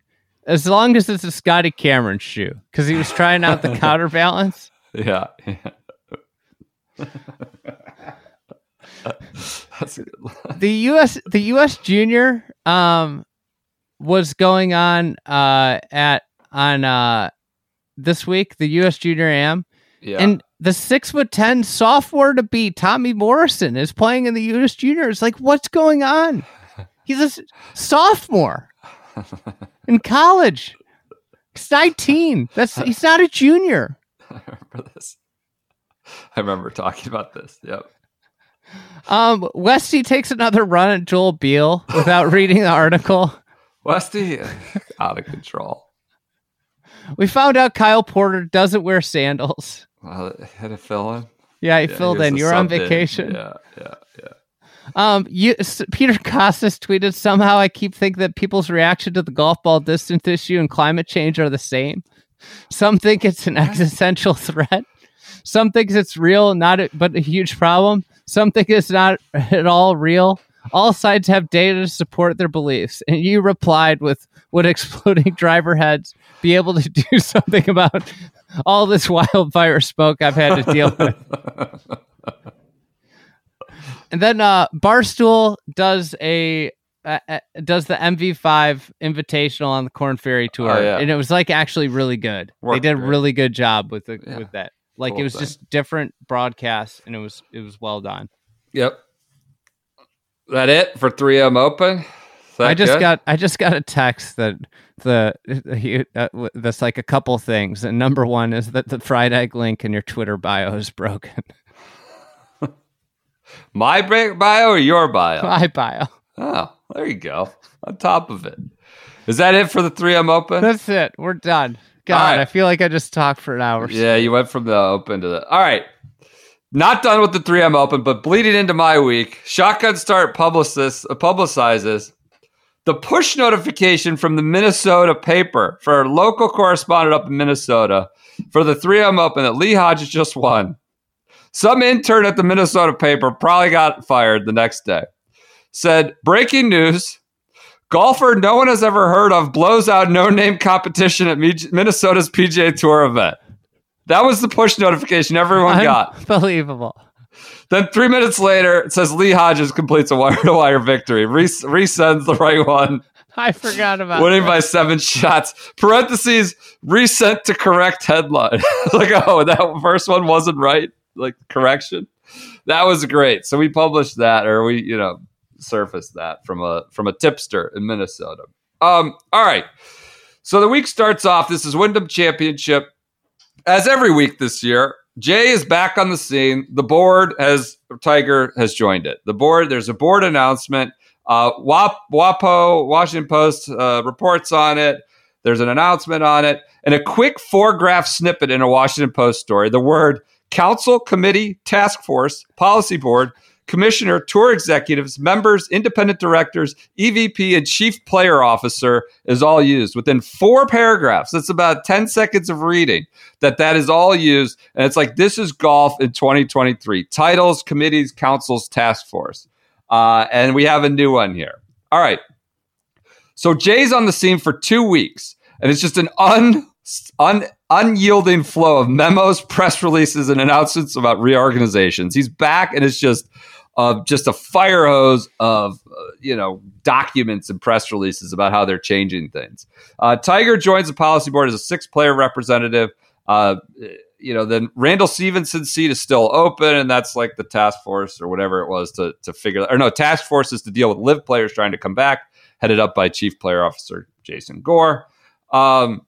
As long as it's a Scotty Cameron shoe, because he was trying out the counterbalance. Yeah. yeah. That's a good one. the US the US junior um was going on uh at on uh this week the US junior am Yeah. and the six foot ten sophomore to beat Tommy Morrison is playing in the U.S. Juniors. Like, what's going on? He's a sophomore in college. He's 19. That's he's not a junior. I remember this. I remember talking about this. Yep. Um, Westy takes another run at Joel Beall without reading the article. Westy, out of control. We found out Kyle Porter doesn't wear sandals. Well, it had a fill in. Yeah, he Yeah, filled in. You're on vacation. Yeah, yeah, yeah. Um, you, S- Peter Kostis tweeted somehow I keep thinking that people's reaction to the golf ball distance issue and climate change are the same. Some think it's an existential threat. Some think it's real, not a, but a huge problem. Some think it's not at all real. All sides have data to support their beliefs. And you replied with, "Would exploding driver heads be able to do something about all this wildfire smoke I've had to deal with?" And then uh, Barstool does a uh, does the MV5 Invitational on the Corn Ferry tour, Oh, yeah. and it was like actually really good. they did a great. really good job with the Yeah. with that. Like it was thing. just different broadcasts, and it was it was well done. Yep. That it for 3M Open? I just good? got I just got a text that the he, uh, that's like a couple things, and number one is that the fried egg link in your Twitter bio is broken. my bi- bio or your bio? My bio. Oh, there you go. On top of it. Is that it for the 3M Open? That's it. We're done. God, right. I feel like I just talked for an hour. Yeah, you went from the open to the. All right. Not done with the 3M Open, but bleeding into my week. Shotgun Start uh, publicizes the push notification from the Minnesota paper for our local correspondent up in Minnesota for the 3M Open that Lee Hodges just won. Some intern at the Minnesota paper probably got fired the next day. Said, breaking news golfer no one has ever heard of blows out no name competition at Minnesota's PGA Tour event. That was the push notification everyone got. Unbelievable. Then three minutes later, it says Lee Hodges completes a wire to wire victory. Re- resends the right one, I forgot about winning that. by seven shots. Parentheses, resent to correct headline. like, oh, that first one wasn't right. Like, correction. That was great. So we published that, or we, you know, surfaced that from a from a tipster in Minnesota. Um, all right. So the week starts off. This is Wyndham Championship. As every week this year, Jay is back on the scene. The board has Tiger has joined it. The board, there's a board announcement. Uh, WAP, WAPO, Washington Post uh, reports on it. There's an announcement on it, and a quick four graph snippet in a Washington Post story. The word council, committee, task force, policy board, commissioner, tour executives, members, independent directors, EVP, and chief player officer is all used within four paragraphs. That's about 10 seconds of reading that that is all used. And it's like, this is golf in 2023 titles, committees, councils, task force. Uh, and we have a new one here. All right. So Jay's on the scene for two weeks, and it's just an un, un unyielding flow of memos, press releases, and announcements about reorganizations. He's back, and it's just uh, just a fire hose of uh, you know documents and press releases about how they're changing things. Uh, Tiger joins the policy board as a six-player representative. Uh, you know, then Randall Stephenson's seat is still open, and that's like the task force or whatever it was to to figure. Or no, task force is to deal with LIV players trying to come back, headed up by Chief Player Officer Jason Gore. Um,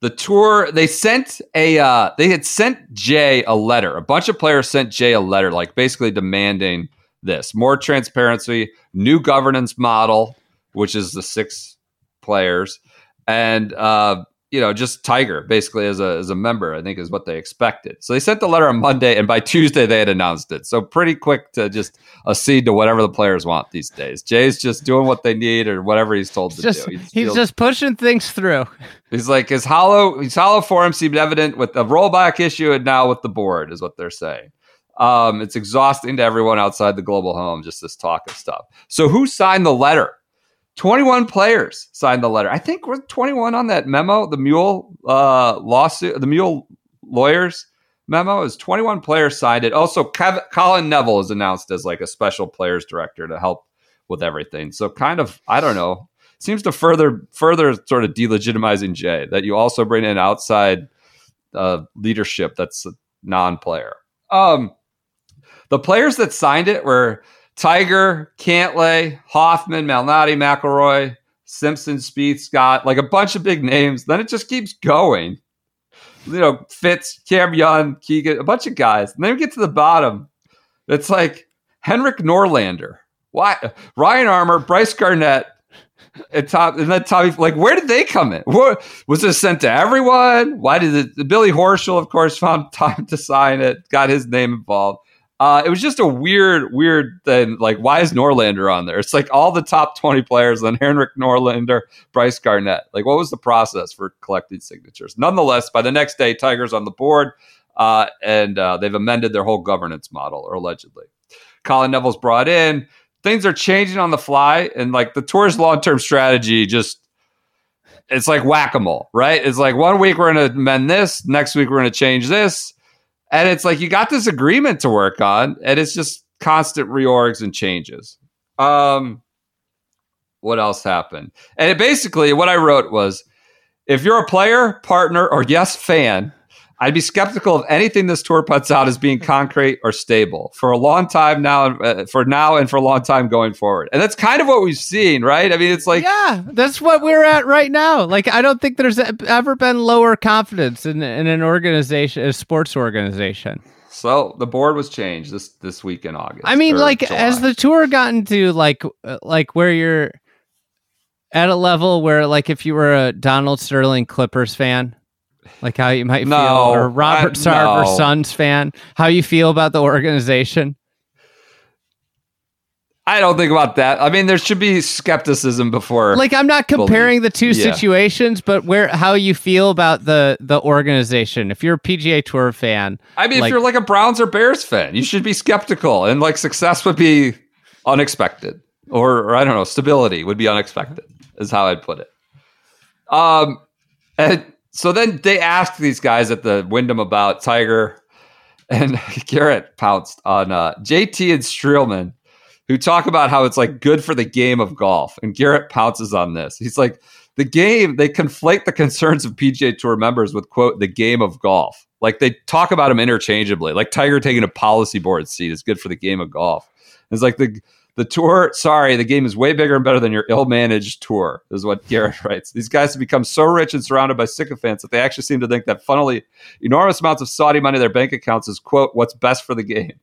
the tour they sent a uh, they had sent Jay a letter. A bunch of players sent Jay a letter, like basically demanding this more transparency, new governance model, which is the six players, and uh, you know just Tiger basically as a as a member. I think is what they expected. So they sent the letter on Monday, and by Tuesday they had announced it. So pretty quick to just accede to whatever the players want these days. Jay's just doing what they need or whatever he's told to Just do. He he's just pushing things through. He's like his hollow his hollow form seemed evident with the rollback issue and now with the board is what they're saying. Um, it's exhausting to everyone outside the global home, just this talk of stuff. So who signed the letter? 21 players signed the letter. I think we're 21 on that memo, the mule uh, lawsuit, the mule lawyers memo is 21 players signed it. Also, Kev- Colin Neville is announced as like a special players director to help with everything. So kind of, I don't know, seems to further further sort of delegitimizing Jay that you also bring in outside uh, leadership that's non-player. Um, the players that signed it were Tiger, Cantlay, Hoffman, Malnati, McIlroy, Simpson, Spieth, Scott, like a bunch of big names. Then it just keeps going. You know, Fitz, Cam Young, Keegan, a bunch of guys. And then we get to the bottom. It's like Henrik Norlander. Why? Ryan Armour, Brice Garnett, and top, and then Tommy. Like, where did they come in? What was this sent to everyone? Why did it? Billy Horschel, of course, found time to sign it, got his name involved. Uh, it was just a weird, weird thing. Like, why is Norlander on there? It's like all the top 20 players, then Henrik Norlander, Brice Garnett. Like, what was the process for collecting signatures? Nonetheless, by the next day, Tiger's on the board, uh, and uh, they've amended their whole governance model, or allegedly. Colin Neville's brought in. Things are changing on the fly, and like the tour's long term strategy just. It's like whack a mole, right? It's like one week we're going to amend this, next week we're going to change this and it's like you got this agreement to work on, and it's just constant reorgs and changes. Um, what else happened? And basically, what I wrote was if you're a player, partner, or yes, fan, I'd be skeptical of anything this tour puts out as being concrete or stable for a long time now, uh, for now and for a long time going forward. And that's kind of what we've seen, right? I mean, it's like yeah, that's what we're at right now. Like, I don't think there's ever been lower confidence in, in an organization, a sports organization. So the board was changed this this week in August. I mean, like July. as the tour gotten to like uh, like where you're at a level where like if you were a Donald Sterling Clippers fan like how you might no, feel, or Robert I, Sarver no. Suns fan, how you feel about the organization? I don't think about that. I mean, there should be skepticism before. Like, I'm not comparing the two Yeah. situations, but where how you feel about the the organization. If you're a PGA Tour fan, I mean, like- if you're like a Browns or Bears fan, you should be skeptical, and like success would be unexpected, or, or I don't know, stability would be unexpected, is how I'd put it. Um, and so then they asked these guys at the Wyndham about Tiger, and Garrett pounced on uh, JT and Streelman, who talk about how it's like good for the game of golf, and Garrett pounces on this. He's like, the game they conflate the concerns of PGA Tour members with quote the game of golf. Like they talk about them interchangeably. Like Tiger taking a policy board seat is good for the game of golf. It's like the the tour. Sorry, the game is way bigger and better than your ill managed tour. Is what Garrett writes. These guys have become so rich and surrounded by sycophants that they actually seem to think that funnily enormous amounts of Saudi money in their bank accounts is quote what's best for the game.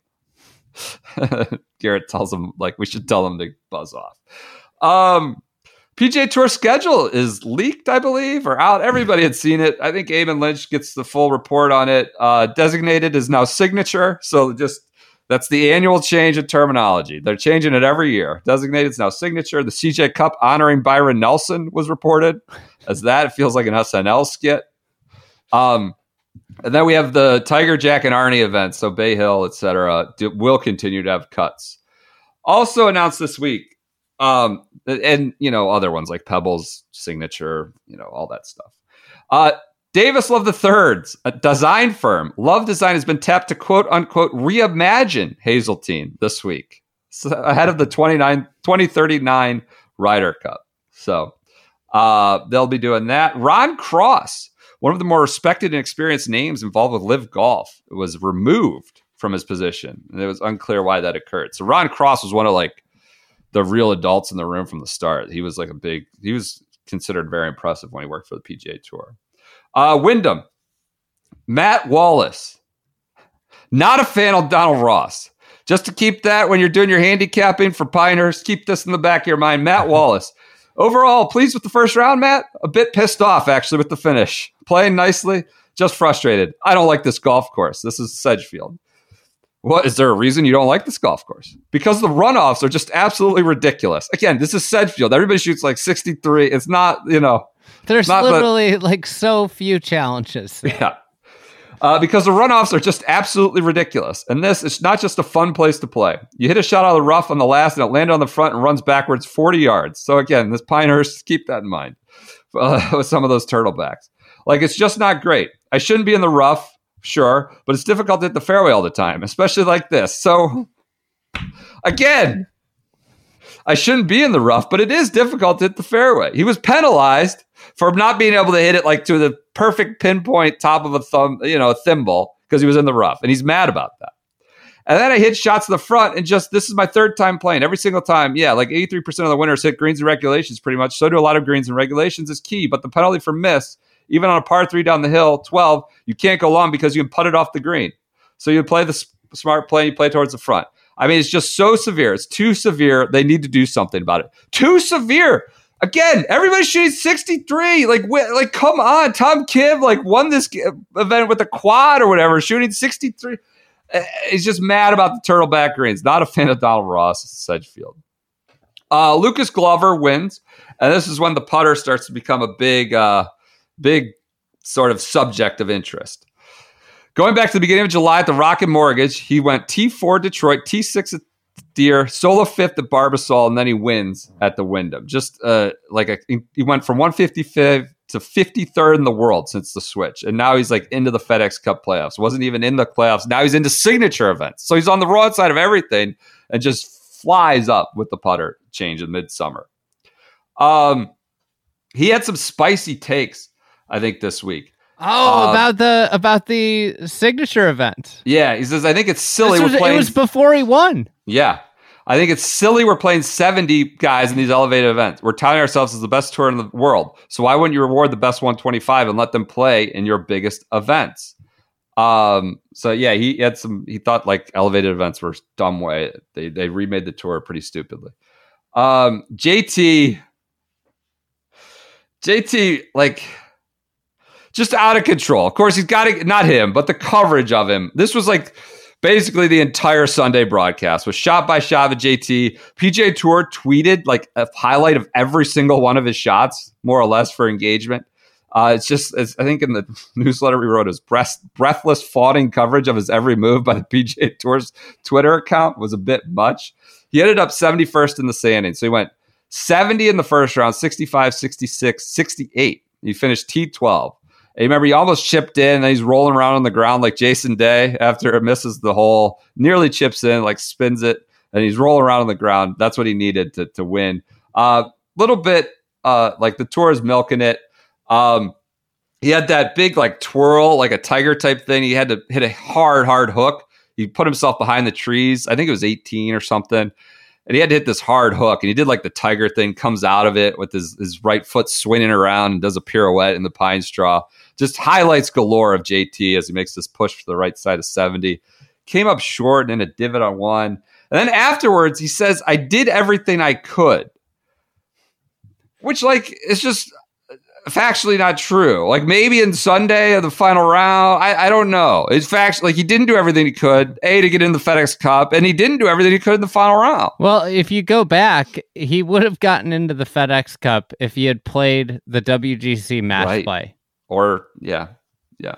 Garrett tells them like we should tell them to buzz off. Um, PGA Tour schedule is leaked, I believe, or out. Everybody had seen it. I think Eamon Lynch gets the full report on it. Uh, designated is now signature, so just that's the annual change in terminology. They're changing it every year. Designated is now signature. The CJ Cup honoring Byron Nelson was reported as that. It feels like an SNL skit. Um, and then we have the Tiger, Jack, and Arnie events. So Bay Hill, etc., will continue to have cuts. Also announced this week, um, and you know other ones like Pebbles, Signature, you know all that stuff. Uh, Davis Love the Third's a design firm, Love Design, has been tapped to quote unquote reimagine Hazeltine this week, so ahead of the 29, 2039 Ryder Cup. So uh, they'll be doing that. Ron Cross, one of the more respected and experienced names involved with LIV Golf, was removed from his position, and it was unclear why that occurred. So Ron Cross was one of like the real adults in the room from the start. He was like a big. He was considered very impressive when he worked for the PGA Tour. Uh, Wyndham, Matt Wallace, not a fan of Donald Ross. Just to keep that when you're doing your handicapping for Pinehurst, keep this in the back of your mind. Matt Wallace. Overall, pleased with the first round, Matt? A bit pissed off, actually, with the finish. Playing nicely, just frustrated. I don't like this golf course. This is Sedgefield. What is there a reason you don't like this golf course? Because the runoffs are just absolutely ridiculous. Again, this is Sedgefield. Everybody shoots like 63. It's not, you know, There's Not literally like so few challenges. yeah. Uh, because the runoffs are just absolutely ridiculous. And this is not just a fun place to play. You hit a shot out of the rough on the last and it landed on the front and runs backwards 40 yards. So, again, this Pinehurst, keep that in mind uh, with some of those turtlebacks. Like, it's just not great. I shouldn't be in the rough, sure, but it's difficult to hit the fairway all the time, especially like this. So, again, I shouldn't be in the rough, but it is difficult to hit the fairway. He was penalized for not being able to hit it like to the perfect pinpoint top of a thumb, you know, a thimble. because he was in the rough, and he's mad about that. And then I hit shots to the front, and just this is my third time playing. Every single time, yeah, like 83% of the winners hit greens and regulations pretty much. So do a lot of greens and regulations is key. But the penalty for miss, even on a par three down the hill, 12, you can't go long because you can put it off the green. So you play the s- smart play, you play towards the front. I mean, it's just so severe. It's too severe. They need to do something about it. Too severe. Again, everybody's shooting 63. Like, wh- like, come on. Tom Kim like won this g- event with a quad or whatever, shooting 63. Uh, He's just mad about the turtleback greens. Not a fan of Donald Ross Sedgefield. Uh, Lucas Glover wins, and this is when the putter starts to become a big, uh, big sort of subject of interest. Going back to the beginning of July at the Rocket Mortgage, he went T4 Detroit, T6 at Deere, solo fifth at Barbasol, and then he wins at the Wyndham. Just uh, like a, he went from 155 to 53rd in the world since the switch, and now he's like into the FedEx Cup playoffs. wasn't even in the playoffs. Now he's into signature events, so he's on the wrong side of everything and just flies up with the putter change in midsummer. Um, he had some spicy takes, I think, this week. Oh, Uh, about the about the signature event. Yeah, he says, I think it's silly was, we're it playing. was before he won. yeah. I think it's silly we're playing 70 guys in these elevated events. We're touting ourselves as the best tour in the world. So why wouldn't you reward the best 125 and let them play in your biggest events? Um, so yeah, he had some he thought like elevated events were dumb way. They they remade the tour pretty stupidly. Um, JT JT like just out of control. Of course, he's got to not him, but the coverage of him. This was like basically the entire Sunday broadcast was shot by shot of JT. PGA Tour tweeted like a highlight of every single one of his shots, more or less, for engagement. Uh, it's just, it's, I think in the newsletter we wrote, his breath, breathless, fawning coverage of his every move by the PGA Tour's Twitter account was a bit much. He ended up 71st in the standings. So he went 70 in the first round, 65, 66, 68. He finished T12. Remember, he almost chipped in, and he's rolling around on the ground like Jason Day after it misses the hole, nearly chips in, like spins it, and he's rolling around on the ground. That's what he needed to, to win. A uh, little bit uh, like the tour is milking it. Um, he had that big like twirl, like a tiger type thing. He had to hit a hard, hard hook. He put himself behind the trees. I think it was 18 or something. And he had to hit this hard hook. And he did like the tiger thing, comes out of it with his, his right foot swinging around and does a pirouette in the pine straw. Just highlights galore of JT as he makes this push for the right side of 70. Came up short and in a divot on one. And then afterwards, he says, I did everything I could. Which, like, it's just factually not true. Like maybe in Sunday of the final round, I, I don't know. It's fact like he didn't do everything he could, A, to get in the FedEx Cup, and he didn't do everything he could in the final round. Well, if you go back, he would have gotten into the FedEx Cup if he had played the WGC match Right. play. Or yeah. Yeah.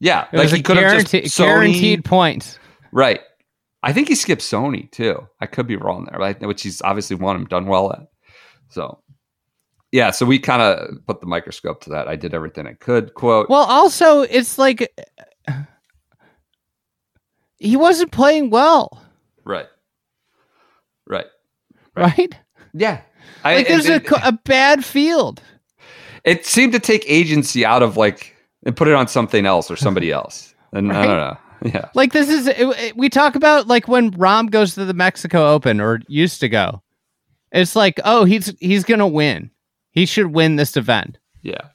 Yeah. It was he could have just Sony- guaranteed points. Right. I think he skipped Sony too. I could be wrong there, right? Which he's obviously won him done well at. So yeah, so we kind of put the microscope to that. I did everything I could. Quote. Well, also, it's like he wasn't playing well, right. Right. right? Yeah. I, Like there's and- a, and- co- a bad field. It seemed to take agency out of like and put it on something else or somebody else. And I don't know. Yeah. Like this is it, it- we talk about like when Rahm goes to the Mexico Open or used to go. It's like, oh, he's he's gonna win. He should win this event. Yeah.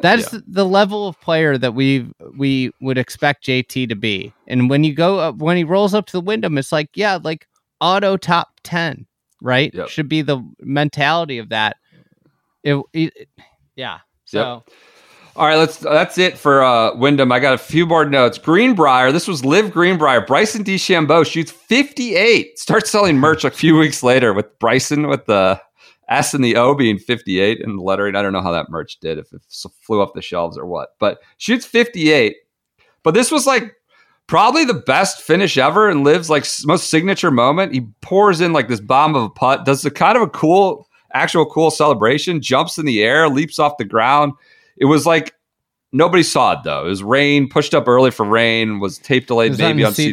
That's Yeah. the level of player that we we would expect JT to be. And when you go up, when he rolls up to the Wyndham, it's like, yeah, like auto top ten, right? Yep. Should be the mentality of that. It, it- yeah. So All right, let's that's it for uh Wyndham. I got a few more notes. Greenbrier, this was LIV Greenbrier. Bryson DeChambeau shoots 58. Starts selling merch a few weeks later with Bryson with the S and the O being 58 in the lettering. I don't know how that merch did, if it flew off the shelves or what, but shoots 58. But this was like probably the best finish ever and LIV's like most signature moment. He pours in like this bomb of a putt, does a kind of a cool, actual cool celebration, jumps in the air, leaps off the ground. It was like nobody saw it though. It was rain, pushed up early for rain, was tape delayed was maybe on CW.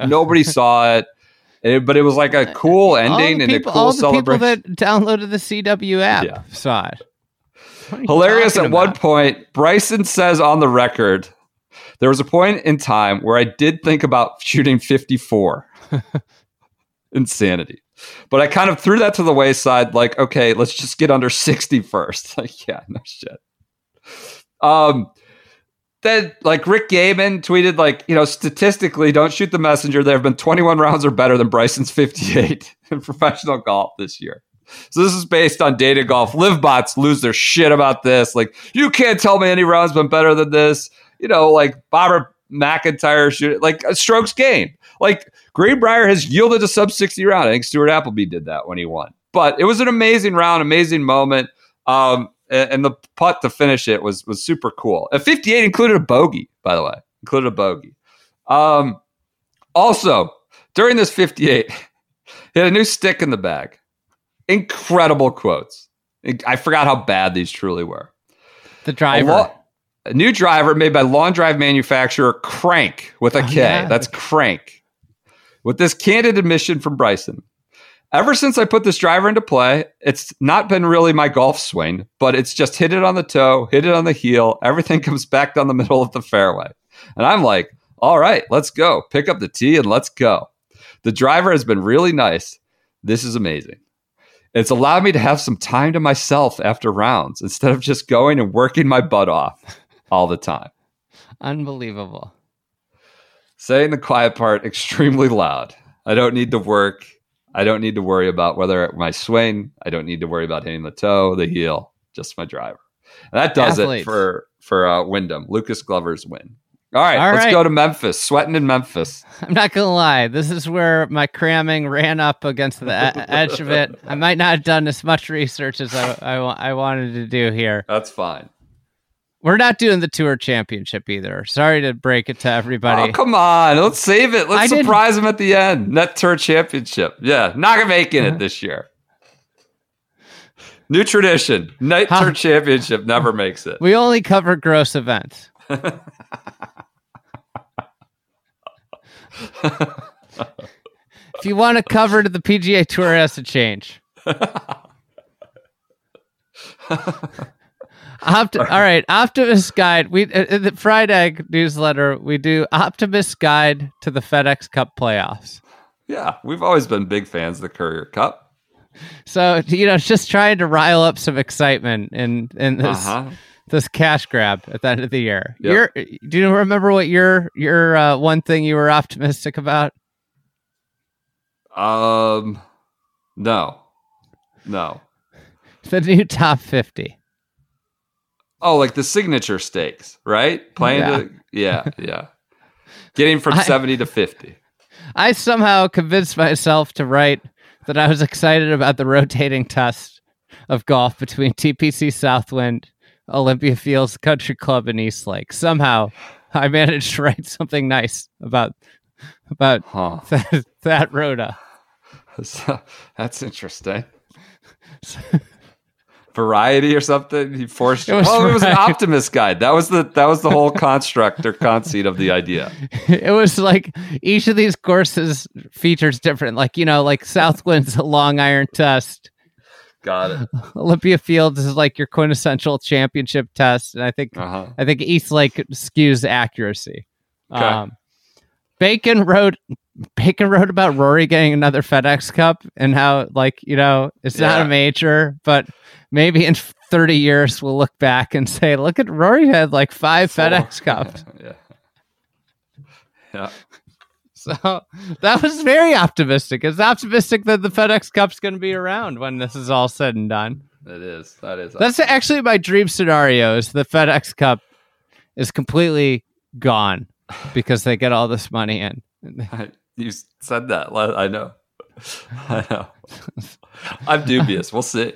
CW. Nobody saw it. It- but it was like a cool ending and people, a cool all the people celebration. that downloaded the CW app Yeah. saw it. What are you Hilarious at one point, Bryson says on the record There was a point in time where I did think about shooting 54. Insanity. But I kind of threw that to the wayside, like, okay, let's just get under 60 first. Like, yeah, no shit. Um, then like Rick Gehman tweeted, like, you know, statistically, don't shoot the messenger. There have been 21 rounds or better than Bryson's 58 in professional golf this year. So this is based on data golf. LIV bots lose their shit about this. Like, you can't tell me any round's been better than this. You know, like Bobber MacIntyre shoot like a strokes gained. Like Greenbrier has yielded a sub 60 round. I think Stuart Appleby did that when he won. But it was an amazing round, amazing moment. Um, and, and the putt to finish it was was super cool. At 58 included a bogey, by the way. Included a bogey. Um, also, during this 58, he had a new stick in the bag. Incredible quotes. I forgot how bad these truly were. The driver. A, lo- a new driver made by Long Drive manufacturer Krank with a Oh, K. yeah. That's Krank. With this candid admission from Bryson. Ever since I put this driver into play, it's not been really my golf swing, but it's just hit it on the toe, hit it on the heel. Everything comes back down the middle of the fairway. And I'm like, all right, let's go. Pick up the tee and let's go. The driver has been really nice. This is amazing. It's allowed me to have some time to myself after rounds instead of just going and working my butt off all the time. Unbelievable. Saying the quiet part extremely loud. I don't need to work. I don't need to worry about whether my swing. I don't need to worry about hitting the toe, the heel, just my driver. And that does Athletes. it for for uh, Wyndham. Lucas Glover's win. All right, All let's right. go to Memphis. Sweating in Memphis. I'm not gonna lie. This is where my cramming ran up against the edge of it. I might not have done as much research as I, I, I wanted to do here. That's fine. We're not doing the tour championship either. Sorry to break it to everybody. Oh, come on. Let's save it. Let's didn't- surprise him at the end. Net Tour Championship. Yeah, not gonna making it uh-huh. this year. New tradition. Net Huh. Tour Championship never makes it. we only cover gross events. if you want to cover to the PGA Tour, it has to change. Opt- all right, Optimist Guide. We uh, in the Fried Egg newsletter. We do Optimist Guide to the FedEx Cup playoffs. Yeah, we've always been big fans of the Courier Cup. So you know, just trying to rile up some excitement in in this Uh-huh. this cash grab at the end of the year. Yep. You're, do you remember what your your uh, one thing you were optimistic about? Um, no, no. The new top fifty. Oh, like the signature stakes, right? Playing Yeah. the yeah, yeah. Getting from I- seventy to fifty. I somehow convinced myself to write that I was excited about the rotating test of golf between TPC Southwind, Olympia Fields Country Club, and East Lake. Somehow, I managed to write something nice about about Huh. that, that rota. That's interesting. Variety or something. He forced. It was oh, it was an optimist guide. That was the that was the whole construct or conceit of the idea. it was like each of these courses features different. Like you know, like Southwind's a long iron test. Got it. Olympia Fields is like your quintessential championship test, and I think Uh huh. I think East Lake skews accuracy. Okay. Um, Bacon wrote Bacon wrote about Rory getting another FedEx Cup and how like you know it's not a major, but maybe in thirty years we'll look back and say, look at Rory had like five FedEx Cups. yeah. Yeah. So that was very optimistic. It's optimistic that the FedEx Cup's going to be around when this is all said and done. It is. That is. That's actually my dream scenario. Is the FedEx Cup is completely gone because they get all this money in. you said that. I know. I know. I'm dubious. We'll see.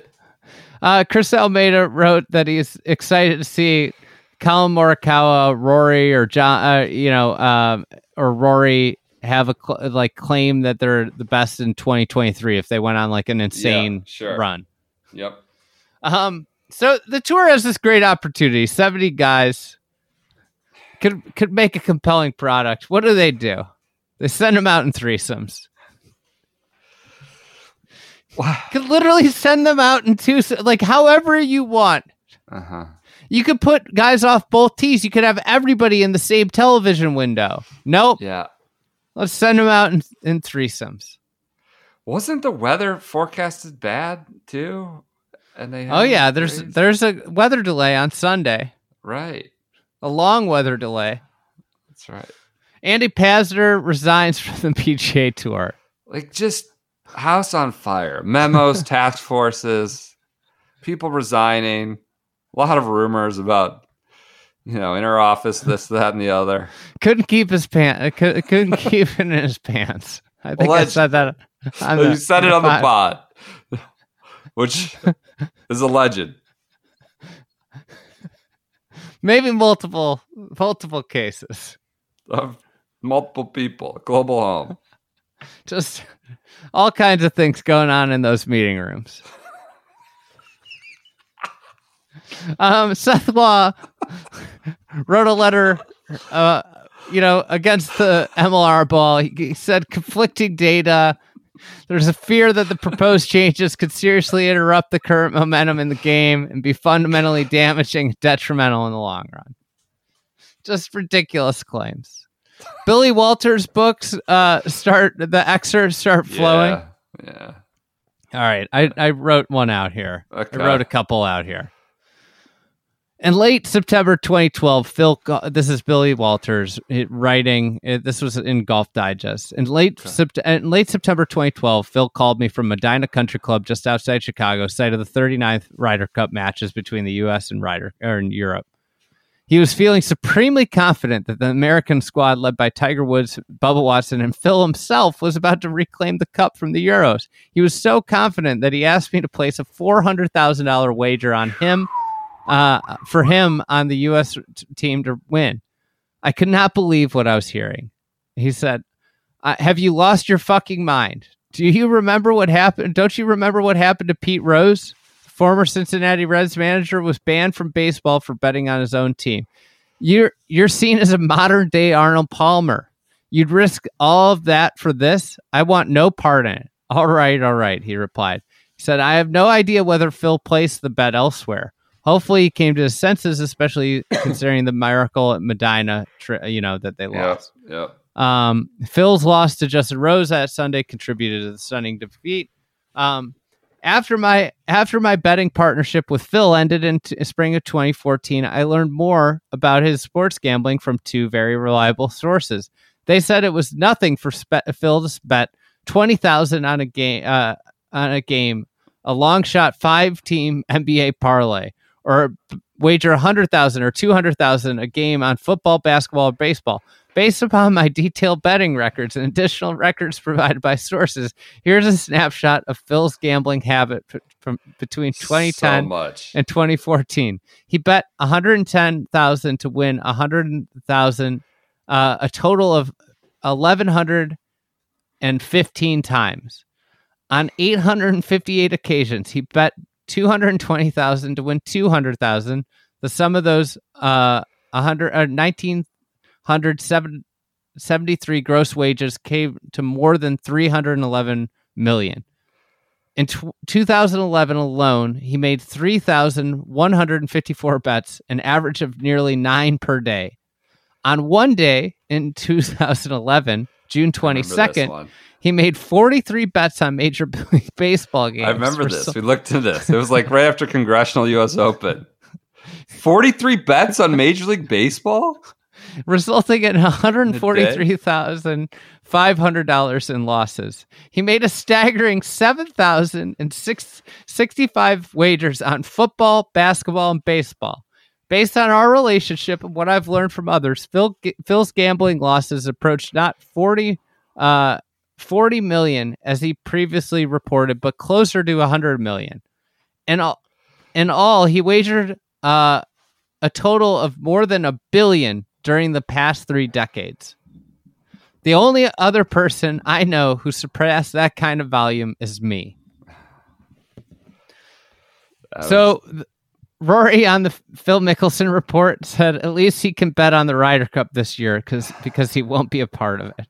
Uh, Chris Almeida wrote that he's excited to see Collin Morikawa, Rory, or Jon, uh, you know, um, or Rory have a cl- like claim that they're the best in 2023 if they went on like an insane sure. run. Yep. Um, so the tour has this great opportunity. 70 guys could could make a compelling product. What do they do? They send them out in threesomes. Could literally send them out in two, like however you want. Uh huh. You could put guys off both tees. You could have everybody in the same television window. Nope. Yeah. Let's send them out in, in threesomes. Wasn't the weather forecasted bad too? And they Oh yeah, there's there's a weather delay on Sunday. right. A long weather delay. That's right. Andy Pazder resigns from the PGA Tour. Like just house on fire. Memos, task forces, people resigning. A lot of rumors about you know inner office, this, that, and the other. Couldn't keep his pants. Uh, couldn't keep it in his pants. I think I Alleged. said that. on oh, you the- said it on the pod, which is a legend. Maybe multiple multiple cases. of multiple people, global home. Just all kinds of things going on in those meeting rooms. um, Seth Waugh wrote a letter, uh, you know, against the MLR ball. He, he said conflicting data. There's a fear that the proposed changes could seriously interrupt the current momentum in the game and be fundamentally damaging, detrimental in the long run. Just ridiculous claims. Billy Walters' books uh, start the excerpts start flowing. Yeah. yeah. All right, I, I wrote one out here. Okay. I wrote a couple out here. In late September 2012, Phil, this is Billy Walters writing. eh, This was in Golf Digest. In late Sept- in late September 2012, Phil called me from Medinah Country Club just outside Chicago, site of the 39th Ryder Cup matches between the U.S. and Ryder or in Europe. He was feeling supremely confident that the American squad, led by Tiger Woods, Bubba Watson, and Phil himself, was about to reclaim the cup from the Euros. He was so confident that he asked me to place a four hundred thousand dollar wager on him, uh, for him on the U.S. t- team to win. I could not believe what I was hearing. He said, uh, "Have you lost your fucking mind? Do you remember what happened? Don't you remember what happened to Pete Rose?" Former Cincinnati Reds manager, was banned from baseball for betting on his own team. You're you're seen as a modern day Arnold Palmer. You'd risk all of that for this? I want no part in it. All right, all right, he replied. He said, I have no idea whether Phil placed the bet elsewhere. Hopefully he came to his senses, especially considering the miracle at Medinah, you know, that they lost. Yep. Um, Phil's loss to Justin Rose that Sunday contributed to the stunning defeat. Um, after my after my betting partnership with Phil ended in t- spring of 2014, I learned more about his sports gambling from two very reliable sources. They said it was nothing for spe- Phil to bet twenty thousand on a game uh, on a game, a long shot five team NBA parlay, or wager a hundred thousand or two hundred thousand a game on football, basketball, or baseball. Based upon my detailed betting records and additional records provided by sources, here's a snapshot of Phil's gambling habit from between 2010 so in 2014. He bet 110,000 to win 100,000, uh, a total of 1,115 times. On 858 occasions, he bet 220,000 to win 200,000. The sum of those uh, 100, uh, 1,973 gross wages came to more than 311 million. In tw 2011 alone, he made 3,154 bets, an average of nearly nine per day. On one day in 2011, June 22nd, he made 43 bets on Major League Baseball games. I remember this. so- we looked into this. It was like right after Congressional U.S. Open. Forty-three bets on Major League Baseball. Resulting in $143,500 in losses. He made a staggering 7,065 wagers on football, basketball, and baseball. Based on our relationship and what I've learned from others, Phil, Phil's gambling losses approached not 40, uh, 40 million as he previously reported, but closer to 100 million. In all, in all he wagered uh, a total of more than a billion during the past three decades. The only other person I know who surpassed that kind of volume is me. That So, Rory on the Phil Mickelson report said at least he can bet on the Ryder Cup this year because because he won't be a part of it.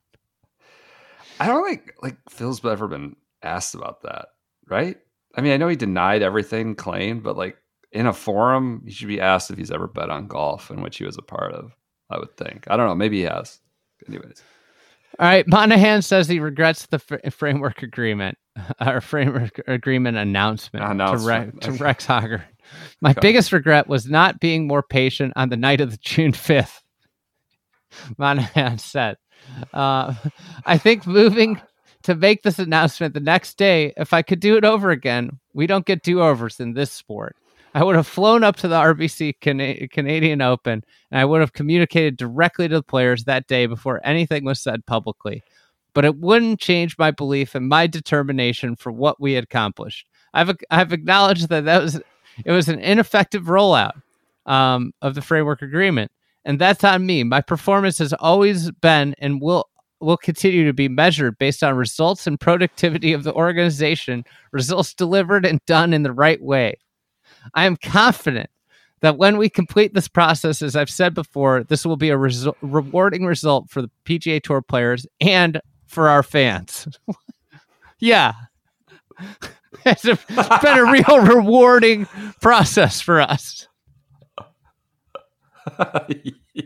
I don't think like Phil's ever been asked about that, right? I mean, I know he denied everything claimed, but like in a forum, he should be asked if he's ever bet on golf, in which he was a part of. I would think. I don't know. Maybe he has. Anyways, All right, Monahan says he regrets the fr- framework agreement, or framework agreement announcement, Announcement, to, Re- to. Rex Hoggard. My Okay. biggest regret was not being more patient on the night of the June fifth. Monahan said, uh, "I think moving to make this announcement the next day. If I could do it over again, we don't get do overs in this sport." I would have flown up to the RBC Cana- Canadian Open and I would have communicated directly to the players that day before anything was said publicly. But it wouldn't change my belief and my determination for what we had accomplished. I've I've acknowledged that that was it was an ineffective rollout um, of the framework agreement, and that's on me. My performance has always been and will will continue to be measured based on results and productivity of the organization, results delivered and done in the right way. I am confident that when we complete this process, as I've said before, this will be a resu- rewarding result for the PGA Tour players and for our fans. yeah. It's, a, it's been a real rewarding process for us.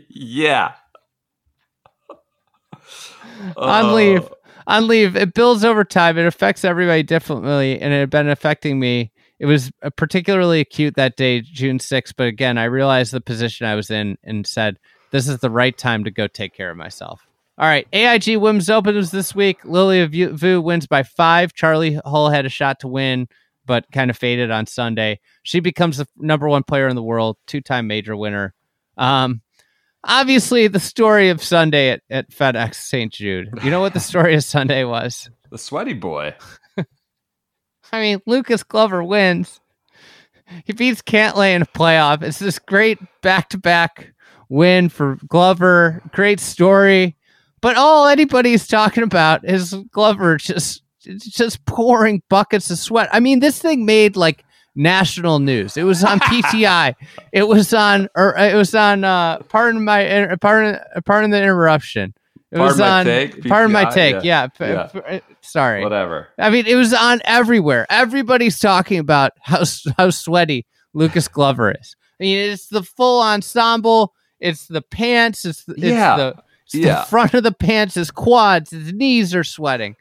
yeah. On Uh, leave. On leave. It builds over time. It affects everybody differently, and it had been affecting me. It was uh, particularly acute that day, June 6th. But again, I realized the position I was in and said, this is the right time to go take care of myself. All right. AIG Women's Opens this week. Lilia Vu wins by five. Charlie Hull had a shot to win, but kind of faded on Sunday. She becomes the number one player in the world, two time major winner. Um, obviously, the story of Sunday at, at FedEx St. Jude. You know what the story of Sunday was? the sweaty boy. I mean, Lucas Glover wins. He beats Cantlay in a playoff. It's this great back to back win for Glover. Great story. But all anybody's talking about is Glover just just pouring buckets of sweat. I mean, this thing made like national news. It was on PTI. It was on or it was on uh pardon my pardon pardon the interruption. It was Pardon my on take, pardon my take. yeah. Yeah. Yeah. Uh, p- sorry. Whatever. I mean, it was on everywhere. Everybody's talking about how how sweaty Lucas Glover is. I mean, it's the full ensemble. It's the pants. It's the, it's Yeah. the, it's Yeah. the front of the pants. His quads. His knees are sweating.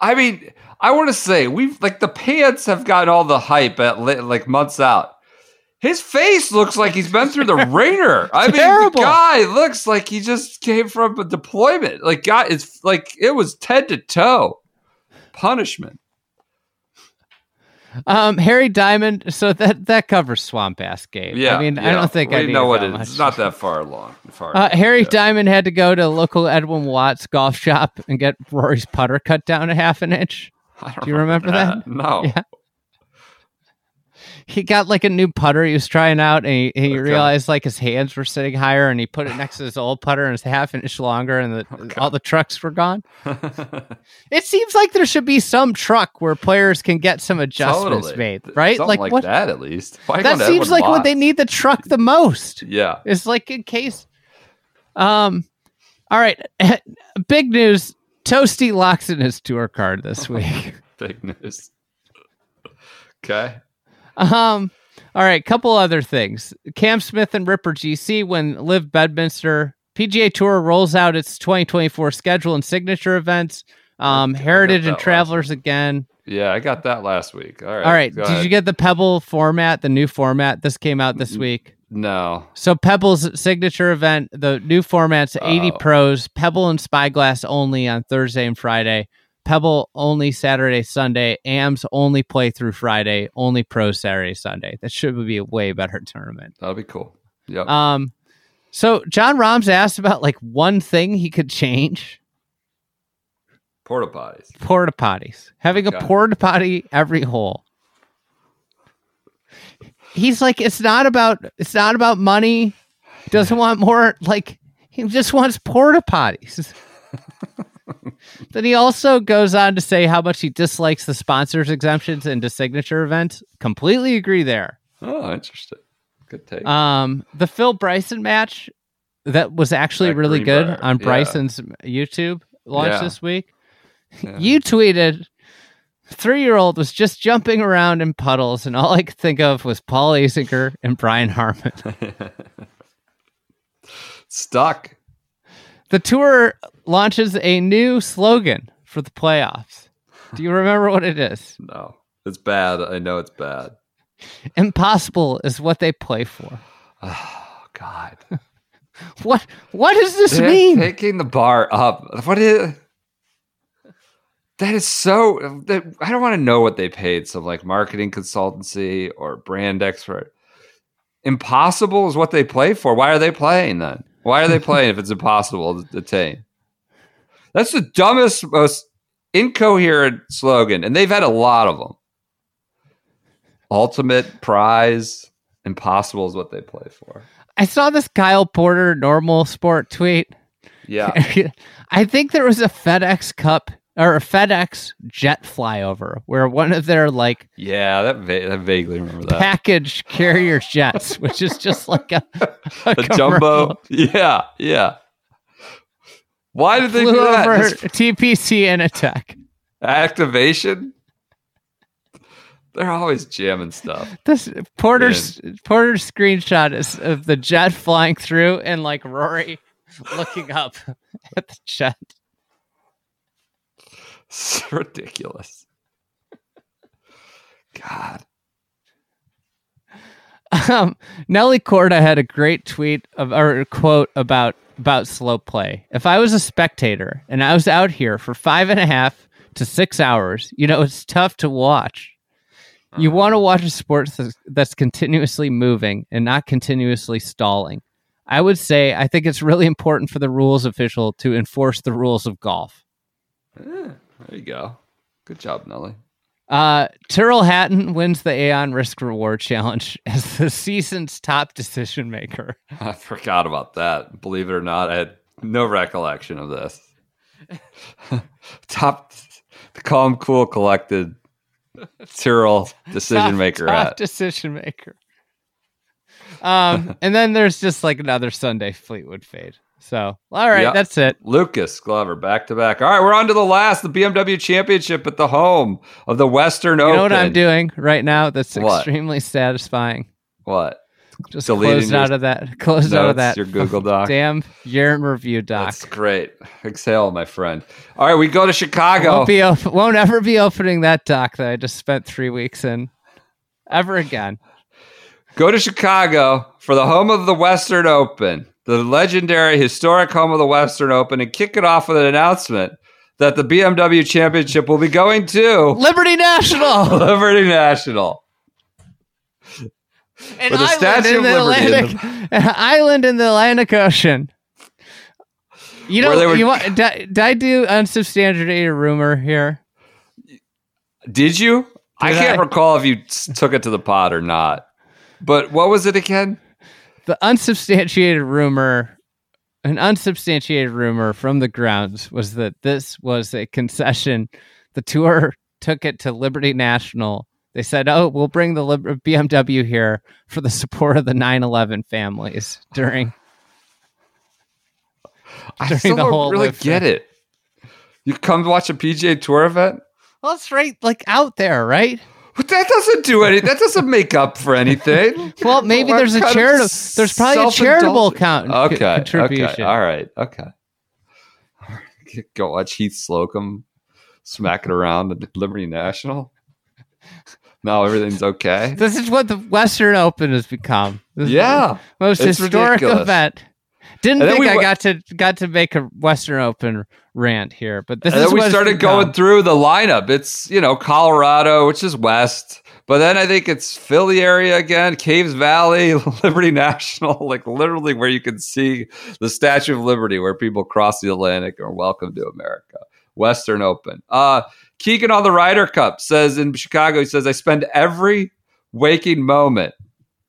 I mean, I want to say we've like the pants have gotten all the hype at like months out. His face looks like he's been through the ringer. I mean, Terrible. the guy looks like he just came from a deployment. Like, God, it's like it was head to toe punishment. Um, Harry Diamond. So that that covers Swamp Ass Game. Yeah, I mean, I don't think we I know what that it is. It's not that far along. Far. Uh, Harry Yeah. Diamond had to go to local Edwin Watts golf shop and get Rory's putter cut down a half an inch. Do you remember that? No. Yeah. He got like a new putter he was trying out and he, he Okay. realized like his hands were sitting higher and he put it next to his old putter and it's half an inch longer and the, Okay. all the trucks were gone it seems like there should be some truck where players can get some adjustments Totally. made right Something like, like, what that at least. Why that seems like what they need the truck the most Yeah. it's like in case um all right big news toasty locks in his tour card this week Big news. Okay. Um. All right, couple other things. Cam Smith and Ripper GC when LIV Bedminster PGA Tour rolls out its 2024 schedule and signature events. Um, Heritage and Travelers again. Yeah, I got that last week. All right. All right, did ahead. you get the Pebble format, the new format? This came out this week. No. So Pebble's signature event, the new format's 80 Oh. pros, Pebble and Spyglass only on Thursday and Friday. Pebble only Saturday, Sunday. AMS only play through Friday. Only pro Saturday, Sunday. That should be a way better tournament. That'll be cool. Yep. Um, so Jon Rahm's asked about like one thing he could change: Porta potties. porta potties. Having a Okay. porta potty every hole. He's like, it's not about it's not about money. Doesn't want more. Like he just wants porta potties. then he also goes on to say how much he dislikes the sponsors exemptions into signature events. Completely agree there. Oh, interesting. Good take. Um, the Phil Bryson match that was actually At really good Greenbrier, on yeah. Bryson's YouTube launch Yeah. this week. Yeah. You tweeted three year old was just jumping around in puddles, and all I could think of was Paul Azinger and Brian Harman. Stuck. The tour launches a new slogan for the playoffs. Do you remember what it is? No, it's bad. I know it's bad. Impossible is what they play for. Oh God. What what does this They're mean? Taking the bar up. What is? That is so. That, I don't want to know what they paid some like marketing consultancy or brand expert. Impossible is what they play for. Why are they playing then? Why are they playing if it's impossible to attain? That's the dumbest, most incoherent slogan, and they've had a lot of them. Ultimate prize, impossible is what they play for. I saw this Kyle Porter normal sport tweet. Yeah, I think there was a FedEx Cup or a FedEx jet flyover where one of their like yeah, that, va- that vaguely remember that. package carrier jets, which is just like a, a, a jumbo. Yeah, yeah. Why did they do that? over Just TPC in attack. activation? They're always jamming stuff. This Porter's Porter's screenshot is of the jet flying through and like Rory looking up at the jet. It's ridiculous. God. Um, Nelly Korda had a great tweet of, or a quote about about slow play. If I was a spectator and I was out here for five and a half to six hours, you know it's tough to watch. You want to watch a sport that's, that's continuously moving and not continuously stalling. I would say I think it's really important for the rules official to enforce the rules of golf. Eh, there you go. Good job, Nelly. Uh, Tyrrell Hatton wins the Aon Risk Reward Challenge as the season's top decision maker. I forgot about that. Believe it or not, I had no recollection of this. Top, the calm, cool, collected Tyrrell decision Top- maker top hat. decision maker. Um, and then there's just like another Sunday Fleetwood fade. So, all right, Yeah. that's it. Lucas Glover, back to back. All right, we're on to the last, the BMW Championship at the home of the Western You Open. You know what I'm doing right now? That's What? extremely satisfying. What? Just Deleting closed out of that. Closed out of that. your Google Doc? Damn yearn review doc. That's great. Exhale, my friend. All right, we go to Chicago. Won't be op- won't ever be opening that doc that I just spent three weeks in ever again. Go to Chicago for the home of the Western Open, the legendary, historic home of the Western Open, and kick it off with an announcement that the BMW Championship will be going to Liberty National, Liberty National. an island Statue in of the in Atlantic, an island in the Atlantic Ocean. You know, were- you want? Did, did I do unsubstantiated rumor here? Did you? I can't I? recall if you took it to the pod or not. But what was it again? The unsubstantiated rumor, an unsubstantiated rumor from the grounds was that this was a concession. The tour took it to Liberty National. They said, "Oh, we'll bring the Lib- BMW here for the support of the 9/11 families during." I During still the don't whole really live get it. You come watch a PGA Tour event? Well, it's right, like out there, right? But that doesn't do anything. That doesn't make up for anything. Well, maybe What there's a charitable. There's probably a charitable self-indulgence? count contribution. okay, all right, okay. Go watch Heath Slocum smack it around at Liberty National. Now everything's okay. This is what the Western Open has become. This is Yeah, most historic ridiculous. event. Didn't think we I got to got to make a Western Open rant here, but this and is then we started going through the lineup. It's you know Colorado, which is west, but then I think it's Philly area again, Caves Valley, Liberty National, like literally where you can see the Statue of Liberty, where people cross the Atlantic or welcome to America. Western Open. Uh, Keegan on the Ryder Cup says in Chicago, he says I spend every waking moment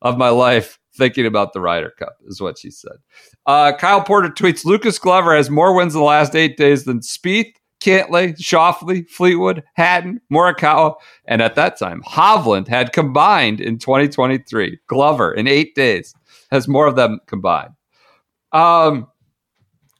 of my life thinking about the Ryder Cup, is what she said. Uh, Kyle Porter tweets Lucas Glover has more wins in the last eight days than Spieth, Cantlay, Schauffele, Fleetwood, Hatton, Morikawa, and at that time, Hovland had combined in 2023. Glover in eight days has more of them combined. Um,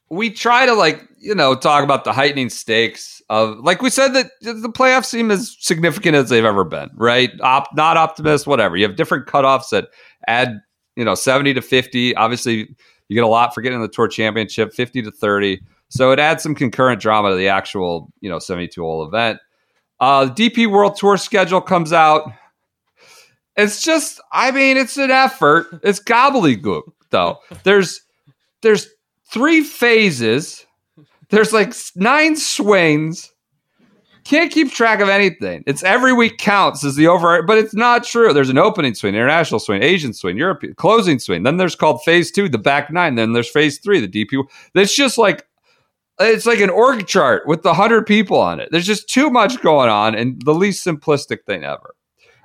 we try to like you know talk about the heightening stakes of like we said that the playoffs seem as significant as they've ever been, right? Op, not optimist, whatever. You have different cutoffs that add you know seventy to fifty. Obviously, you get a lot for getting the tour championship, fifty to thirty. So it adds some concurrent drama to the actual you know seventy two hole event. Uh, the DP World Tour schedule comes out. It's just, I mean, it's an effort. It's gobbledygook, though. There's there's three phases. There's like nine swings. Can't keep track of anything. It's every week counts as the over, but it's not true. There's an opening swing, international swing, Asian swing, European closing swing. Then there's called phase two, the back nine. Then there's phase three, the DP. It's just like it's like an org chart with the hundred people on it. There's just too much going on, and the least simplistic thing ever.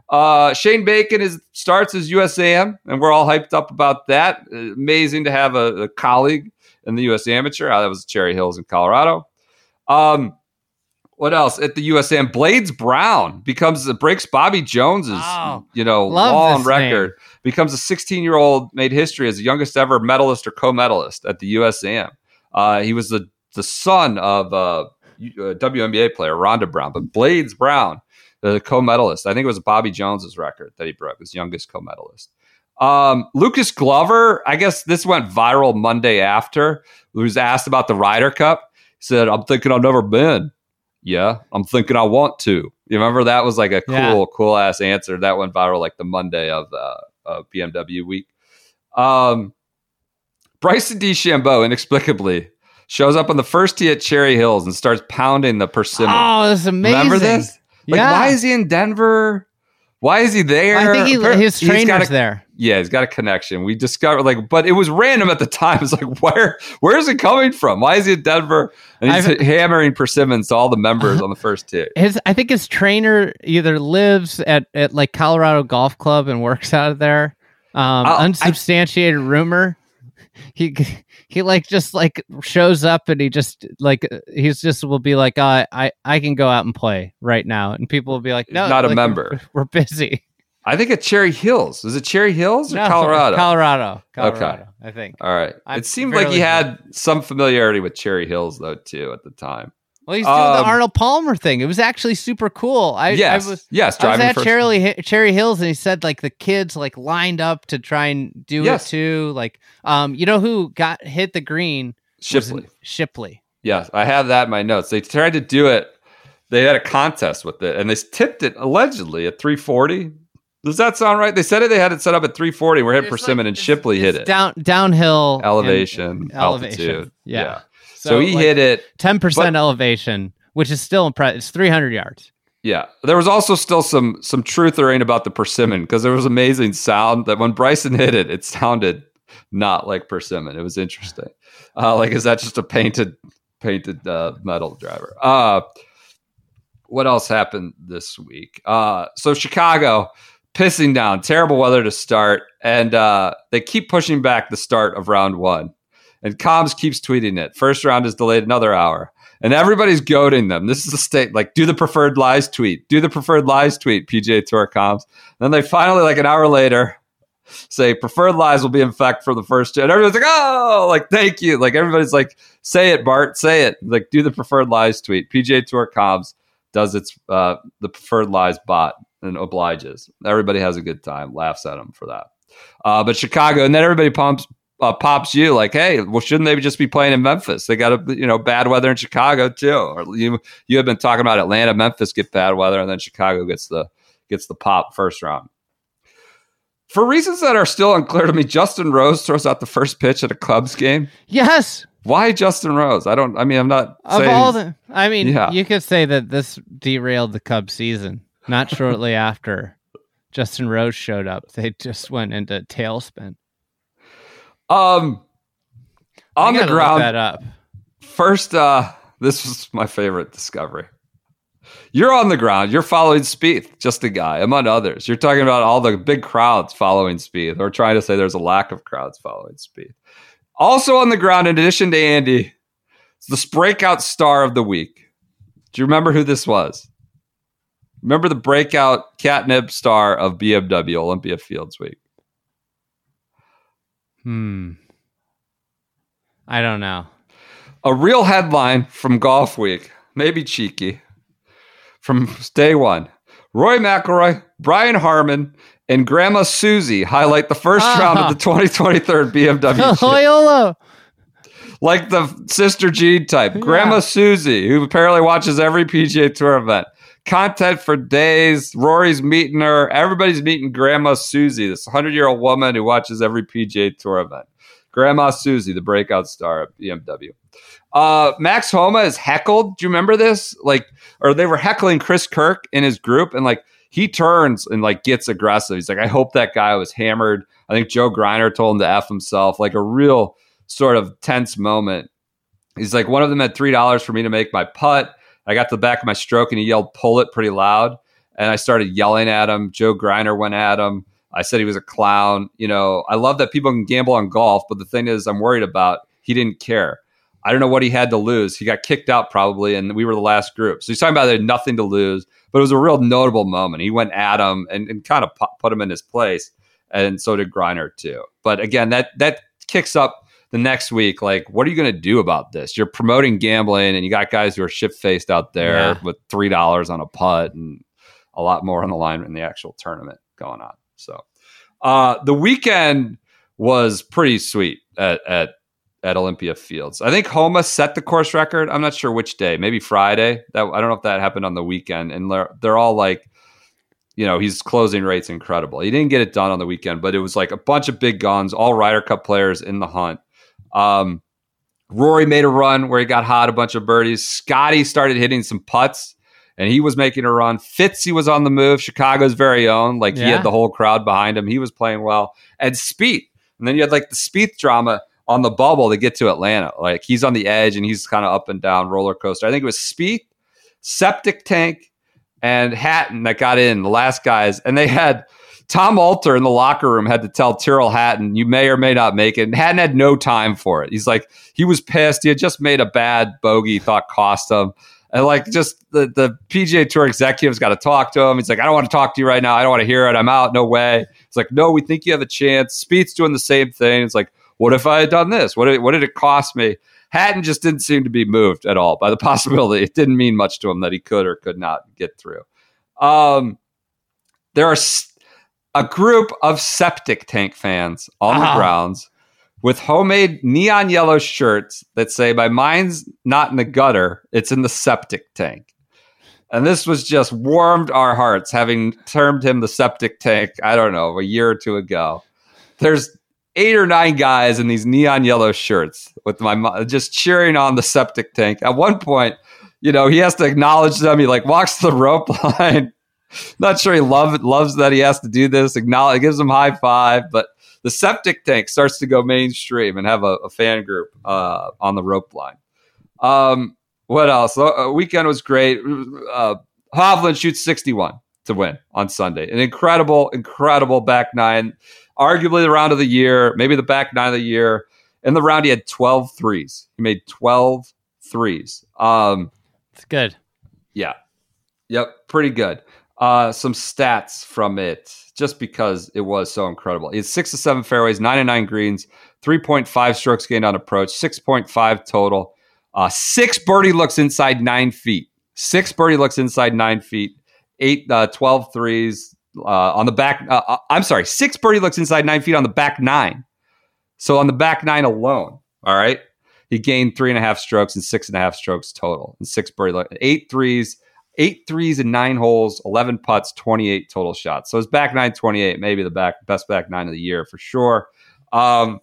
Uh, Shane Bacon is starts as USAM, and we're all hyped up about that. Amazing to have a, a colleague in the US Amateur. Uh, that was Cherry Hills in Colorado. Um, what else at the USAM? Blades Brown becomes breaks Bobby Jones's you know long record. Becomes a 16 year old made history as the youngest ever medalist or co-medalist at the USAM. Uh, he was the the son of uh, uh, WNBA player Rhonda Brown, but Blades Brown, the co-medalist. I think it was Bobby Jones's record that he broke, his youngest co-medalist. Um, Lucas Glover, I guess this went viral Monday after. He was asked about the Ryder Cup. He said, "I'm thinking I've never been." Yeah, I'm thinking I want to. You remember that was like a cool, Yeah. cool ass answer. That went viral like the Monday of uh, of BMW week. Um, Bryson DeChambeau inexplicably shows up on the first tee at Cherry Hills and starts pounding the persimmon. Oh, this is amazing. Remember this? Like, yeah. why is he in Denver? Why is he there? I think he, his he's got trainer's a- there. Yeah, he's got a connection. We discovered like, but it was random at the time. It's like, where where is it coming from? Why is he in Denver? And he's I've- hammering persimmons to all the members on the first tee. His, I think his trainer either lives at, at like Colorado Golf Club and works out of there. Um, Oh, I- unsubstantiated rumor. He he like just like shows up and he just like uh, he's just will be like uh, I I can go out and play right now and people will be like no Not a member. we're busy I think at Cherry Hills. Is it Cherry Hills or No, Colorado? Colorado Okay. Colorado I think All right. I'm it seemed like he had some familiarity with Cherry Hills though too at the time. Well he's doing Um, the Arnold Palmer thing it was actually super cool I yes. I was yes. I was Driving at first. Cherry, Cherry Hills, and he said like the kids like lined up to try and do Yes. it too. Like, um, you know who got hit the green? Shipley. Shipley. Yes, I have that in my notes. They tried to do it. They had a contest with it, and they tipped it allegedly at 340. Does that sound right? They said it. They had it set up at 340. We're hitting It's persimmon, like- and it's- Shipley hit it. down downhill and- elevation, elevation. altitude. Yeah. So, he hit it. ten percent but- elevation, which is still impressive. It's three hundred yards. Yeah. There was also still some some truthering about the persimmon because there was amazing sound that when Bryson hit it, it sounded not like persimmon. It was interesting. Uh, like, is that just a painted painted uh, metal driver? Uh, what else happened this week? Uh, so Chicago pissing down, terrible weather to start, and uh, they keep pushing back the start of round one. And Comms keeps tweeting it. First round is delayed another hour. And everybody's goading them. This is a state like do the preferred lies tweet, do the preferred lies tweet, PGA Tour comms. then they finally, like an hour later, say preferred lies will be in effect for the first two. And everyone's like, oh, like thank you. Like everybody's like, say it, Bart, say it. Like do the preferred lies tweet. PGA Tour comms does its uh the preferred lies bot and obliges. Everybody has a good time, laughs at them for that. Uh, but Chicago, and then everybody pumps uh, pops you like, hey, well, shouldn't they just be playing in Memphis? They got a you know bad weather in Chicago too. Or you you have been talking about Atlanta, Memphis get bad weather, and then Chicago gets the gets the pop first round. For reasons that are still unclear to me, Justin Rose throws out the first pitch at a Cubs game. Yes, Why Justin Rose? I don't. I mean, I'm not of saying all the. I mean, Yeah. you could say that this derailed the Cubs season. Not shortly after Justin Rose showed up, they just went into tailspin. Um on the ground. that up. First, uh, this was my favorite discovery. You're on the ground. You're following Spieth, just a guy, among others. You're talking about all the big crowds following Spieth, or trying to say there's a lack of crowds following Spieth. Also on the ground, in addition to Andy, it's the breakout star of the week. Do you remember who this was? Remember the breakout catnip star of BMW Olympia Fields Week? Hmm. I don't know. A real headline from Golf Week, maybe cheeky, from day one. Rory McIlroy, Brian Harman, and Grandma Susie highlight the first round of the 2023 BMW. Loyola. like the sister Jean type. Grandma Susie, who apparently watches every PGA Tour event. Content for days. Rory's meeting her. Everybody's meeting Grandma Susie, this 100 year old woman who watches every PGA Tour event. Grandma Susie, the breakout star at BMW. Uh, Max Homa is heckled. Do you remember this? Like, or they were heckling Chris Kirk in his group, and like he turns and like gets aggressive. He's like, I hope that guy was hammered. I think Joe Greiner told him to f himself. Like a real sort of tense moment. He's like, one of them had three dollars for me to make my putt. I got to the back of my stroke and he yelled, "Pull it!" pretty loud, and I started yelling at him. Joe Greiner went at him. I said he was a clown. You know, I love that people can gamble on golf, but the thing is, I'm worried about he didn't care. I don't know what he had to lose. He got kicked out probably, and we were the last group. So he's talking about nothing to lose, but it was a real notable moment. He went at him and, and kind of put him in his place, and so did Greiner too. But again, that that kicks up the next week. Like, what are you going to do about this? You're promoting gambling, and you got guys who are shit faced out there Yeah. with three dollars on a putt and a lot more on the line in the actual tournament going on. So uh, the weekend was pretty sweet at, at at Olympia Fields. I think Homa set the course record. I'm not sure which day, maybe Friday. That I don't know if that happened on the weekend. And they're, they're all like, you know, he's closing rate's incredible. He didn't get it done on the weekend, but it was like a bunch of big guns, all Ryder Cup players in the hunt. Um, Rory made a run where he got hot, a bunch of birdies. Scotty started hitting some putts, and he was making a run. Fitzy was on the move, Chicago's very own. Like he had the whole crowd behind him. He was playing well. And Spieth, and then you had like the Spieth drama on the bubble to get to Atlanta. Like he's on the edge and he's kind of up and down roller coaster. I think it was Spieth, Septic Tank, and Hatton that got in, the last guys, and they had Tom Alter in the locker room had to tell Tyrrell Hatton, you may or may not make it. And Hatton had no time for it. He's like, he was pissed. He had just made a bad bogey, thought cost him. And like just the, the PGA Tour executives got to talk to him. He's like, I don't want to talk to you right now. I don't want to hear it. I'm out. No way. It's like, no, we think you have a chance. Spieth's doing the same thing. It's like, what if I had done this? What did, what did it cost me? Hatton just didn't seem to be moved at all by the possibility. It didn't mean much to him that he could or could not get through. Um, there are a group of septic tank fans on the Ah. grounds with homemade neon yellow shirts that say, My mind's not in the gutter, it's in the septic tank. And this was just warmed our hearts, having termed him the septic tank, I don't know, a year or two ago. There's eight or nine guys in these neon yellow shirts with my mo- just cheering on the septic tank. At one point, you know, he has to acknowledge them. He like walks the rope line. Not sure he love, loves that he has to do this. Acknowledge, gives him high five, but the septic tank starts to go mainstream and have a, a fan group uh, on the rope line. Um, what else? Uh, weekend was great. Uh, Hovland shoots 61 to win on Sunday. An incredible, incredible back nine. Arguably the round of the year, maybe the back nine of the year. In the round, he had 12 threes. He made 12 threes. Um, It's good. yeah. Yep. Pretty good. Uh, some stats from it, just because it was so incredible. It's six to seven fairways, nine and nine greens, 3.5 strokes gained on approach, 6.5 total. Uh, six birdie looks inside nine feet. Six birdie looks inside nine feet. Eight, uh, 12 threes uh, on the back. Uh, uh, I'm sorry, six birdie looks inside nine feet on the back nine. So on the back nine alone, all right, he gained three and a half strokes and six and a half strokes total, and six birdie, eight threes, eight threes in nine holes, 11 putts, 28 total shots. So his back nine, 28, maybe the back best back nine of the year for sure. Um,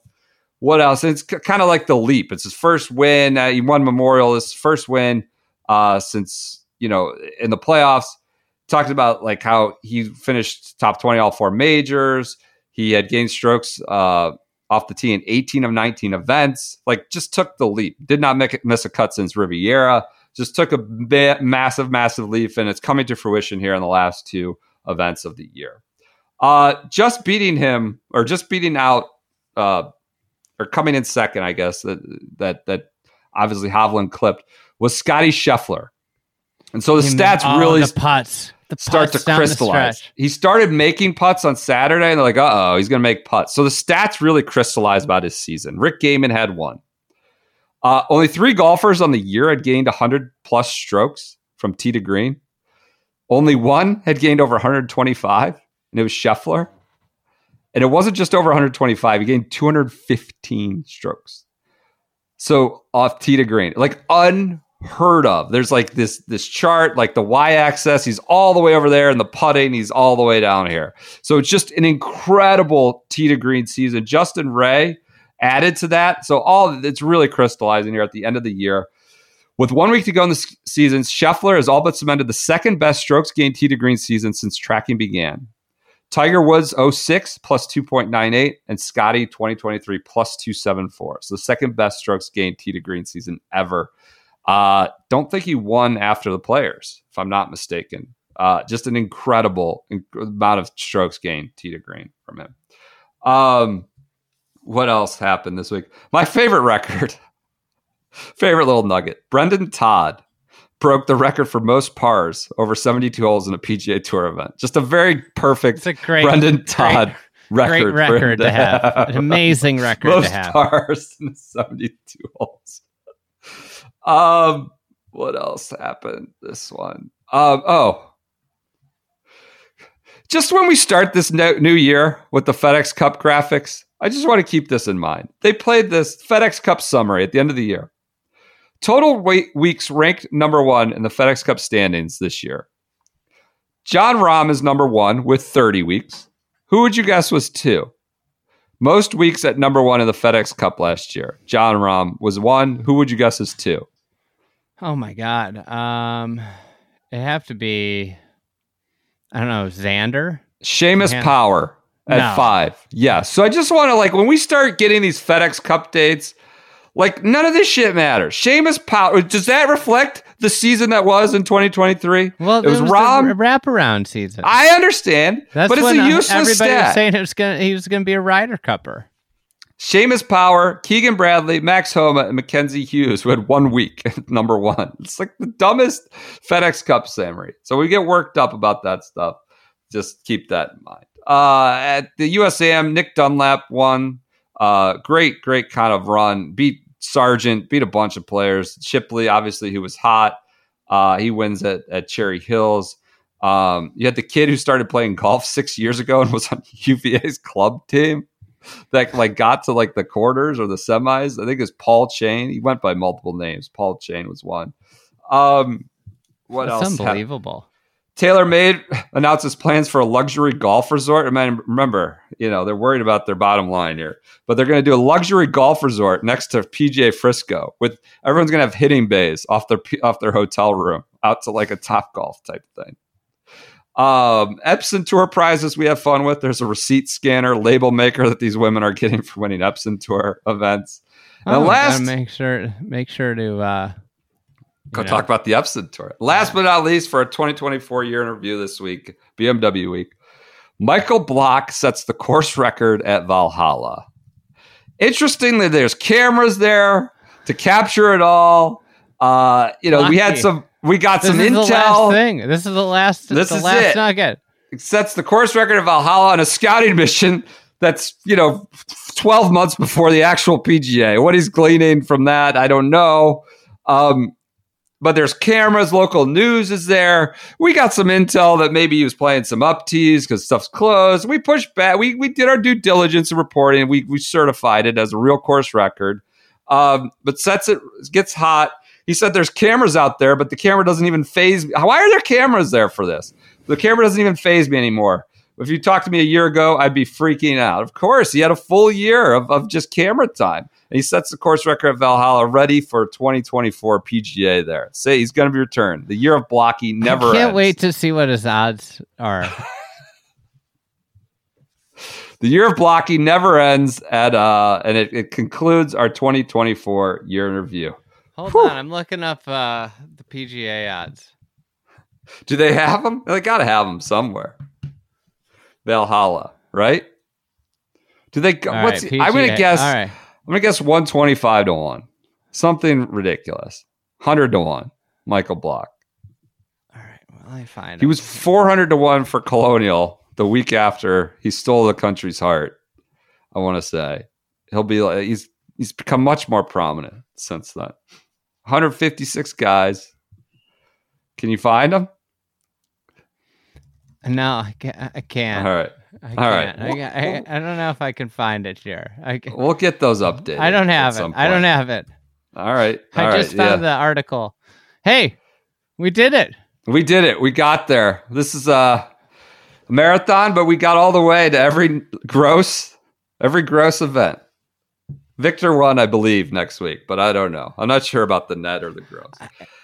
what else? It's kind of like the leap. It's his first win. Uh, he won Memorial. His first win uh, since you know in the playoffs. Talked about like how he finished top 20 all four majors. He had gained strokes uh, off the tee in 18 of 19 events. Like just took the leap. Did not make it, miss a cut since Riviera. Just took a ba- massive, massive leap, and it's coming to fruition here in the last two events of the year. Uh, just beating him, or just beating out, uh, or coming in second, I guess that that that obviously Hovland clipped was Scotty Scheffler, and so the Him- stats really the putts. The start to putts down the crystallize. stretch. He started making putts on Saturday, and they're like, "Uh oh, he's going to make putts." So the stats really crystallized about his season. Rick Gehman had one. Uh, only three golfers on the year had gained 100 plus strokes from tee to green. Only one had gained over 125, and it was Scheffler. And it wasn't just over 125, he gained 215 strokes. So off tee to green, like unheard of. There's like this this chart, like the y-axis, he's all the way over there, and the putting, he's all the way down here. So it's just an incredible tee to green season. Justin Ray added to that, so all it's really crystallizing here at the end of the year. With one week to go in the season, Scheffler has all but cemented the second best strokes gained tee to green season since tracking began. Tiger Woods 06 plus 2.98 and Scotty 2023 plus 274. So the second best strokes gained tee to green season ever. Uh, don't think he won after the players, if I'm not mistaken. Uh, just an incredible inc- amount of strokes gained tee to green from him. Um, what else happened this week? My favorite record, favorite little nugget. Brendon Todd broke the record for most pars over 72 holes in a PGA Tour event. Just a very perfect It's a great, Brendon Todd great record. him record to have. An amazing record most to have. pars in 72 holes. Um, what else happened? This one. Um, oh, just when we start this ne- new year with the FedEx Cup graphics, I just want to keep this in mind. They played this FedEx Cup summary at the end of the year. Total weight weeks ranked number one in the FedEx Cup standings this year. Jon Rahm is number one with 30 weeks. Who would you guess was two? Most weeks at number one in the FedEx Cup last year. Jon Rahm was one. Who would you guess is two? Oh my god. Um, it have to be. I don't know, Xander. Seamus Power at No. five. Yeah. So I just want to like when we start getting these FedEx Cup dates, like none of this shit matters. Seamus Power. Does that reflect the season that was in 2023? Well, it was, Rahm. wraparound season. I understand, That's but it's a uh, useless everybody stat. was saying it was gonna he was gonna be a Ryder Cupper. Seamus Power, Keegan Bradley, Max Homa, and Mackenzie Hughes, who had one week at number one. It's like the dumbest FedEx Cup summary. So we get worked up about that stuff. Just keep that in mind. Uh, at the USAM, Nick Dunlap won. Uh, great, great kind of run. Beat Sargent, beat a bunch of players. Shipley, obviously, who was hot. Uh, he wins at, at Cherry Hills. Um, you had the kid who started playing golf six years ago and was on UVA's club team that like got to like the quarters or the semis. I think it's Paul Chain. He went by multiple names. Paul Chain was one. Um, what That's else? unbelievable. TaylorMade announces plans for a luxury golf resort. I mean, remember, you know, they're worried about their bottom line here, but they're going to do a luxury golf resort next to PGA Frisco with everyone's going to have hitting bays off their off their hotel room out to like a top golf type thing. Um, Epson Tour prizes we have fun with. There's a receipt scanner, label maker that these women are getting for winning Epson Tour events. And Oh, last, make sure make sure to uh Go talk about the Epson tour. Last but not least, for our 2024 year in review this week, BMW week, Michael Block sets the course record at Valhalla. Interestingly, there's cameras there to capture it all. Uh, you know, we had some, we got this some is the last intel. thing. This is the last This the is last it. nugget. It sets the course record at Valhalla on a scouting mission that's, you know, 12 months before the actual PGA. What he's gleaning from that, I don't know. Um, but there's cameras, local news is there. We got some intel that maybe he was playing some up tees because stuff's closed. We pushed back. We, we did our due diligence in reporting. We, we certified it as a real course record. Um, but sets it gets hot. He said there's cameras out there, but the camera doesn't even phase me. Why are there cameras there for this? The camera doesn't even phase me anymore. If you talked to me a year ago, I'd be freaking out. Of course, he had a full year of, of just camera time. And he sets the course record at Valhalla ready for 2024 PGA there. Say he's going to be returned. The year of blocky never I can't ends. wait to see what his odds are. The year of blocky never ends at uh and it, it concludes our 2024 year in review. Hold Whew. on, I'm looking up uh the PGA odds. Do they have them? They got to have them somewhere. Valhalla, right? Do they? All what's? right, I'm gonna guess. All right. I'm gonna guess 125 to one, something ridiculous. 100 to one. Michael Block. All right. Well, I find him. He was 400 to one for Colonial the week after he stole the country's heart. I want to say he'll be like he's he's become much more prominent since then. 156 guys. Can you find him? No, I can't. All right. I All right. I, I, I don't know if I can find it here. I, We'll get those updated. I don't have it. some I don't have it. All right. I All just right, found yeah. the article. Hey, we did it. We did it. We got there. This is a marathon, but we got all the way to every gross, every gross event. Viktor won, I believe, next week, but I don't know. I'm not sure about the net or the gross.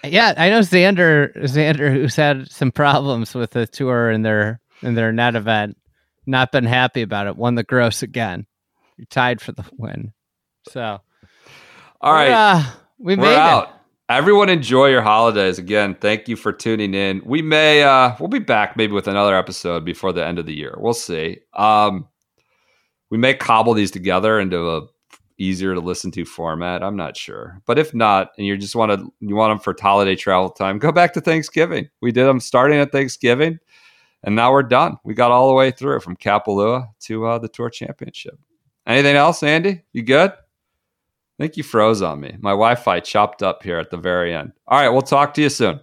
Yeah, I know Xander. Xander, who's had some problems with the tour in their in their net event, not been happy about it. Won the gross again. You're tied for the win. So All right. uh, we We're made out. it. Everyone enjoy your holidays. Again, thank you for tuning in. We may uh we'll be back maybe with another episode before the end of the year. We'll see. Um we may cobble these together into a easier to listen to format. I'm not sure. But if not, and you just want to you want them for holiday travel time, go back to Thanksgiving. We did them starting at Thanksgiving, and now we're done. We got all the way through from Kapalua to uh, the Tour Championship. Anything else, Andy? You good? I think you froze on me. My Wi Fi chopped up here at the very end. All right, we'll talk to you soon.